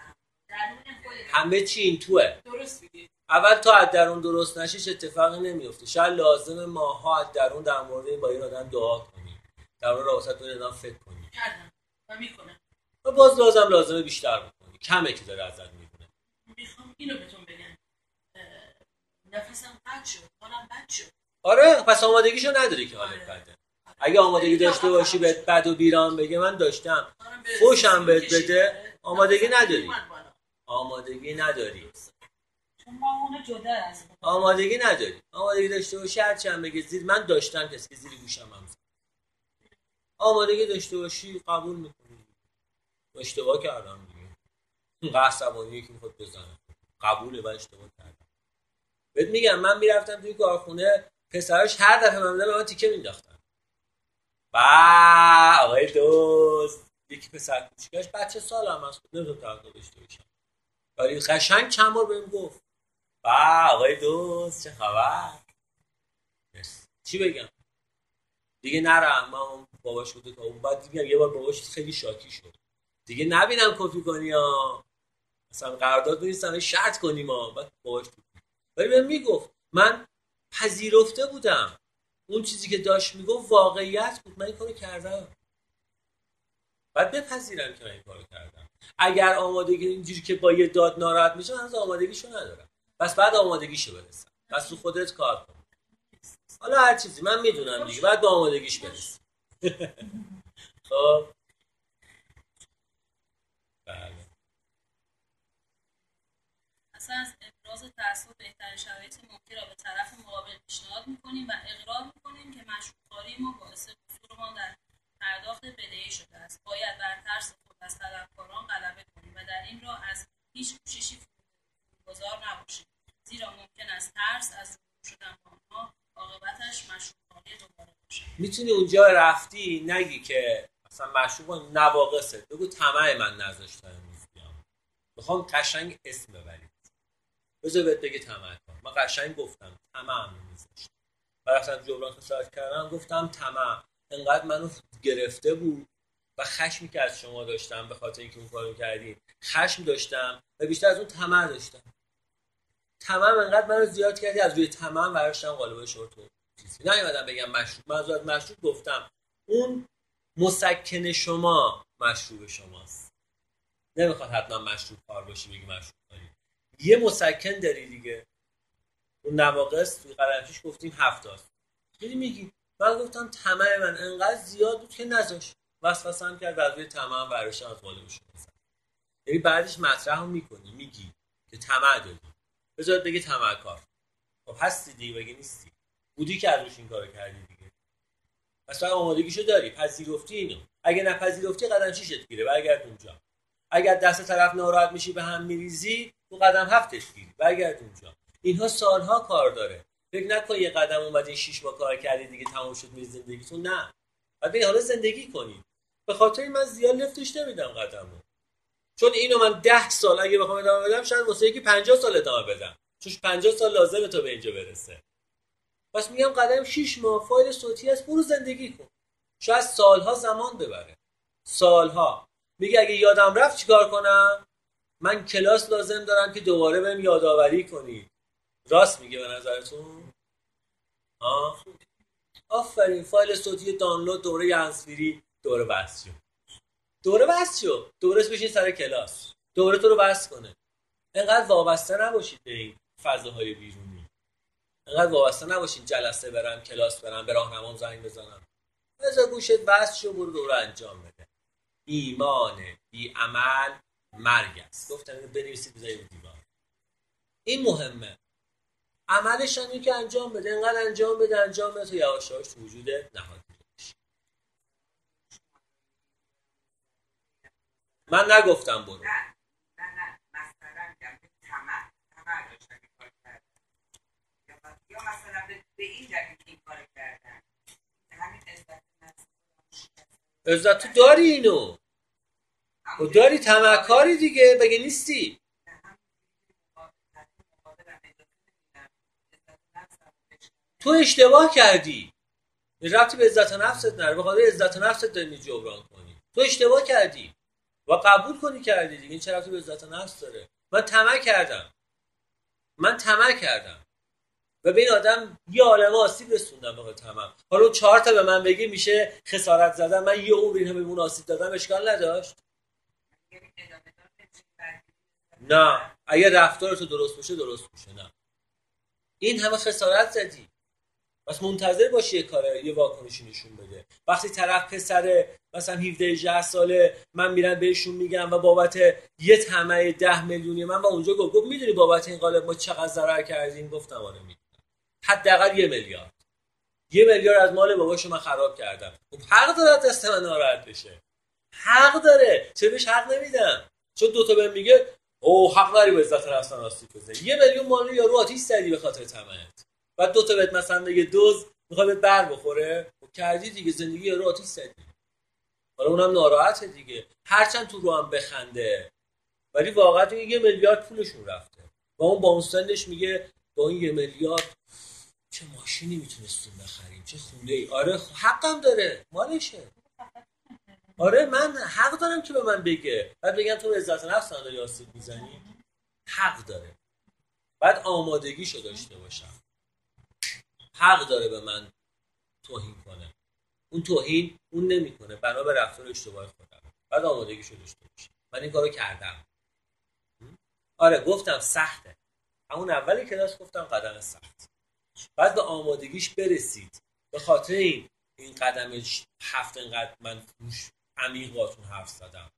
همه چی این توه. درست اول تا از درون درست نشیش اتفاقی نمیفته شاید لازم ماها از درون در مورد با این آدم دعا کنیم. در مورد راست با آدم فکر کنیم. کردم. و می‌کنم. و باز لازم لازمه بیشتر بکنی. کمه که داره ازت اینو بهتون بگم. نفسم قد شد حالم بد شد. آره پس آمادگیشو نداری که حالت آره. بده. اگه آمادگی داشته باشی بهت بد و بیران بگه من داشتم. به فوشم بهت. بده، آمادگی نداری. آمادگی نداری. آمادگی نداری. آمادگی داشته باشی هرچی هم بگه زیر من داشتم کسی که زیر گوشم هم. آمادگی داشته باشی قبول می‌کنی. اشتباه کردم دیگه. قصبانی که می‌خواد بزنه. قبوله و اشتباه کردم. بهت میگم من می‌رفتم توی کارخونه پسراش هر دفعه من به من تیکه مینداختن با آقای دوست یکی پسر کوچیکش بچه سال هم از خود نمی‌تونم توقع داشته باشم ولی قشنگ چند بار بهم گفت. با آقای دوست چه خبر. چی بگم؟ دیگه نرم من باباش بوده که اون بعد دیگه یه بار باباش خیلی شاکی شد. دیگه نبینم کپی کنی ها. مثلا قرارداد نیستم شرط کنیم باباش تو ولی بهم می‌گفت من پذیرفته بودم. اون چیزی که داشت می‌گفت واقعیت بود. من این کارو کردم. بعد بپذیرم که من این کارو کردم. اگر آمادگی اینجوری که با یه داد ناراحت میشه من از آمادگیشو ندارم. پس بعد آمادگیشو برسم. پس تو خودت کار کن. حالا هر چیزی من می‌دونم دیگه. بعد به آمادگیش برس خب بله اصلا از ابراز تأسف بهترین شرایط ممکن را به طرف مقابل پیشنهاد می‌کنیم و اقرار می‌کنیم که مشروطکاری ما باعث قصور ما در پرداخت بدهی شده است. باید بر ترس خود از طلبکاران غلبه کنیم و در این راه از هیچ کوششی گذار نباشیم. زیرا ممکن است ترس از روبرو شدن با آنها عاقبتش مشروطکاری دوباره باشد. می‌تونی اونجا رفتی نگی که مثلا مشروب نواقصه. بگو طمع من نذاشتن امروز بیام. می‌خوام قشنگ اسم ببرید بذار بهت بگه کن من قشنگ گفتم من میذاشت. و رفتم جبران خسارت کردم گفتم طمع انقدر منو گرفته بود و خشمی که از شما داشتم به خاطر اینکه اون کارو کردیم خشم داشتم و بیشتر از اون طمع داشتم. طمع انقدر منو زیاد کردی از روی طمع برداشتم قالب شورت و چیزی نیومدم بگم مشروب. من از مشروب گفتم اون مسکن شما مشروب شماست. نمی‌خواد حتما مشروب کار باشی بگی مشروب کاری یه مسکن داری دیگه. اون نواقص توی قلمچیش گفتیم هفتاست خیلی میگی. من گفتم طمع من انقدر زیاد بود که نذاش. وسوسه هم کرد از روی هم برداشتم از زد. یعنی بعدش مطرح هم می‌کنی میگی که طمع داری. بذار بگه طمع کار. خب هستی دیگه بگه نیستی؟ بودی که از روش این کارو کردی دیگه. پس آمادگیشو داری پذیرفتی اینو. اگه نپذیرفتی قدم چیشت گیره برگرد اونجا. اگر دست طرف ناراحت میشی به هم میریزی تو قدم هفتش گیری. برگرد اونجا. اینها سالها کار داره. فکر نکن یه قدم اومدین شیش ماه کار کردی دیگه تمام شد میری زندگیتون. نه. بعد حالا زندگی کنی. به خاطر من زیاد لفتش نمیدم قدمو. چون اینو من ده سال اگه بخوام ادامه بدم شاید واسه یکی 50 سال ادامه بدم. چون 50 سال لازمه تا به اینجا برسه. پس میگم قدم 6 ماه فایل صوتی هست. برو زندگی کن. شاید سالها زمان ببره. سالها. میگه اگه یادم رفت چیکار کنم؟ من کلاس لازم دارم که دوباره بهم یادآوری کنید راست میگه به نظرتون؟ ها آفرین فایل صوتی دانلود دوره هنسفری دوره شد دوره شد دوره بشین سر کلاس. دوره تو رو بس کنه. انقدر وابسته نباشید به این فضاهای بیرونی. انقدر وابسته نباشید جلسه برم کلاس برم به راهنمام زنگ بزنم. بذار گوشت بس شو برو دوره انجام بده. ایمان بی عمل مرگ است. گفتم اینو بنویسید بذارید رو دیوار. این مهمه. عملش هم که انجام بده. انقدر انجام بده انجام بده تو یواش یواش تو وجود نهادی بشی من نگفتم برو. نه نه نه. مثلا میگم که طمع طمع داشتن این کار کردن. یا مثلا- به, این دلیل این کار کردن. همین عزت نفس عزت تو داری اینو. و داری تمکاری دیگه بگه نیستی؟ تو اشتباه کردی. ربطی به عزت نفست نره به خاطر عزت نفست داری جبران کنی. تو اشتباه کردی. و قبول کنی کردی دیگه. این چه ربطی به عزت نفس داره؟ من طمع کردم. من طمع کردم. و به این آدم یه عالمه آسیب رسوندم به طمع. حالا چهار تا به من بگی میشه خسارت زدن. من یه عمر این همه به اون آسیب دادم اشکال نداشت یعنی ادامه دار نمیشه برگردی. نه. اگه رفتار تو درست باشه درست میشه. نه. این همه خسارت زدی. پس منتظر باشی یه کار یه واکنشی نشون بده. وقتی طرف پسر مثلا 17 18 ساله من میرم بهشون میگم و بابت یه طمع 10 میلیونی من و اونجا گفت گفت می‌دونی بابت این قالب ما چقدر ضرر کردیم؟ گفتم آره می‌دونم. حداقل یه میلیارد. یه میلیارد از مال باباشو من خراب کردم. خب حق داره دست من ناراحت بشه. حق داره. چه بهش حق نمیدم؟ چون دوتا بهم میگه او حق داری به عزت نفس آسیب بزنی. یه میلیون مال یارو آتیش زدی به خاطر طمعت بعد دو تا بهت مثلا بگه دوز می‌خواد بهت بر بخوره؟ خب کردی دیگه زندگی یارو آتیش زدی. حالا اونم ناراحته دیگه. هرچند تو رو هم بخنده. ولی واقعا تو یه میلیارد پولشون رفته. و اون با اون سنش میگه با این یه میلیارد چه ماشینی می‌تونستیم بخریم؟ چه خونه ای آره خب حقم داره. مالشه. آره من حق دارم که به من بگه. بعد بگم تو عزت نفس نداری آسیب می‌زنی؟ حق داره. بعد آمادگیشو داشته باشم. حق داره به من توهین کنه. اون توهین اون نمی‌کنه. بنا به رفتار اشتباه خودم بعد آمادگیشو داشته باشم. من این کارو کردم. آره گفتم سخته. همون اولی کلاس گفتم قدم سخت. بعد به آمادگیش برسید. به خاطر این این قدمش هفت انقدر من عمیق باتون حرف زدم.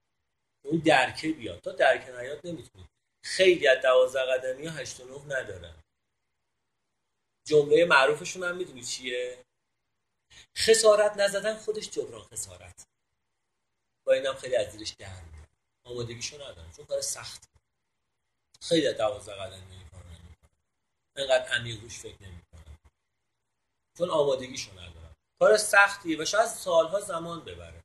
اون درکه بیاد. تا درکه نیاد نمی‌تونید خیلی از دوازده قدمی ها هشت و نه ندارن جمله معروفشون هم می‌دونی چیه؟ خسارت نزدن خودش جبران خسارت. با اینم خیلی از زیرش در میاد آمادگیشو ندارن چون کار سخت. خیلی از دوازده قدمی این کار نمی‌کنن انقدر عمیق روش فکر نمی‌کنن چون آمادگیشو ندارن کار سختیه و شاید سالها زمان ببره.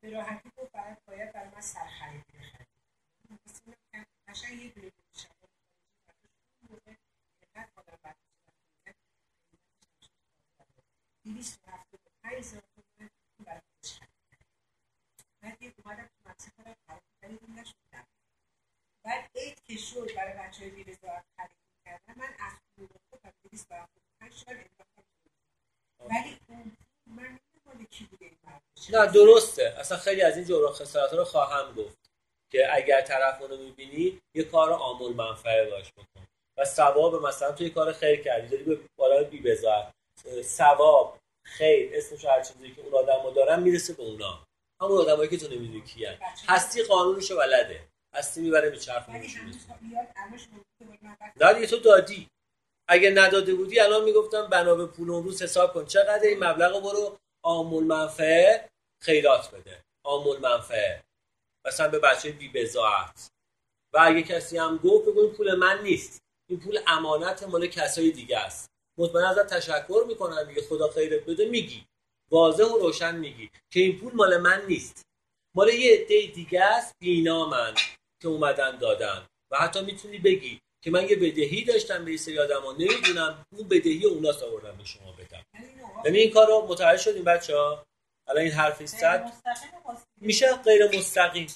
به راحتی گفت باید باید برای من قشنگ یه خرید یه شد برای بچه های بیرزاعت خرید من از پول خودم دویست و هفتاد پنج انداختم ولی اون من نه درسته. اصلا خیلی از این جبران خسارت رو خواهم گفت که اگر طرف رو می‌بینی یه کار آمول منفعه باش بکن. و ثواب مثلا توی کار خیر کردی. داری به بالای بی بذار ثواب خیر اسمش هر چیزی که اون آدم رو دارن می‌رسه به اونا. همون آدمایی که تو نمی‌دونی کیان. هستی قانونشو بلده. هستی می‌بره به چرخ نه دیگه تو دادی. اگه نداده بودی الان می‌گفتم بنا به پول اون روز حساب کن. چقدر این مبلغ رو برو آمول منفعه خیرات بده. آمول منفعه. مثلا به بچه بی بزاعت و اگه کسی هم گفت بگو این پول من نیست. این پول امانت مال کسای دیگه است. مطمئن ازت تشکر می‌کنن دیگه خدا خیرت بده میگی. واضح و روشن میگی که این پول مال من نیست. مال یه عده دیگه است بینامن که اومدن دادن. و حتی می‌تونی بگی که من یه بدهی داشتم به یه سری آدما نمی‌دونم اون بدهی اوناست آوردم به شما بدم. ولی این کارو متوجه شدیم بچه ها الان این حرف صد میشه غیر مستقیم.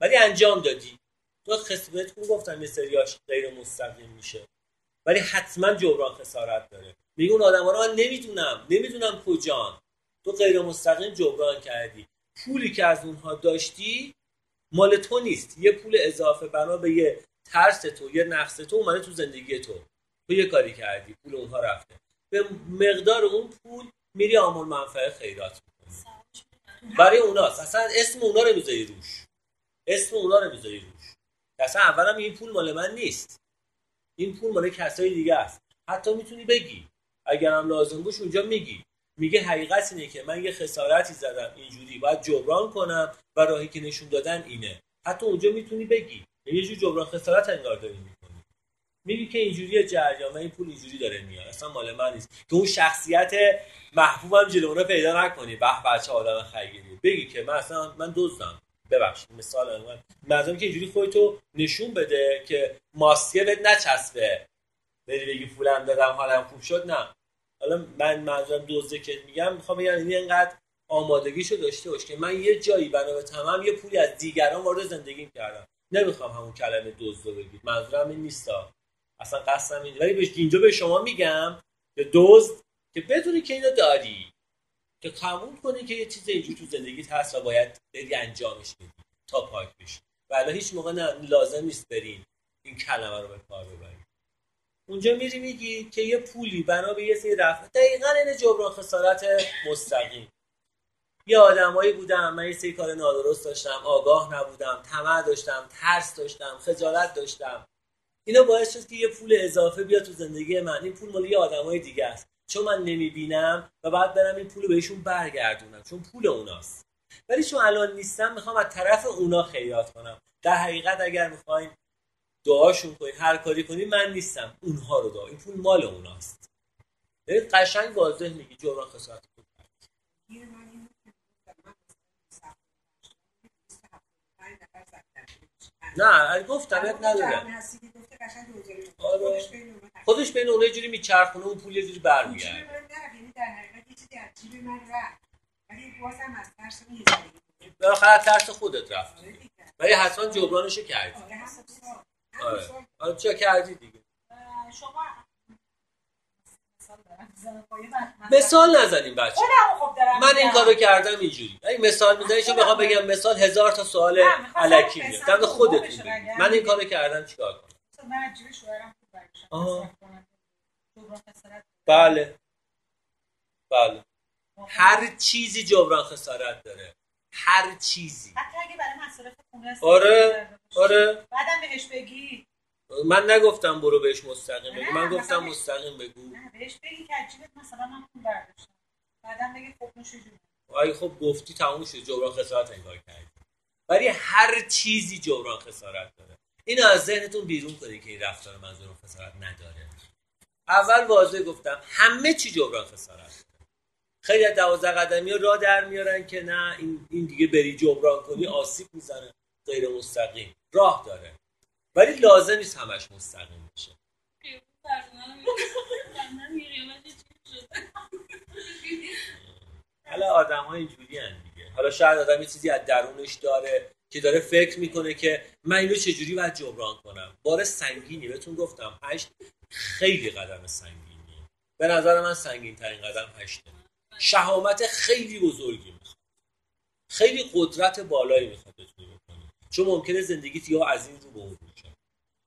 ولی انجام دادی. تو خسارت گفتم یه سریاش غیر مستقیم میشه. ولی حتما جبران خسارت داره. میگه اون آدم رو من نمی‌دونم. نمی‌دونم کجان. تو غیر مستقیم جبران کردی. پولی که از اونها داشتی مال تو نیست. یه پول اضافه بنا به یه ترس تو یه نقص تو اومده تو زندگی تو. تو یه کاری کردی. پول اونها رفته. به مقدار اون پول میری آمول منفعه خیرات می‌کنی. برای اوناست. اصلا اسم اونا رو می‌ذاری روش. اسم اونا رو می‌ذاری روش. اصلا اولم این پول مال من نیست. این پول مال کسای دیگه است. حتی می‌تونی بگی. اگر هم لازم باشه اونجا میگی. میگه حقیقت اینه که من یه خسارتی زدم. اینجوری باید جبران کنم و راهی که نشون دادن اینه. حتی اونجا می‌تونی بگی. یه جور جبران خسارت انگار داری میگی که اینجوری جریان و این پول اینجوری داره میاد. اصلا مال من نیست. که اون شخصیت محبوبم جلو پیدا نکنی. به بچه آدم خیلی بگی که من اصلا من دزدم. ببخشید. مثال من. مردم که اینجوری خودتو نشون بده که ماسکه بهت نچسبه. بری بگی پولم دادم حالم خوب شد. نه. حالا من منظورم دزده که میگم می‌خوام بگم این اینقدر آمادگیشو داشته باش که من یه جایی بنا به تمام یه پولی از دیگران وارد زندگیم کردم. نمی‌خوام همون کلمه دزد رو بگید. منظورم این نیستا اصلا قصدم این ولی اینجا به شما میگم که دزد که بدونی که اینو داری که قبول کنی که یه چیز اینجور تو زندگیت هست و باید بری انجامش بدی تا پاک بشی. ولی هیچ موقع نه لازم نیست برین. این کلمه رو به کار ببرید اونجا میری میگی که یه پولی بنا به یه سری رفت دقیقا این جبران خسارت مستقیم. یه آدمایی بودم من یه سری کار نادرست داشتم آگاه نبودم طمع داشتم ترس داشتم خجالت داشتم. اینا باعث شد که یه پول اضافه بیاد تو زندگی من. این پول مال یه آدمای دیگه است. چون من نمی‌بینم و بعد برم این پول بهشون برگردونم چون پول اوناست. ولی چون الان نیستم می‌خوام از طرف اونا خیرات کنم. در حقیقت اگر می‌خواین دعاشون کنید هر کاری کنید من نیستم. اونها رو دعا. این پول مال اوناست. ببین قشنگ واضح میگی. جبران خسارت بود گیر من این بود که من مثلا 25 نفر زدن. نه گفتم اب آره. خودش بین اونها جوری میچرخونه اون پول یه جوری برمیگرده. یعنی در حقیقت یه چیزی از جیب من رفت. ولی بازم از ترس. بالاخره ترس خودت رفت آره. ولی حتما جبرانشو کردی. آره، آره. چه کردی دیگه؟ شما مثال نزنیم بچه خب من این. کارو کردم اینجوری. اگه مثال می‌زنی چون بخوام بگم مثال هزار تا سوال علکی میاد. بگم. من این کارو کردم چیکار کنم؟ من جیب شوهرم. جبران خسارت. بله. بله. هر چیزی جبران خسارت داره. هر چیزی. حتی اگه برای مصارف خونه آره،. آره. بعدم بهش بگی. من نگفتم برو بهش مستقیم بگو. من گفتم مستقیم بگو. نه بهش بگی که از جیبت مثلا من پول برداشتم. بعدم بگی خب نوش اگه خب گفتی تموم شد. جبران خسارت انگار کردی. ولی هر چیزی جبران خسارت داره. اینو از ذهنتون بیرون کنید که این رفتار من جبران خسارت نداره. اول واضح گفتم همه چی جبران خسارت خیلی از دوازده قدمی را در میارن که نه این, این دیگه بری جبران کنی آسیب می‌زنه غیر مستقیم. راه داره. ولی لازم نیست همش مستقیم بشه حالا آدم ها اینجوری دیگه. حالا شاید آدم یه چیزی از درونش داره. که داره فکر می‌کنه که من اینو چجوری باید جبران کنم. بار سنگینی بهتون گفتم هشت خیلی قدم سنگینیه. به نظر من سنگین ترین قدم هشته. شهامت خیلی بزرگی می‌خواد. خیلی قدرت بالایی می‌خواد بتونی بکنی چون ممکنه زندگیت یا از این رو به اون رو شه.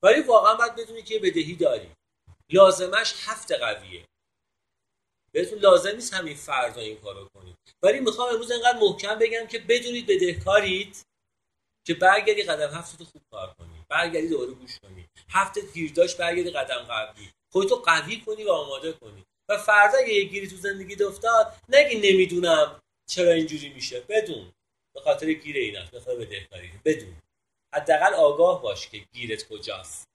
ولی واقعا باید بدونی که بدهی داری. لازمش هفت قویه. بهتون لازم نیست همین فردا این کارو کنید. ولی می‌خوام امروز اینقدر محکم بگم که بدونید بدهکارید که برگردی قدم هفت رو خوب کار کنی برگردی دوباره گوش کنی. هفته گیر داشت برگردی قدم قبلی. خودتو قوی کنی و آماده کنی. و فردا یه گیری تو زندگی افتاد نگی نمی‌دونم چرا اینجوری میشه بدون. به خاطر گیر این است خاطر بدهکاری. بدون. حداقل آگاه باش که گیرت کجاست.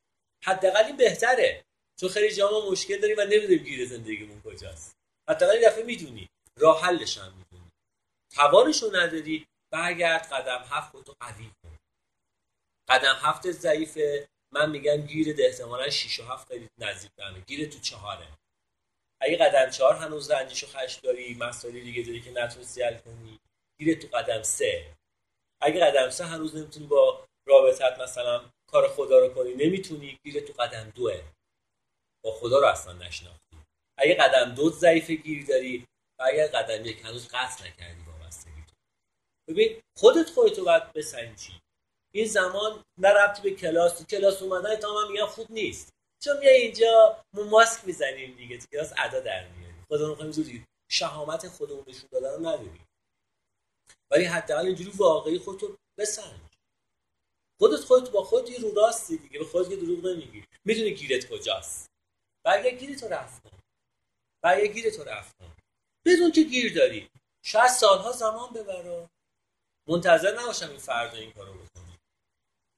حداقل این بهتره. چون خیلی جا ما مشکل داریم و نمی‌دونیم گیر زندگیمون کجاست. حداقل این دفعه می‌دونی. راه حلش هم می‌دونی. توانشو نداری. برگرد قدم هفت خودتو قوی قدم هفت ضعیفه. من میگم گیرت احتمالا 6 و هفت خیلی نزدیک همه. گیر تو چهاره. اگه قدم چهار هنوز رنجش و خشم داری مسائلی دیگه داری که نتونستی حل کنی گیر تو قدم سه. اگه قدم سه هنوز نمی‌تونی با رابطت مثلا کار خدا رو کنی نمی‌تونی گیر تو قدم دوه. با خدا رو اصلا نشناختی. اگه قدم دو ضعیف گیری داری و اگر قدم یک هنوز قطع نکردی تو. ببین خودت خودتو باید بسنجی. این زمان نه ربطی به کلاس تو کلاس اومدن تا من میگم خوب نیست. چون میای اینجا ما ماسک می‌زنیم دیگه تو کلاس ادا در میاریم رو می‌خوایم زودی شهامت خودمون نشون دادن رو نداریم ولی حداقل اینجوری واقعی خودتو بسنج. خودت خودت با خودت یه رو راستی دیگه به خودت یه دروغ نمیگی. می‌دونی گیرت کجاست. برگرد گیرتو رفت کن برگرد گیرتو رفت کن بدون که گیر داری. شاید سالها زمان ببره منتظر نباشم این فردا این کارو بکنی.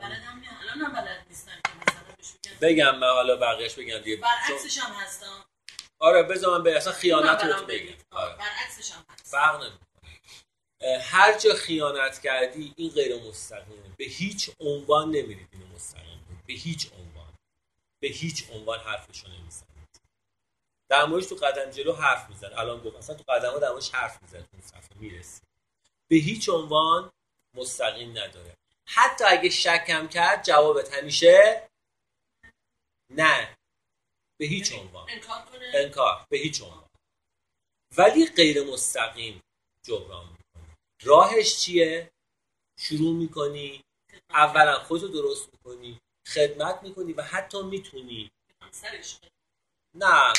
بلدم الان هم بلد نیستم که مثلا بهش بگم بگم من حالا بقیهش بگم دیگه. برعکسش هم هستم. آره بذار من به اصلا خیانت رو بگم. آره. برعکسش هم هست. فرق نمی‌کنه. هر جا خیانت کردی این غیر مستقیمه. به هیچ عنوان نمیرید اینو مستقیم. به هیچ عنوان. به هیچ عنوان حرفشو نمی‌زنید. در موردش تو قدم جلو حرف میزن الان گفت اصلا تو قدم ها در موردش حرف میزن اون صفحه می‌رسی. به هیچ عنوان مستقیم نداره. حتی اگه شکم کرد جوابت همیشه نه. به هیچ عنوان. انکار کنه؟ انکار. به هیچ عنوان. ولی غیر مستقیم جبران می‌کنی راهش چیه؟ شروع می‌کنی. اولا خودتو درست می‌کنی. خدمت می‌کنی و حتی می‌تونی. نه.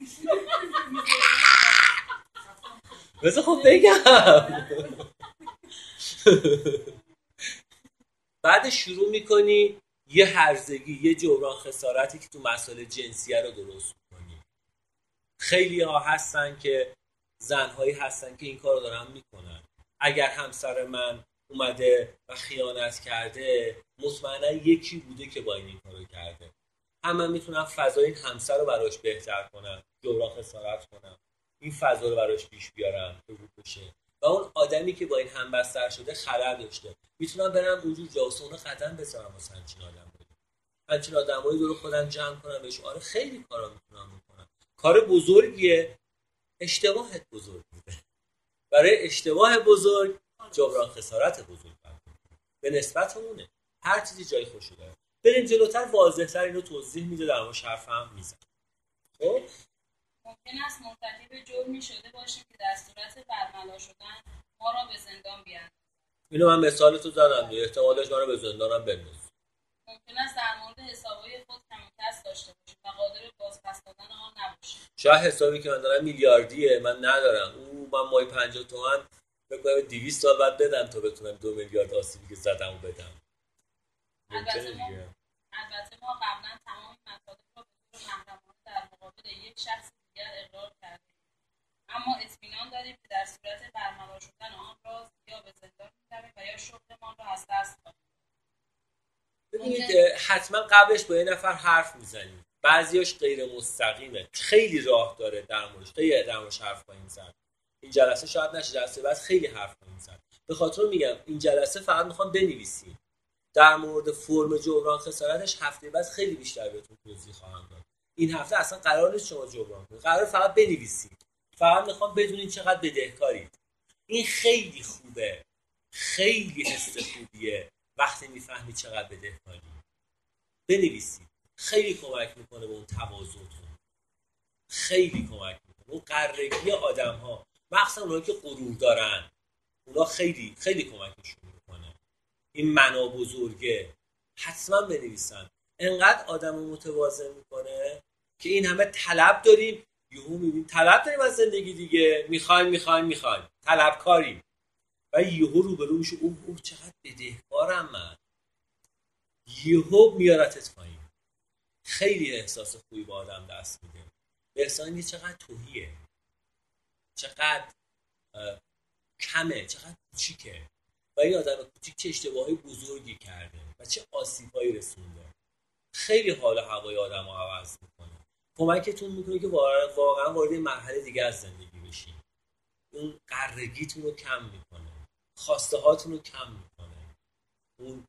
بذار خب بگم. بعد شروع می‌کنی یه هرزگی یه جبران خسارتی که تو مسائل جنسیه رو درست می‌کنی. خیلی ها هستن که زنهایی هستن که این کار رو دارن می‌کنن. اگر همسر من اومده و خیانت کرده مطمئنا یکی بوده که با این این کارو کرده. هم من می‌تونم فضای این همسر رو براش بهتر کنم جبران خسارت کنم این فضا رو براش پیش بیارم که بود بشه. و اون آدمی که با این همبستر شده خلل داشته. می‌تونم برم اونجور جاسه اونو قدم بذارم واسه همچین آدم همچین آدمایی دور خودم جمع کنم بهش. آره خیلی کارا می‌تونم بکنم. کار بزرگیه. اشتباهت بزرگ بوده برای اشتباه بزرگ جبران خسارت بزرگ. به نسبت اونه. هر چیزی جای خوشو داره. بریم جلوتر واضحتر اینو توضیح میده در موردش حرفم میزن خب؟ ممکن است مرتکب جرمی شده باشیم که در صورت برملا شدن ما را به زندان بیاندازد. اینو من مثال تو زدم دیگه. احتمالش منو به زندانم بنداز. ممکن است در مورد حسابهای خود کم کس داشته باشیم و قادر بازپس دادن آن نباشیم. شاید حسابی که من دارم میلیاردیه. من ندارم. او من مای 50 تومن فکر کنم 200 سال بعد بدم تا بتونم دو میلیارد آسیبی که زدم و بدم. البته ما البته ما قبلا تمام مطالب را به طور محرمانه در مقابل یک شخص دیگر اقرار کردیم اما اطمینان داریم که در صورت برملا شدن آن راز یا به زندان می‌رویم و یا شغلمان را از دست خواهیم ببینید حتما قبلش با یه نفر حرف می‌زنیم. بعضیاش غیر مستقیمه. خیلی راه داره در موردش. خیلی در موردش حرف خواهیم زد. این جلسه شاید نشه جلسه بعد خیلی حرف خواهیم زد. به خاطر میگم این جلسه فقط می‌خوام بنویسیم. در مورد فرم جبران خسارتش هفته بعد خیلی بیشتر بهتون توضیح خواهم داد. این هفته اصلا قرار نیست شما جبران کنید. قرار فقط بنویسید. فقط می‌خوام بدونید چقدر بدهکارید این خیلی خوبه. خیلی حس خوبیه. وقتی می‌فهمی چقدر بدهکاری بنویسید. خیلی کمک می‌کنه به اون تواضعتون. خیلی کمک می‌کنه. اون قرگی آدم ها مخصوصا اونایی که غرور دارن. اونا خیلی خیلی کمکشون می‌کنه. این منا بزرگه. حتما بنویسن. انقدر آدم رو متوازن می‌کنه که این همه طلب داریم. یهو میبین طلب داریم از زندگی دیگه. می‌خوایم می‌خوایم می‌خوایم. طلبکاریم و یهو روبرو میشه. اوه اوه چقدر بدهکارم من. یهو میارتت پایین. خیلی احساس خوبی با آدم دست میده. احساس میده چقدر توهیه. چقدر کمه. چقدر کوچیکه. و این آدم کوچیک چه اشتباهی بزرگی کرده و چه آسیبهایی رسونده. خیلی حال هوای آدم رو عوض می‌کنه. کمکتون می‌کنه که واقعا وارد مرحله دیگه از زندگی بشین. اون قرگیتون رو کم می‌کنه. خواسته هاتون رو کم می‌کنه. اون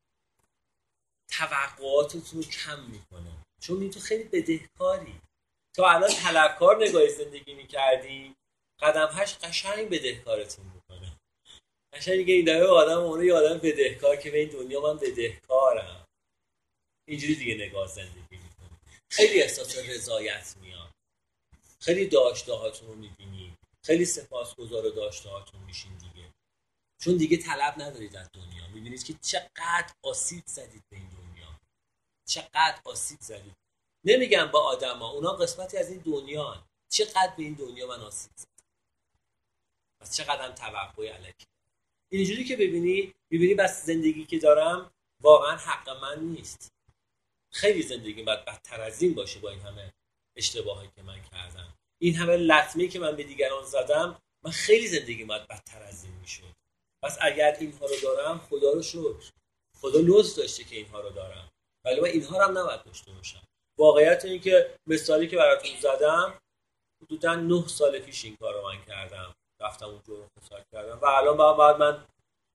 توقعاتتون رو کم می‌کنه. چون این تو خیلی بدهکاری. تا الان طلبکار نگاه زندگی می‌کردی قدم هش قشنگ بدهکارتون می‌کنه. قشنگ دیگه این دفعه آدم اونه یه آدم بدهکار که به این دنیا من بدهکارم. اینجوری دیگه نگاه زندگی می‌کنه خیلی احساس رضایت میاد. خیلی داشته هاتون رو می‌بینی. خیلی سپاسگزار داشته هاتون میشین دیگه. چون دیگه طلب ندارید از دنیا. می‌بینید که چقدر آسیب زدید به این دنیا. چقدر آسیب زدید. نمیگم با آدما اونا قسمتی از این دنیا چقدر به این دنیا من آسیب زدم. پس چقدر هم توقع علکی اینجوری که ببینی ببینی بس زندگی که دارم واقعا حق من نیست. خیلی زندگی باید بدتر از این باشه با این همه اشتباهی که من کردم. این همه لطمه که من به دیگران زدم من خیلی زندگی باید بدتر از این می‌شد. پس اگر اینها رو دارم خدا رو شکر. خدا لطف داشته که اینها رو دارم. ولی من اینها رو هم نباید داشته باشم. واقعیت این که مثالی که براتون زدم حدودا نه سال پیش این کار رو من کردم. رفتم اون جرم فساد کردم. و الان بعد, من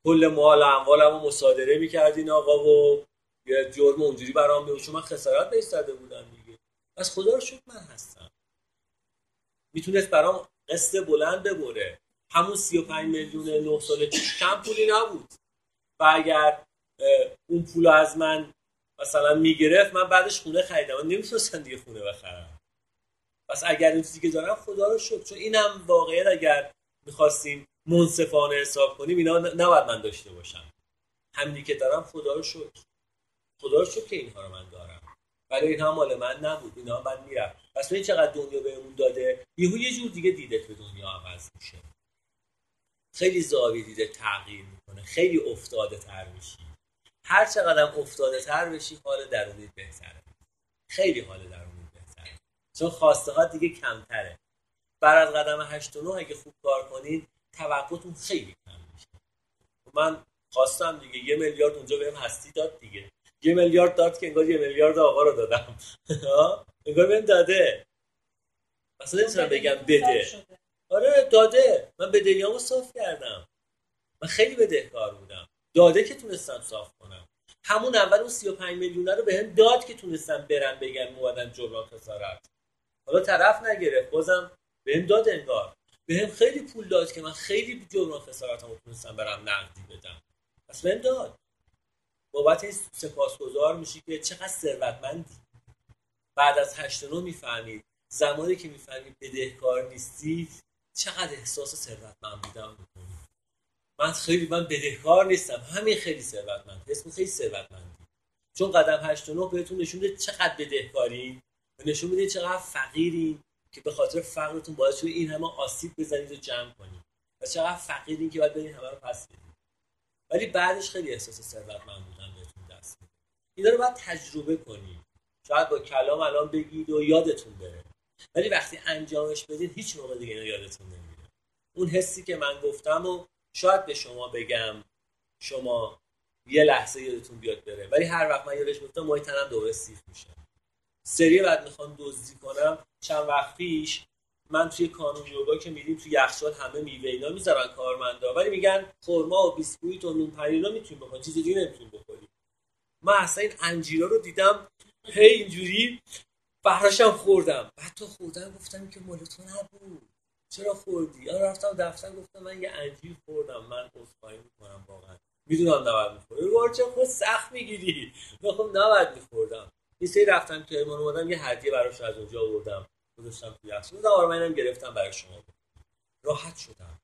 کل مال اموالم رو مصادره می‌کردین آقا و یه جرم اونجوری برام بیاد چون من خسارت بهش زده بودم دیگه. پس خدا رو شکر من هستم. می‌تونست برام قسط بلند ببره. همون 35 میلیون 9 سال پیش کم پولی نبود. و اگر اون پول از من مثلا می‌گرفت من بعدش خونه خریدم. من نمی‌تونستم دیگه خونه بخرم. پس اگر این چیزی که دارم خدا رو شکر. چون اینم واقعیت اگر می‌خواستیم منصفانه حساب کنیم اینا نباید من داشته باشم. همینی که دارم خدا رو شکر. خدا رو که اینها رو من دارم. ولی اینها مال من نبود اینها من میرم. پس این چقدر دنیا بهمون داده. یهو یه جور دیگه دیدت به دنیا عوض میشه. خیلی زاویه دیده تغییر می‌کنه. خیلی افتاده تر میشی. هر چقدر افتاده تر بشی حال درونی بهتره. خیلی حال درونی بهتره. چون خواسته ها دیگه کمتره. بر از قدم 8 و 9 اگه خوب کار کنید توقعتون خیلی کم میشه. من خواستم دیگه یه میلیارد اونجا بهم هستی داد دیگه. یه میلیارد داد که انگار یه میلیارد آقا رو دادم. انگار بهم داده. اصلا نمی‌تونم بگم بده. آره داده. من بدهیامو صاف کردم. من خیلی بدهکار بودم. داده که تونستم صاف کنم. همون اول اون 35 میلیون رو بهم داد که تونستم برم بگم اومدن جبران خسارت. حالا طرف نگرفت. بازم بهم داد انگار. بهم خیلی پول داد که من خیلی جبران خسارتمو تونستم برم نقدی بدم. پس بهم داد. بابت این سپاسگزار میشی که چقدر ثروتمندی. بعد از 8 9 می‌فهمید. زمانی که می‌فهمید بدهکار نیستی چقدر احساس ثروتمند بودن می‌کنی. من خیلی من بدهکار نیستم. همین خیلی ثروتمند. اسم خیلی ثروتمندی. چون قدم 8 9 بهتون نشون میده چقدر بدهکاری و نشون میده چقدر فقیری که به خاطر فقرتون باعث شده این همه آسیب بزنید و جمع کنید. و چقدر فقیری که باید برید همه رو پس بدید. ولی بعدش خیلی احساس ثروتمند بودن بهتون دست میده اینا رو باید تجربه کنید شاید با کلام الان بگید و یادتون بره. ولی وقتی انجامش بدید هیچ موقع دیگه اینا یادتون نمیره. اون حسی که من گفتم و شاید به شما بگم شما یه لحظه یادتون بیاد بره. ولی هر وقت من یادش میفتم مای تنم دوباره سیخ میشه. سری بعد می‌خوام دزدی کنم. چند وقت پیش من توی کانون یوگا که میدیم توی یخچال همه میوه اینا می‌ذارن کارمندا. ولی میگن خرما و بیسکویت و نون پنیر می‌تونیم بخوریم. چیز دیگه نمی‌تونیم بخوریم. من اصلا این انجیرا رو دیدم هی اینجوری فراشم خوردم. بعد تو خوردم گفتم که مال تو نبود. چرا خوردی؟ یا رفتم دفتر گفتم من یه انجیر خوردم. من عذرخواهی می‌کنم واقعا. می‌دونم نباید می‌خوری. بار چه خود سخت می‌گیری. خب نباید میخوردم. یه سری رفتم که ایمان اومدم یه هدیه براش از اونجا آوردم. گذاشتم توی یخچال و اینم گرفتم برای شما. راحت شدم.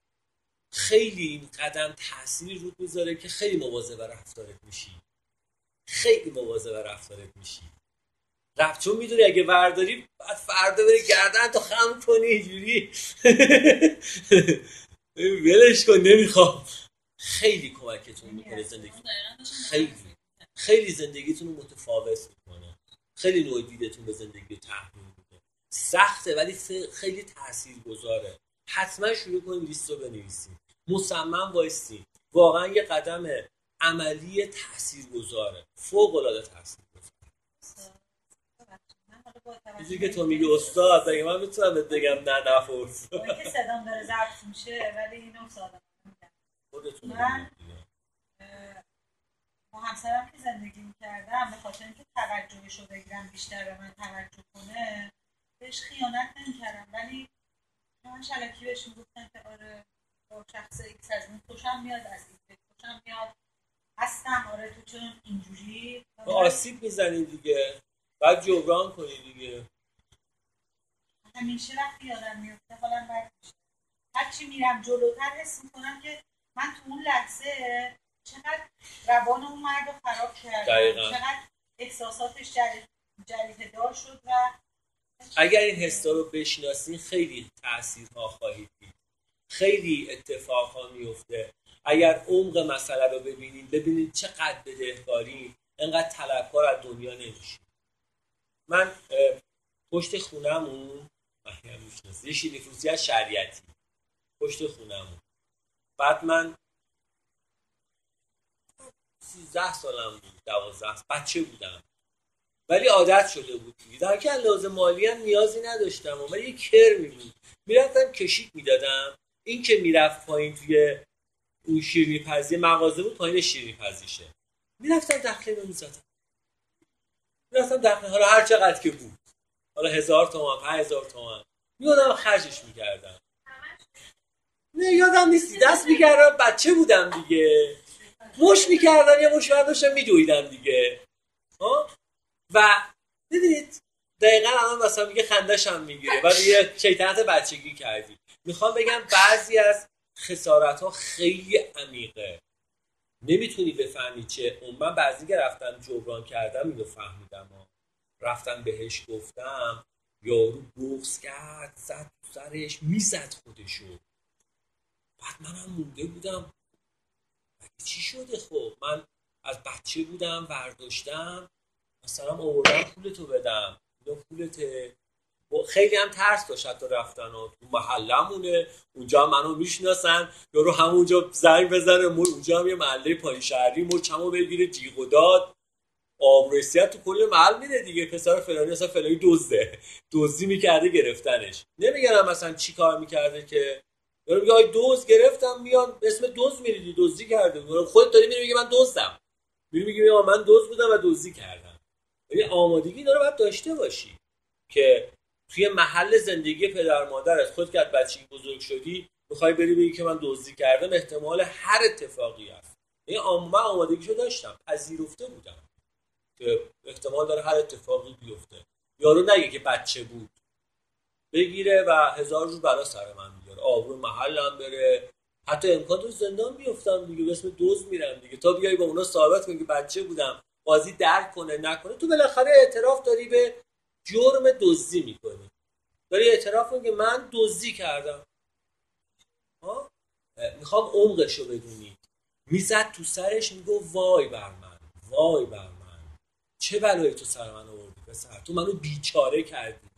خیلی این قدم تاثیر رود می‌ذاره که خیلی مواظب رفتارت میشی. خیلی مواظب رفتارت میشی. رفت چون می‌دونی اگه ورداری بعد فردا بری گردن تو خم کنی اینجوری. ولش کن نمی‌خوام. خیلی کمکتون می‌کنه زندگی. خیلی. خیلی زندگیتون رو متفاوت می‌کنه. خیلی نوع دیدتون به زندگی تحمیل میده سخته ولی خیلی تأثیر گذاره حتما شروع کنید لیست رو بنویسید مصمم وایسید واقعا یه قدم عملی تأثیر گذاره فوق العاده تاثیر چیزی که تو میگی استاد اگه من می‌تونم بهت بگم نه نفرس که صدام داره ضبط میشه ولی اینو ساده خودتون من با همسرم که زندگی می‌کردم به خاطر اینکه توجهش رو بگیرم بیشتر به من توجه کنه بهش خیانت نمی‌کردم ولی من الکی بهش می‌گفتم که آره با شخص ایکس از این خوشم میاد از این خوشم میاد. هستم آره تو چون اینجوری؟ آسیب می‌زنی دیگه. بعد جبران کنی دیگه. همیشه وقتی یادم میفته حالا بد میشه. هرچی میرم جلوتر حس می‌کنم که من تو اون لحظه چقدر روان اون مرد رو خراب کردم چقدر احساساتش جریت دار شد و اگر این حسا رو بشناسین خیلی تاثیرها خواهید دید. خیلی اتفاقها میفته اگر عمق مسئله رو ببینید ببینید چقدر بدهکاری انقدر طلبکار از دنیا نمیشه من پشت خونمون محیم می‌شناسه یه فروشی از شریعتی. پشت خونمون بعد من سیزده سالم بود دوازده بچه بودم. ولی عادت شده بود. دیگه در که لازم مالی هم نیازی نداشتم ولی یه کرمی بود. می‌رفتم کشیک می‌دادم. این که می‌رفت پایین توی اون شیرینی پزی مغازه بود پایین شیرینی پزیشه می‌رفتم دخله می‌زدم. می‌رفتم دخله حالا هر چقدر که بود. حالا هزار تومن پنج هزار تومن. میادم خرجش می‌کردم. نه یادم نیستی دست می‌کردم. بچه بودم دیگه. مش می‌کردم. یه مش برداشتم میدویدم دیگه. ها؟ و ببینید دقیقا الان مثلا میگه خندش هم می‌گیره. ولی یه شیطنت بچگی کردی. می‌خوام بگم بعضی از خسارت ها خیلی عمیقه. نمی‌تونی بفهمی چه اون من بعضی که رفتم جبران کردم اینو فهمیدم. ها. رفتم بهش گفتم یارو بغز کرد زد تو سرش می‌زد خودشو. بعد منم مونده بودم. چی شده خب؟ من از بچه بودم برداشتم مثلا آوردم پولتو بدم. اینا پولته. و خیلی هم ترس داشت حتی رفتن و تو محلمونه. اونجا هم منو می‌شناسن. یارو همونجا زنگ بزنه مو اونجا هم یه محله پایین شهری مچمو بگیره جیغ و داد. آبرسیت تو کل محل میده دیگه. پسر فلانی اصلا فلانی دزده. دزدی می‌کرده گرفتنش. نمیگن مثلا چی کار می‌کرده که. یارو میگه آی دوز گرفتم میان اسم دوز میریدی دزدی کرده. خودت داری میری میگه من دزدم. میری میگه من دوز بودم و دزدی کردم. یعنی آمادگی داره باید داشته باشی که توی محل زندگی پدر مادرت خود که از بچگی بزرگ شدی می‌خوای بری بگی که من دزدی کردم احتمال هر اتفاقی هست. یعنی آم- من آمادگیشو داشتم پذیرفته بودم که احتمال داره هر اتفاقی بیفته. یارو نگه که بچه بود. بگیره و هزار جور بلا سر من بیاره. آبرو محلم بره. حتی امکان تو زندان بیفتم دیگه. به اسم دوز میرم دیگه. تا بیای با اونا ثابت کنی که بچه بودم. قاضی درک کنه نکنه. تو بالاخره اعتراف داری به جرم دزدی می‌کنی. داری اعتراف کنی که من دزدی کردم. ها؟ می‌خوام عمقش رو بدونید می‌زد تو سرش میگو وای بر من وای بر من. چه بلایی تو سر من آوردی پسر؟ تو منو بیچاره کردی.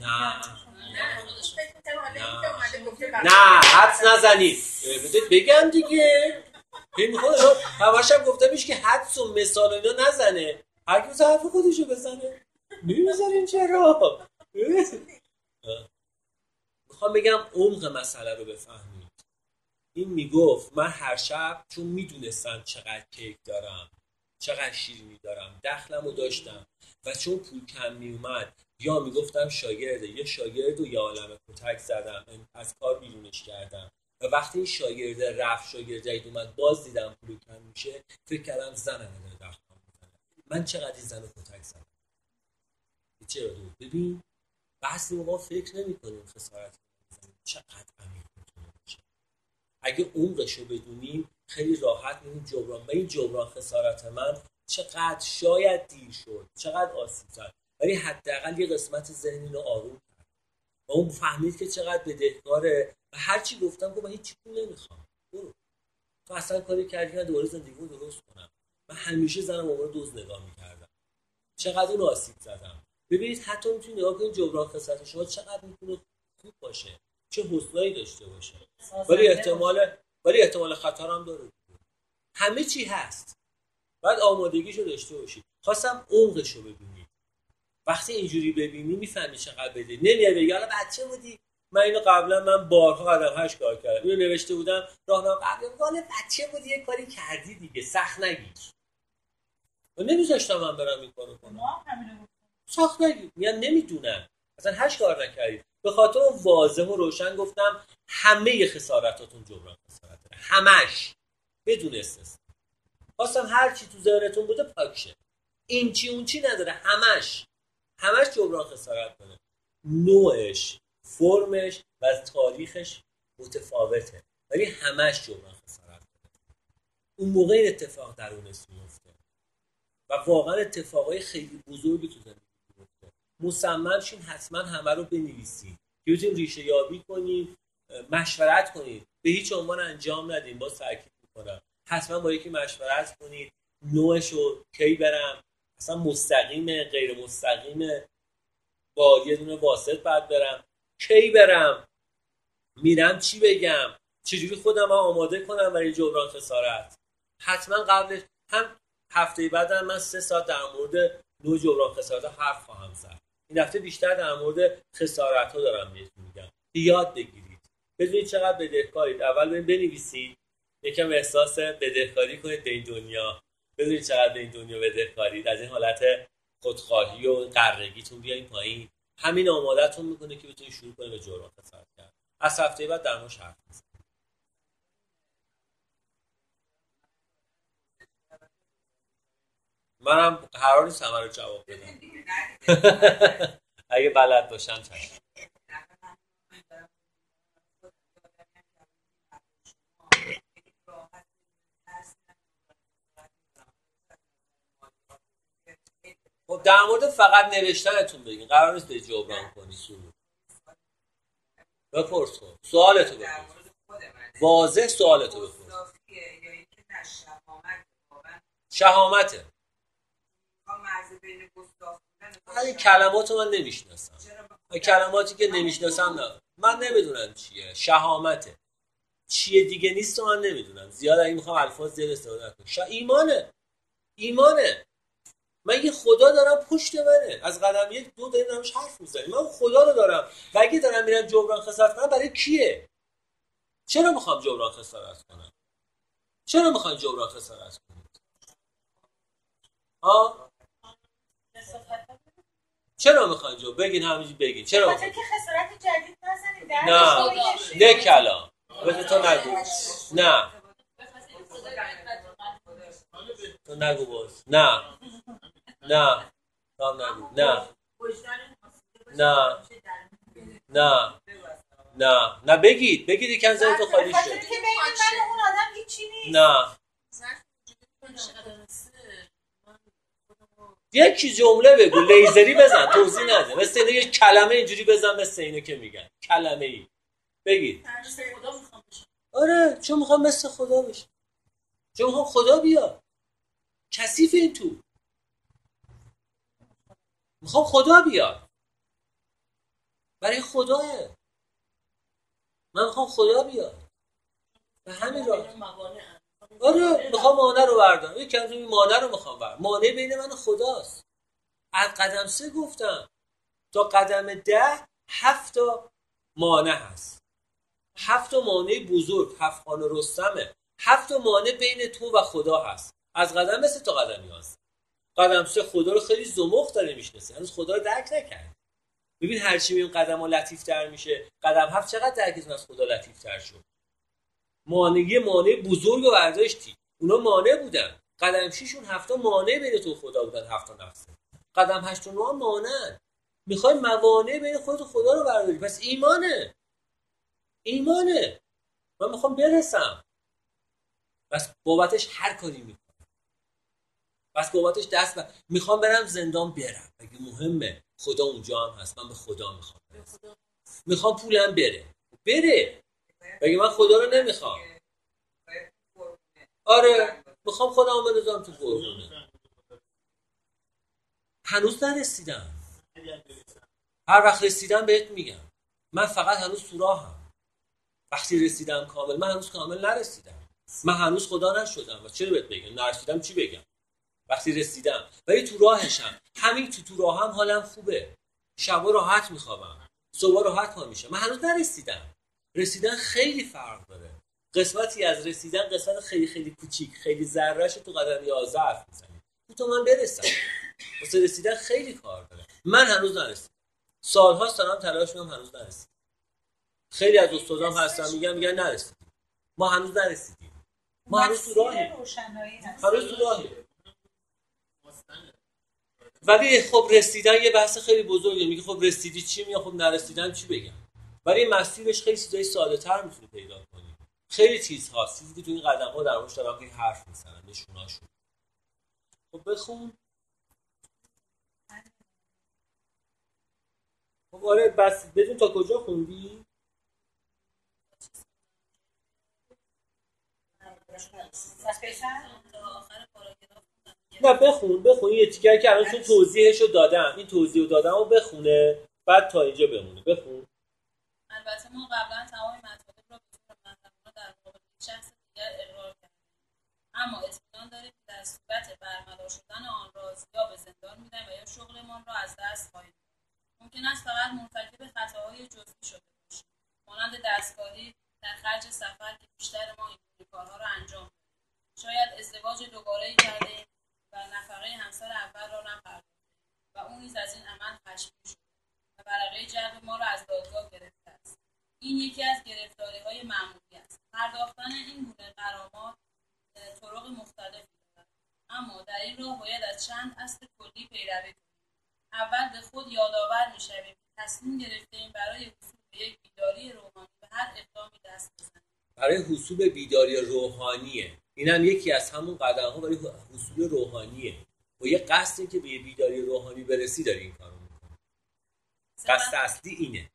نه. نه. حدس نزنید. بذارید بگم دیگه. این می‌خواد همش هم گفته میشه که حدس و مثال اینا نزنه. هر کی حرف خودشو بزنه. نمی‌زنین چرا. می‌خوام بگم عمق مسئله رو بفهمید. این می‌گفت من هر شب چون می‌دونستم چقدر کیک دارم چقدر شیرینی دارم دخلم رو داشتم و چون پول کم میومد یا می‌گفتم شاگرده یه شاگرد و یه عالم کتک زدم از کار بیرونش کردم. و وقتی این شاگرده رفت شاگرد جدید اومد باز دیدم کم میشه فکر کردم زنم داره می‌زنه من چقدر این زن رو کتک زدم؟ چرا دو ببین بعضی ما فکر نمی کنیم. خسارت. چقدر عمیق می‌تونه باشه. اگه عمقش رو بدونیم خیلی راحت می‌بینیم جبران. و این جبران خسارت من چقدر شاید دیر شد چقدر آسیب زد ولی حداقل یه قسمت ذهنی رو آروم و اون فهمید که چقدر بدهکاره و هرچی گفتم گفت من هیچ پول نمی‌خوام. برو. تو اصلا کاری کردی که دوباره زندگیمو درست کنم. من همیشه زنم عنوان دوز نگاه می‌کردم. چقدر اون آسیب زدم. ببینید حتی می‌تونید نگاه کنید جبران خسارت شما چقدر می‌تونه خوب باشه. چه حسنایی داشته باشه. ولی احتمال ولی احتمال خطر هم داره. همه چی هست. بعد آمادگیشو داشته باشید. خواستم عمقش رو ببینید. وقتی اینجوری ببینی می‌فهمی چقدر بده نمیاد بگی حالا بچه بودی. من اینو قبلا من بارها قدم هشت کار کردم. اینو نوشته بودم راهنما قبلا حالا بچه بودی یه کاری کردی دیگه. سخت نگیر. و نمیذاشتم من برم این کارو کنم. ساخت نگیر. میگن نمی‌دونن اصلا هشت کار نکردید به خاطر اون واضح و روشن گفتم همه خسارتاتون جبران خسارت. داره همش. بدون استثنا. خواستم هر چی تو ذهنتون بوده پاک شه این چی اون چی نداره. همش. همش جبران خسارت داره نوعش فرمش و تاریخش متفاوته. ولی همش جبران خسارت داره اون موقع این اتفاق در اون میفته. و واقعا اتفاقای خیلی بزرگی تو زندگی میفته. مصمم شین حتما همه رو بنویسید. که ریشه یابی کنیم مشورت کنید به هیچ عنوان انجام ندیم با تاکید می‌کنم. حتما با یکی مشورت کنید. نوعش رو کی برم؟ اصلا مستقیم غیر مستقیم. با یه دونه واسط بعد برم. کی برم؟ میرم چی بگم؟ چجوری خودم آماده کنم برای جبران خسارت؟ حتما قبلش هم هفته بعد من سه ساعت در مورد نوع جبران خسارت حرف خواهم زد. این هفته بیشتر در مورد خسارت ها دارم بهتون میگم. یاد بگیرید. بدونید چقدر بدهکارید. اول بنویسید. یکم احساس بدهکاری کنید به دنیا. بدونید چقدر به این دنیا بدهکارید از این حالت خودخواهی و قرگیتون بیاین پایین. همین آمادتون می‌کنه که بتونید شروع کنید به جبران خسارت کرد از هفته بعد در موردش حرف منم قرار نیست همه رو جواب بدم. اگه بلد باشم چشم در مورد فقط نوشتنتون بگین. قرار نیست به جبران کنی. بپرس. کن سوالتو بپرس. واضح سوالتو بپرس. شهامته. این کلمات من نمی‌شناسم. کلماتی که نمی‌شناسم نه من نمی‌دونم چیه. شهامته. چیه دیگه نیست و من نمی‌دونم. زیاد اگه می‌خوام الفاظ زیاد استفاده کنم شا... ایمانه. ایمانه. من یه خدا دارم پشت منه. از قدم یک دو داریم دارمش حرف می‌زنیم. من خدا رو دارم. و اگه دارم میرم جبران خسارت کنم برای کیه؟ چرا می‌خوام جبران خسارت کنم؟ چرا می‌خوام جبران خسارت کنم ها چرا می‌خوان جو بگین همینجوری بگین. چرا که خسارت جدید نزنید نه. نه کلام. بذار تو نگو. نه. تو نگو باز. نه. نه. نگو نه. نه. نه. نه. نه بگید. بگید یکم زن تو خالی شد نه. یکی جمله بگو. لیزری بزن. توضیح نده. مثل اینه یه کلمه اینجوری بزن مثل اینه که میگن. کلمه ای بگید آره چون می‌خوام مثل خدا بشه چون می‌خوام خدا بیا کثیف این تو. می‌خوام خدا بیا برای خداه من می‌خوام خدا بیا به همین راه. آره می‌خوام مانع رو بردارم. یک این مانع رو می‌خوام بردارم. مانع بین من خداست. از قدم سه گفتم. تا قدم ده هفت تا مانع هست. هفت تا مانع بزرگ هفت خانه رستمه. هفت تا مانع بین تو و خدا هست. از قدم مثل تا قدم هست قدم سه خدا رو خیلی زمخت داره می‌شناسه. هنوز خدا رو درک نکرد ببین هرچی میبین قدم ها لطیف تر میشه. قدم هفت چقدر درکتون از خدا لطیف تر شد مانعی مانع بزرگ رو برداشتی. اونا مانع بودن. قدم شیشون هفته مانع بین تو خدا بودن هفته نفسه قدم هشت و نه مانع می‌خوای موانع بین خودت و خدا رو برداری. پس ایمانه. ایمانه. من می‌خوام برسم. پس بابتش هر کاری می‌کنم پس بابتش دست بر... می‌خوام برم زندان برم. اگه مهمه. خدا اونجا هم هست. من به خدا می‌خوام می‌خوام پولم بره. بره. بگه من خدا رو نمی‌خوام؟ آره. می‌خوام خودم بندازم تو قربونه. هنوز نرسیدم. هر وقت رسیدم بهت میگم. من فقط هنوز تو راهم. وقتی رسیدم کامل من هنوز کامل نرسیدم. من هنوز خدا نشدم. و چرا بهت بگم؟ نرسیدم چی بگم؟ وقتی رسیدم. ولی تو راهشم. همین تو تو راهم حالم خوبه. شبا راحت میخوابم. صبح راحت ها میشه من هنوز نرسیدم. رسیدن خیلی فرق داره. قسمتی از رسیدن قسمت خیلی خیلی کوچیک خیلی ذرهش تو قدم 11 حرف می‌زنی. تو من برسم. واسه رسیدن خیلی کار داره. من هنوز نرسیدم. سالهاست دارم تلاش می‌کنم هنوز نرسیدم. خیلی از استادام هستن میگن میگن نرسیدیم ما هنوز نرسیدیم. ما هنوز تو راهیم. هنوز تو راهیم. ولی خب رسیدن یه بحث خیلی بزرگه. میگه خب رسیدی چی؟ میگه خب نرسیدن چی بگم؟ ولی مسیرش خیلی چیزای ساده تر می‌تونی پیدا کنی خیلی چیز هاست چیزی که تو این قدم ها در دارم که حرف می‌زنن نشوناشون. خب بخون. خب آره بس. بدون تا کجا خوندی؟ نه بخون بخون. یه تیکر که الان چون توضیحشو دادم. این توضیح رو دادم و بخونه. بعد تا اینجا بمونه. بخون. البته ما قبلا تمام مطالب را به طور منطقانه در مقابل شخص دیگر اقرار کردیم. اما اطمینان داریم که در صورت برملا شدن آن راز یا به زندان میدن و یا شغلمان را از دست خواهیم ممکن است فقط مرتکب خطاهای جزئی شده باشیم. مانند دستکاری در خرج سفر که بیشتر ما این کارها را انجام دادیم. شاید ازدواج دوباره کرده و نفقه همسر اول را نپرداختیم و او نیز از این عمل خشمگین شده و ورقه جلب ما را از دادگاه گرفته است. این یکی از گرفتاری های معمولی است. پرداختن این گونه غرامات اه، طرق مختلفی دارد. اما در این راه باید از چند اصل کلی پیروی کنیم. اول به خود یادآور می‌شویم که تصمیم گرفتهایم برای حصول به یک بیداری روحانی به هر اقدامی دست بزنیم برای حصول بیداری روحانیه. این هم یکی از همون قدم ها برای حصول روحانیه. با یه قصدی که به یه بیداری روحانی برسی داری این کارو می‌کنی. قصد اصلی اینه.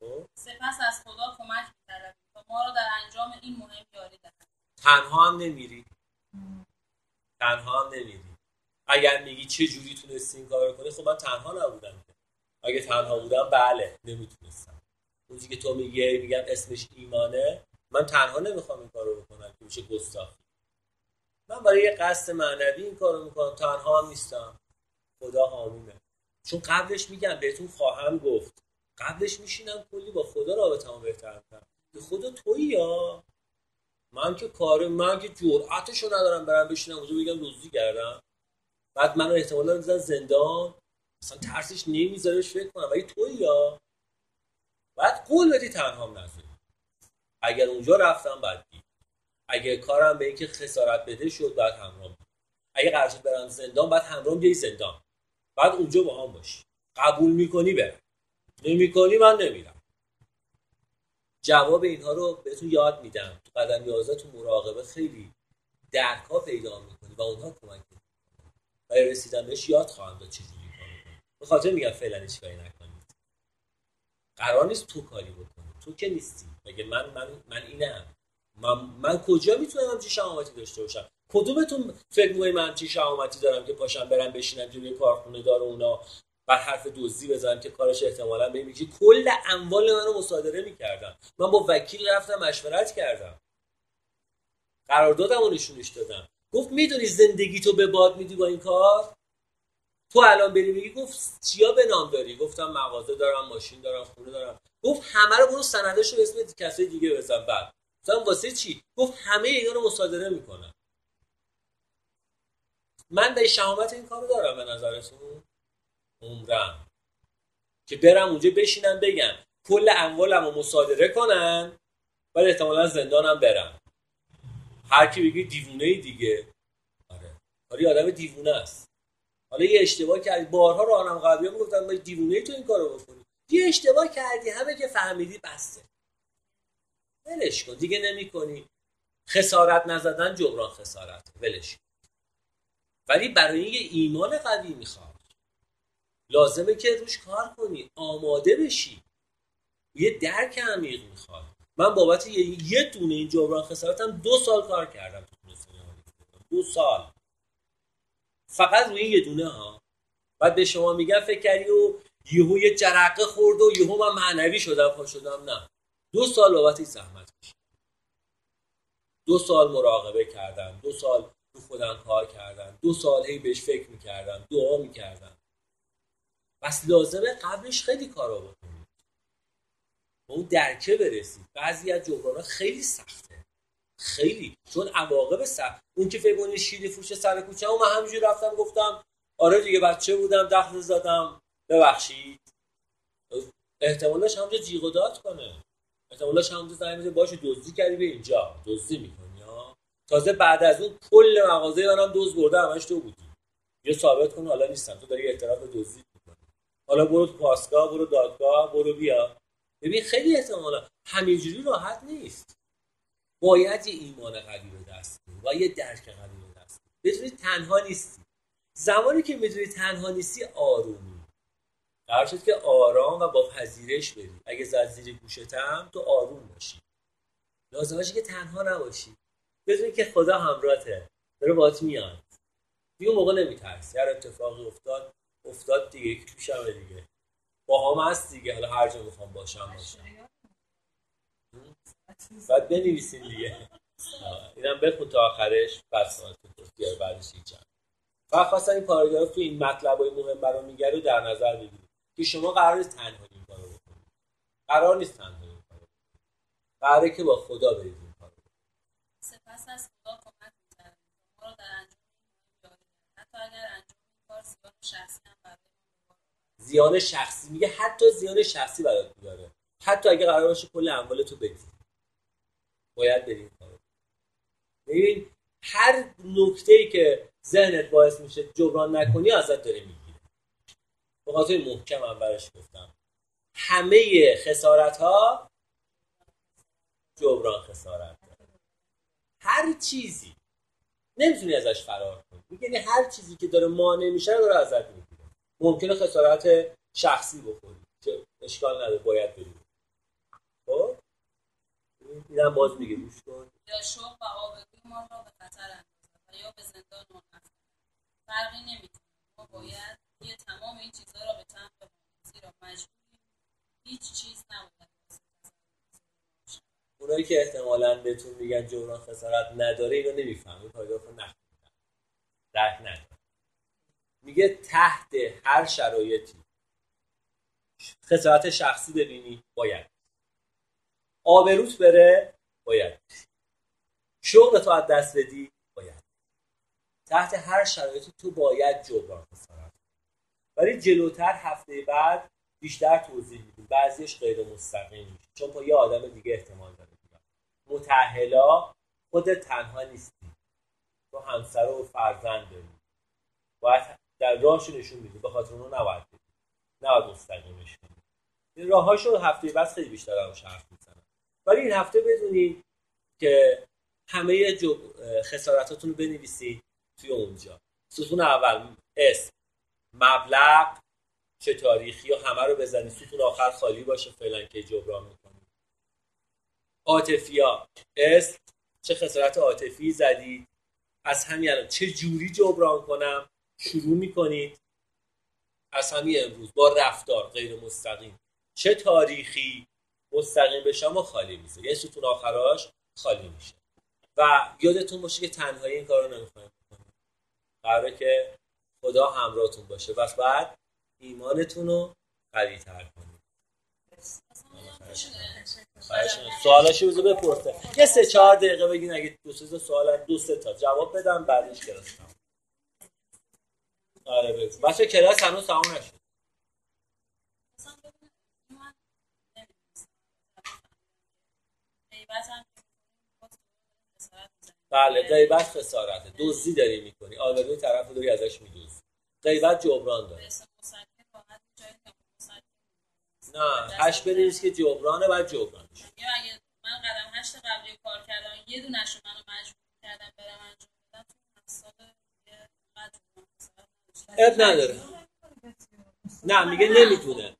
خب؟ سپس از خدا کمک میطلبیم تا ما را در انجام این مهم یاری دهد تنها هم نمیری. تنها هم نمیری. اگر میگی چه جوری تونستی این کار رو کنی خب من تنها نبودم. اگه تنها بودم بله نمی‌تونستم. اون که تو میگی میگم اسمش ایمانه. من تنها نمی‌خوام این کار رو بکنم که میشه گستاخی. من برای یه قصد معنوی این کار رو می‌کنم تنها هم نیستم. خدا حامیمه چون قبلش میگم بهتون خواهم گفت. قبلش میشینم کلی با خدا رابطه‌مو بهتر کنم به خدا تویی یا؟ من که کار من که جرأتشو ندارم برم بشینم اونجا بگم دزدی کردم. بعد منو احتمالا میزن زندان. اصلا ترسش نمیذارش فکر کنم. ولی تویی یا؟ بعد قول بدی تنهام نذاری. اگر اونجا رفتم بعد دید اگه کارم به اینکه خسارت بده شد بعد همراه بود اگه قرار شد برم زندان بعد همراه بیای زندان. بعد اونجا با هم باشی. قبول می‌کنی برم. نمی‌کنی من نمیرم. جواب اینها رو بهتون یاد میدم. تو قدم 11 تو مراقبه خیلی درک ها پیدا می‌کنی و اونها کمک می‌کنی برای رسیدن بهش یاد خواهم داد چجوری کار به خاطر میگم فعلا هیچ کاری نکنید. قرار نیست تو کاری بکنی. تو که نیستی. مگه من من من اینم. من, من کجا می‌تونم همچین شهامتی داشته باشم؟ کدومتون فکر می‌کنی من همچین شهامتی دارم که پاشم برم بشینم جلوی کارخونه دار اونا بر حرف دزدی بزنم که کارش احتمالا به میگه کل اموال منو مصادره می‌کردم من با وکیل رفتم مشورت کردم. قراردادم رو نشونش دادم. گفت می‌دونی زندگی تو به باد میدی با این کار؟ تو الان بری میگی گفت چیا به نام داری؟ گفتم مغازه دارم ماشین دارم خونه دارم. گفت همه رو برو سندش رو اسم کسای دیگه بزن بعد. گفتم واسه چی؟ گفت همه اینا رو مصادره می‌کنم. من به شهامت این کارو دارم به نظرتون؟ عمرم. که برم اونجا بشینم بگم. کل اموالم رو مصادره کنن بعد احتمالا زندانم برم. هر کی بگی دیوونه دیگه. آره. آره آدم دیوونه است. حالا یه اشتباه کردی. بارها راهنما قبلی می‌گفتن ما دیوونه تو این کارو بکنی یه اشتباه کردی. همه که فهمیدی بسته. ولش کن. دیگه نمی‌کنی. خسارت نزدن جبران خسارت ولش کن. ولی برای یه ایمان قوی می‌خواد لازمه که روش کار کنی. آماده بشی. یه درک عمیق می‌خواد من بابت یه, یه دونه این جبران خسارتم دو سال کار کردم دو سال. فقط روی یه دونه ها. بعد به شما میگن فکر کردی و یهو یه جرقه خورد و یهو من معنوی شدم پا شدم نه. دو سال بابت زحمت کشیدم دو سال مراقبه کردم دو سال رو خودم کار کردم دو سال هی بهش فکر می‌کردم دعا می‌کردم. پس لازمه قبلش خیلی کارا بکنید. به اون درکه برسید. بعضی از جبران خیلی سخته. خیلی. چون عواقب سخت اون که فکر شیری فروش سر کوچه و من همینجوری رفتم گفتم آره دیگه بچه بودم دخل زدم. ببخشید. احتمالش همونجا جیغ و داد کنه. احتمالش همونجا زنگ میزه باشه دزدی کردی به اینجا. دزدی می‌کنی ها؟ تازه بعد از اون کل مغازه منم دوز برده همش تو بودی. یه ثابت کن حالا نیستم. تو داری اعتراف دزدی حالا برو پاسگاه برو دادگاه برو بیا. ببین خیلی احتمالا همینجوری راحت نیست. باید یه ایمان قوی به دست و یه درک قوی به دست بدونی تنها نیستی. زمانی که می‌دونی تنها نیستی آرومی. قرار شد که آرام و با پذیرش بری. اگه زد زیر گوشتم تو آروم باشی. لازمشه که تنها نباشی. بدونی که خدا همراهته. داره باهات میاد. دیگه موقع نمیترسی. هر اتفاقی افتاد افتاد دیگه. پیشمه دیگه. با هم هست دیگه. حالا هر جا می‌خوام باشم باشم. باید بنویسیم دیگه. اینم بخون تا آخرش بعد سوال بیار بعدش هیچ و خواستم این پاراگراف تو این مطلب های مهم برام میگه رو در نظر بگیرید که شما قرار نیست تنها این کارو بکنید. قرار نیست تنها این کارو بکنید. قراره که با خدا برید این کارو. سپس از خدا کمک تا ما را در انجام این. حتی اگر انجام این کار زیان شخصی هم برای. زیان شخصی. میگه حتی زیان شخصی برات میاره. حتی اگه قرار باشه کل اموال تو بدی باید بری این کارو ببین هر نکته ای که ذهنت باعث میشه جبران نکنی ازت داره می‌گیره. به خاطر محکم هم براش گفتم. همه خسارت ها جبران خسارت داره. هر چیزی. نمی‌تونی ازش فرار کنی. یعنی هر چیزی که داره مانع میشه داره ازت می‌گیره. ممکنه خسارت شخصی بخوری اشکال نداره باید بری. اینم باز میگه گوش کن. یا شوق و آبروی ما را به خطر اندازد و یا به زندان ما افکند فرقی نمی‌کنه. ما باید روی تمام این چیزها را به تن بمانیم زیرا مجبوریم هیچ چیز نباید. اونایی که احتمالاً بهتون میگن جبران خسارت نداره اینو نمیفهم این پاراگراف رو نخوندن درک نداره میگه تحت هر شرایطی خسارت شخصی ببینی باید. آبروت بره باید. شغل تو از دست بدی باید. تحت هر شرایطی تو باید جبران خسارت ولی جلوتر هفته بعد بیشتر توضیح میدیم بعضیش غیر مستقیم میشه. چون با یه آدم دیگه احتمال داره بیاد. متحلا خودت تنها نیستی. تو همسر و فرزند داری. باید در راهشو نشون میدی به خاطر اونو نباید بدی. نباید مستقیمش کنی. این راهاشو هفته بعد خیلی بیشتر هم حرف ولی این هفته بدونی که همه جب... خسارتاتون رو بنویسید توی اونجا. ستون اول اسم مبلغ چه تاریخی و همه رو بزنید ستون آخر خالی باشه فعلا که جبران می‌کنید عاطفیا اسم چه خسارت عاطفی زدید از همین الان چه جوری جبران کنم؟ شروع می‌کنید. از همین امروز با رفتار غیر مستقیم چه تاریخی؟ مستقیم به شما خالی میشه. یه ستون آخراش خالی میشه. و یادتون باشه که تنهایی این کار رو نمی‌خوایم قراره که خدا همراهتون باشه. بس بعد ایمانتون رو قوی تر کنید سوالاشو بذار بپرسه. یه سه چهار دقیقه بگین اگه دو سه سوال دو سه تا. جواب بدم بعدش کلاس آره بگو. بچه کلاس هنوز تموم نشد مثلا ببینم من نمی‌دونستم. غیبت هم که می‌کنیم، باز دوباره خسارت می‌زنیم. بله غیبت خسارته. دزدی داری می‌کنی. آبروی طرف رو داری ازش میدوزی. غیبت جبران داره. نه هشت بنویس که جبرانه بعد جبران میشه. اگه من قدم هشت قبلی کار کردم یه دونش رو منو مجبور کردم برم انجام بدم. تو سال اب نداره. نه میگه نمی‌تونه.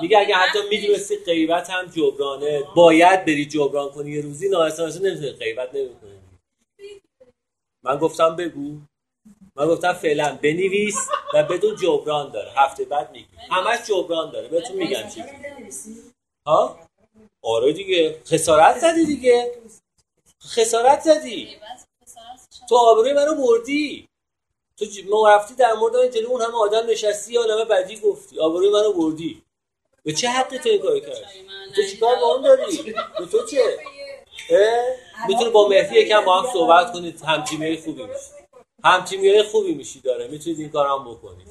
میگه اگه حتی می‌دونستی غیبت هم جبرانه باید بری جبران کنی یه روزی نااحساس نمی‌تونی غیبت نمی‌کنی من گفتم بگو. من گفتم فعلا بنویس و بدون جبران داره. هفته بعد میگی. همش جبران داره. بهتون میگم چی. ها؟ آره دیگه. خسارت زدی دیگه. خسارت زدی. تو آبروی منو بردی. تو ما رفتی در مورد من جلو اون همه آدم نشستی یا نمه بدی گفتی؟ آبروی منو بردی. به چه حقی تو این کردی؟ جای من تو چیکار با اون داری؟ به تو چه می‌تونی با مهدی یکم با هم صحبت کنید همتیمی خوبی میشی. همتیمی خوبی میشی داره می‌تونید این کارم بکنید.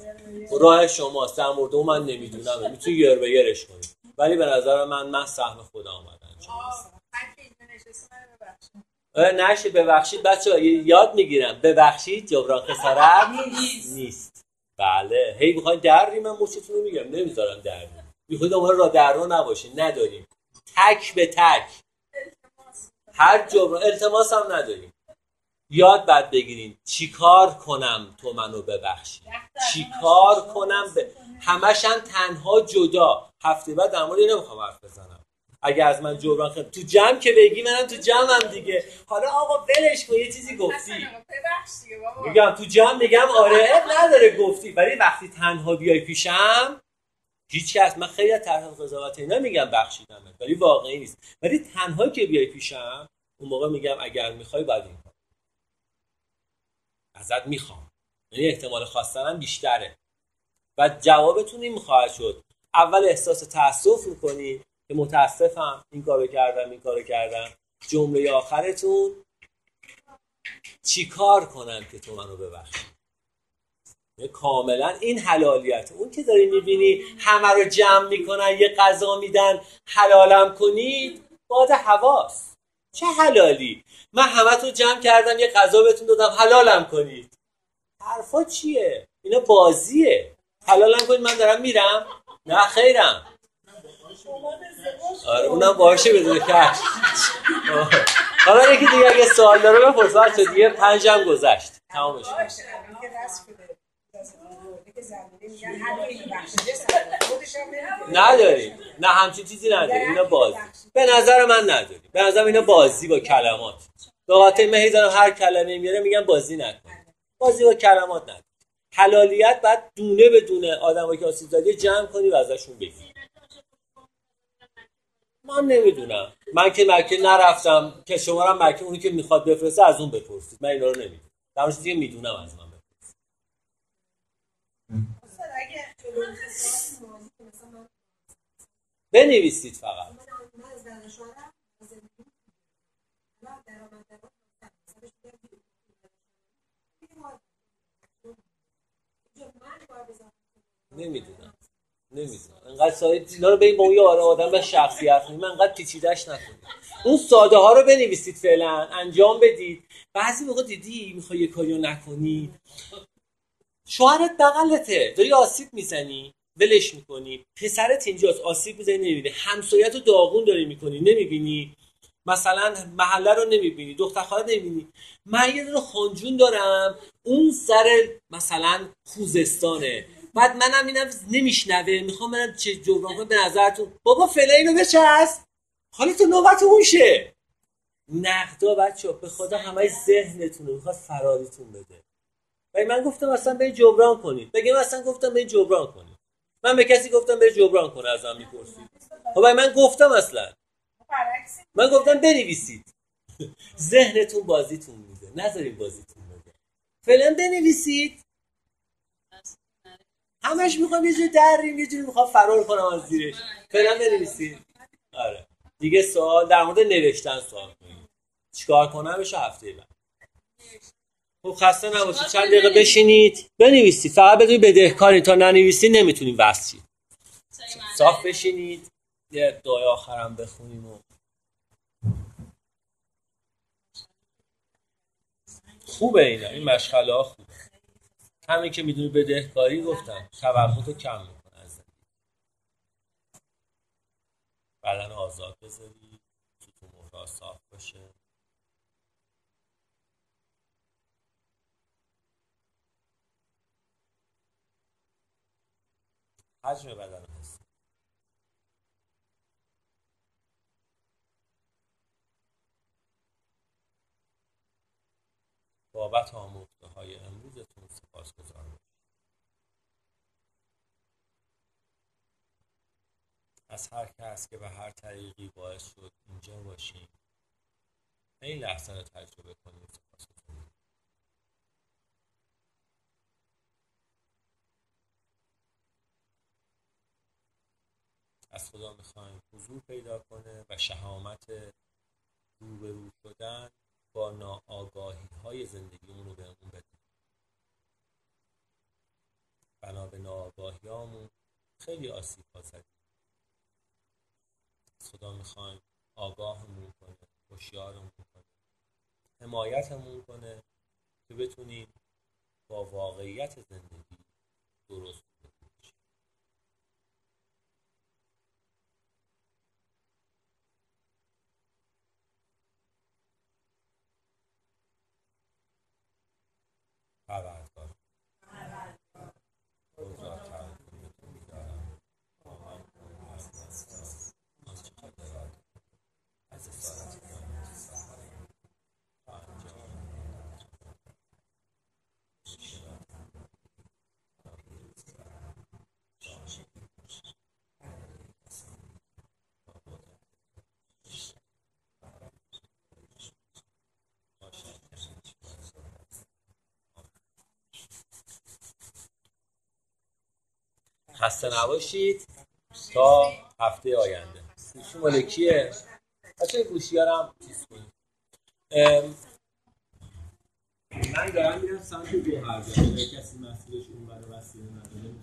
راه شماست در مورد اون من نمی‌دونم. می‌تونی یر به یرش کنید. ولی به نظر من من سهم خدا آمدن نشه ببخشید بچه یاد می‌گیرم. ببخشید جبران خسارت نیست. بله. هی می‌خواین دری من مچتون رو میگم. نمی‌ذارم در می‌خواید دوباره را در رو نباشین. نداریم. تک به تک. هر جبران التماس هم نداریم. یاد بعد بگیرین. چیکار کنم تو منو ببخشی؟ چیکار کنم به همشن تنها جدا. هفته بعد در مورد نمی‌خوام حرف بزنم. اگه از من جبران کنم تو جمع که بگی منم تو جمع هم دیگه. حالا آقا ولش کن یه چیزی گفتی. دیگه بابا. میگم تو جمع میگم آره نداره گفتی. ولی وقتی تنها بیای پیشم هیچ کس من خیلی از طرح قضاوت اینا میگم بخشیدم ولی واقعی نیست. ولی تنها که بیای پیشم اون موقع میگم اگر می‌خوای باید این کن ازت می‌خوام. یعنی احتمال خواستنم بیشتره. و جوابتون این خواهد شد. اول احساس تاسف می‌کنی. که متاسفم این کارو کردم این کارو کردم. جمله آخرتون چیکار کنم که تو منو ببخشی؟ کاملا این حلالیت. اون که داری می‌بینی همه رو جمع می‌کنن یه غذا میدن حلالم کنید باد حواس چه حلالی؟ من همه تو جمع کردم یه غذا بهتون دادم حلالم کنید. حرفا چیه؟ اینا بازیه. حلالم کنید من دارم میرم؟ نه خیرم. آره اونم باشه بدون کش حالا یکی دیگه اگه سوال داره بپرس. بچه دیگه پنجم گذشت. تمامش. نداریم. نه همچین چیزی نداریم. اینا بازی. به نظر من نداریم. به نظر اینا بازی با کلمات. به خاطر من دارم هر کلمه میاره میگم بازی نکن. بازی با کلمات نداریم. حلالیت بعد دونه به دونه آدمایی که آسیب زدی جمع کنی و ازشون بگی من نمی‌دونم. من که مکه نرفتم که شما هم مکه اونی که می‌خواد بفرسته از اون بپرسید. من اینا رو نمی‌دونم. در که می‌دونم از من بپرسید. بنویسید فقط. نمی‌دونم. نمی‌دونم. انقدر ساده اینا رو به با اون آره آدم به شخصیت من انقدر پیچیدش نکنید اون ساده ها رو بنویسید فعلا. انجام بدید. بعضی موقع دیدی می‌خوای یه کاریو نکنی. شوهرت بغلته. داری آسیب می‌زنی. ولش می‌کنی. پسرت اینجاست. آسیب می‌زنی نمی‌بینی. همسایت رو داغون داری می‌کنی. نمی‌بینی. مثلا محله رو نمی‌بینی. دختر خواهر نمی‌بینی. من یه دونه خانجون دارم. اون سر مثلا خوزستانه. بعد منم اینم نمیشنوه. می‌خوام برم چه جبران کنم به نظرتون. بابا فعلا اینو بچسب حالا تو نوبت اون شه. نقدا بچه به خدا همه ذهنتونه می‌خواد فراریتون بده. ولی من گفتم اصلا به جبران کنید. بگم اصلا گفتم به جبران کنید. من به کسی گفتم به جبران کنه ازم می‌پرسید. خب من گفتم اصلا. من گفتم بنویسید. ذهنتون بازیتون میده. نذارید بازیتون بده. فعلا بنویسید. همش می‌خوام یه جوری دریم یه جوری می‌خوام فرار کنم از زیرش. فعلا بنویسید آره. دیگه سوال در مورد نوشتن سوال کنید چیکار کنم؟ بشه هفته بعد. خب خسته نباشید. چند دقیقه بشینید. بنویسید فقط بدونید بدهکاری. تا ننویسید نمی‌تونیم وصل صاف بشینید. یه دعای آخرم بخونیم و خوبه اینا. این مشغله ها خوبه همین که می‌دونی بدهکاری گفتم. توقع رو کم می‌کنه از زندگی. بدن آزاد بذاری تو تو مهرا صاف باشه. حجم بدن هست بابت آموخته های امروزتون. سپاس گذارم از هر کس که به هر طریقی باعث شد اینجا باشیم این لحظه رو تجربه کنیم سپاس گذارم از خدا می‌خوایم حضور پیدا کنه و شهامت روبرو شدن با ناآگاهی های زندگیمون رو بهمون بده. بنا به ناآگاهیامون خیلی آسیب ها زدیم. خدا می‌خوایم آگاهمون کنه هوشیارمون کنه حمایتمون کنه که بتونیم با واقعیت زندگی درست باشیم پروردگار خود را تقدیمتون می‌دارم. آمد آنچه خود را از اسارت کنید. تا انجام خسته نباشید. تا هفته آینده. گوشی مال کیه؟ بچه گوشیارم چیز کنید. من دارم میرم سمت گوهرجان اگه کسی مسئولش اون برای وسیله نداره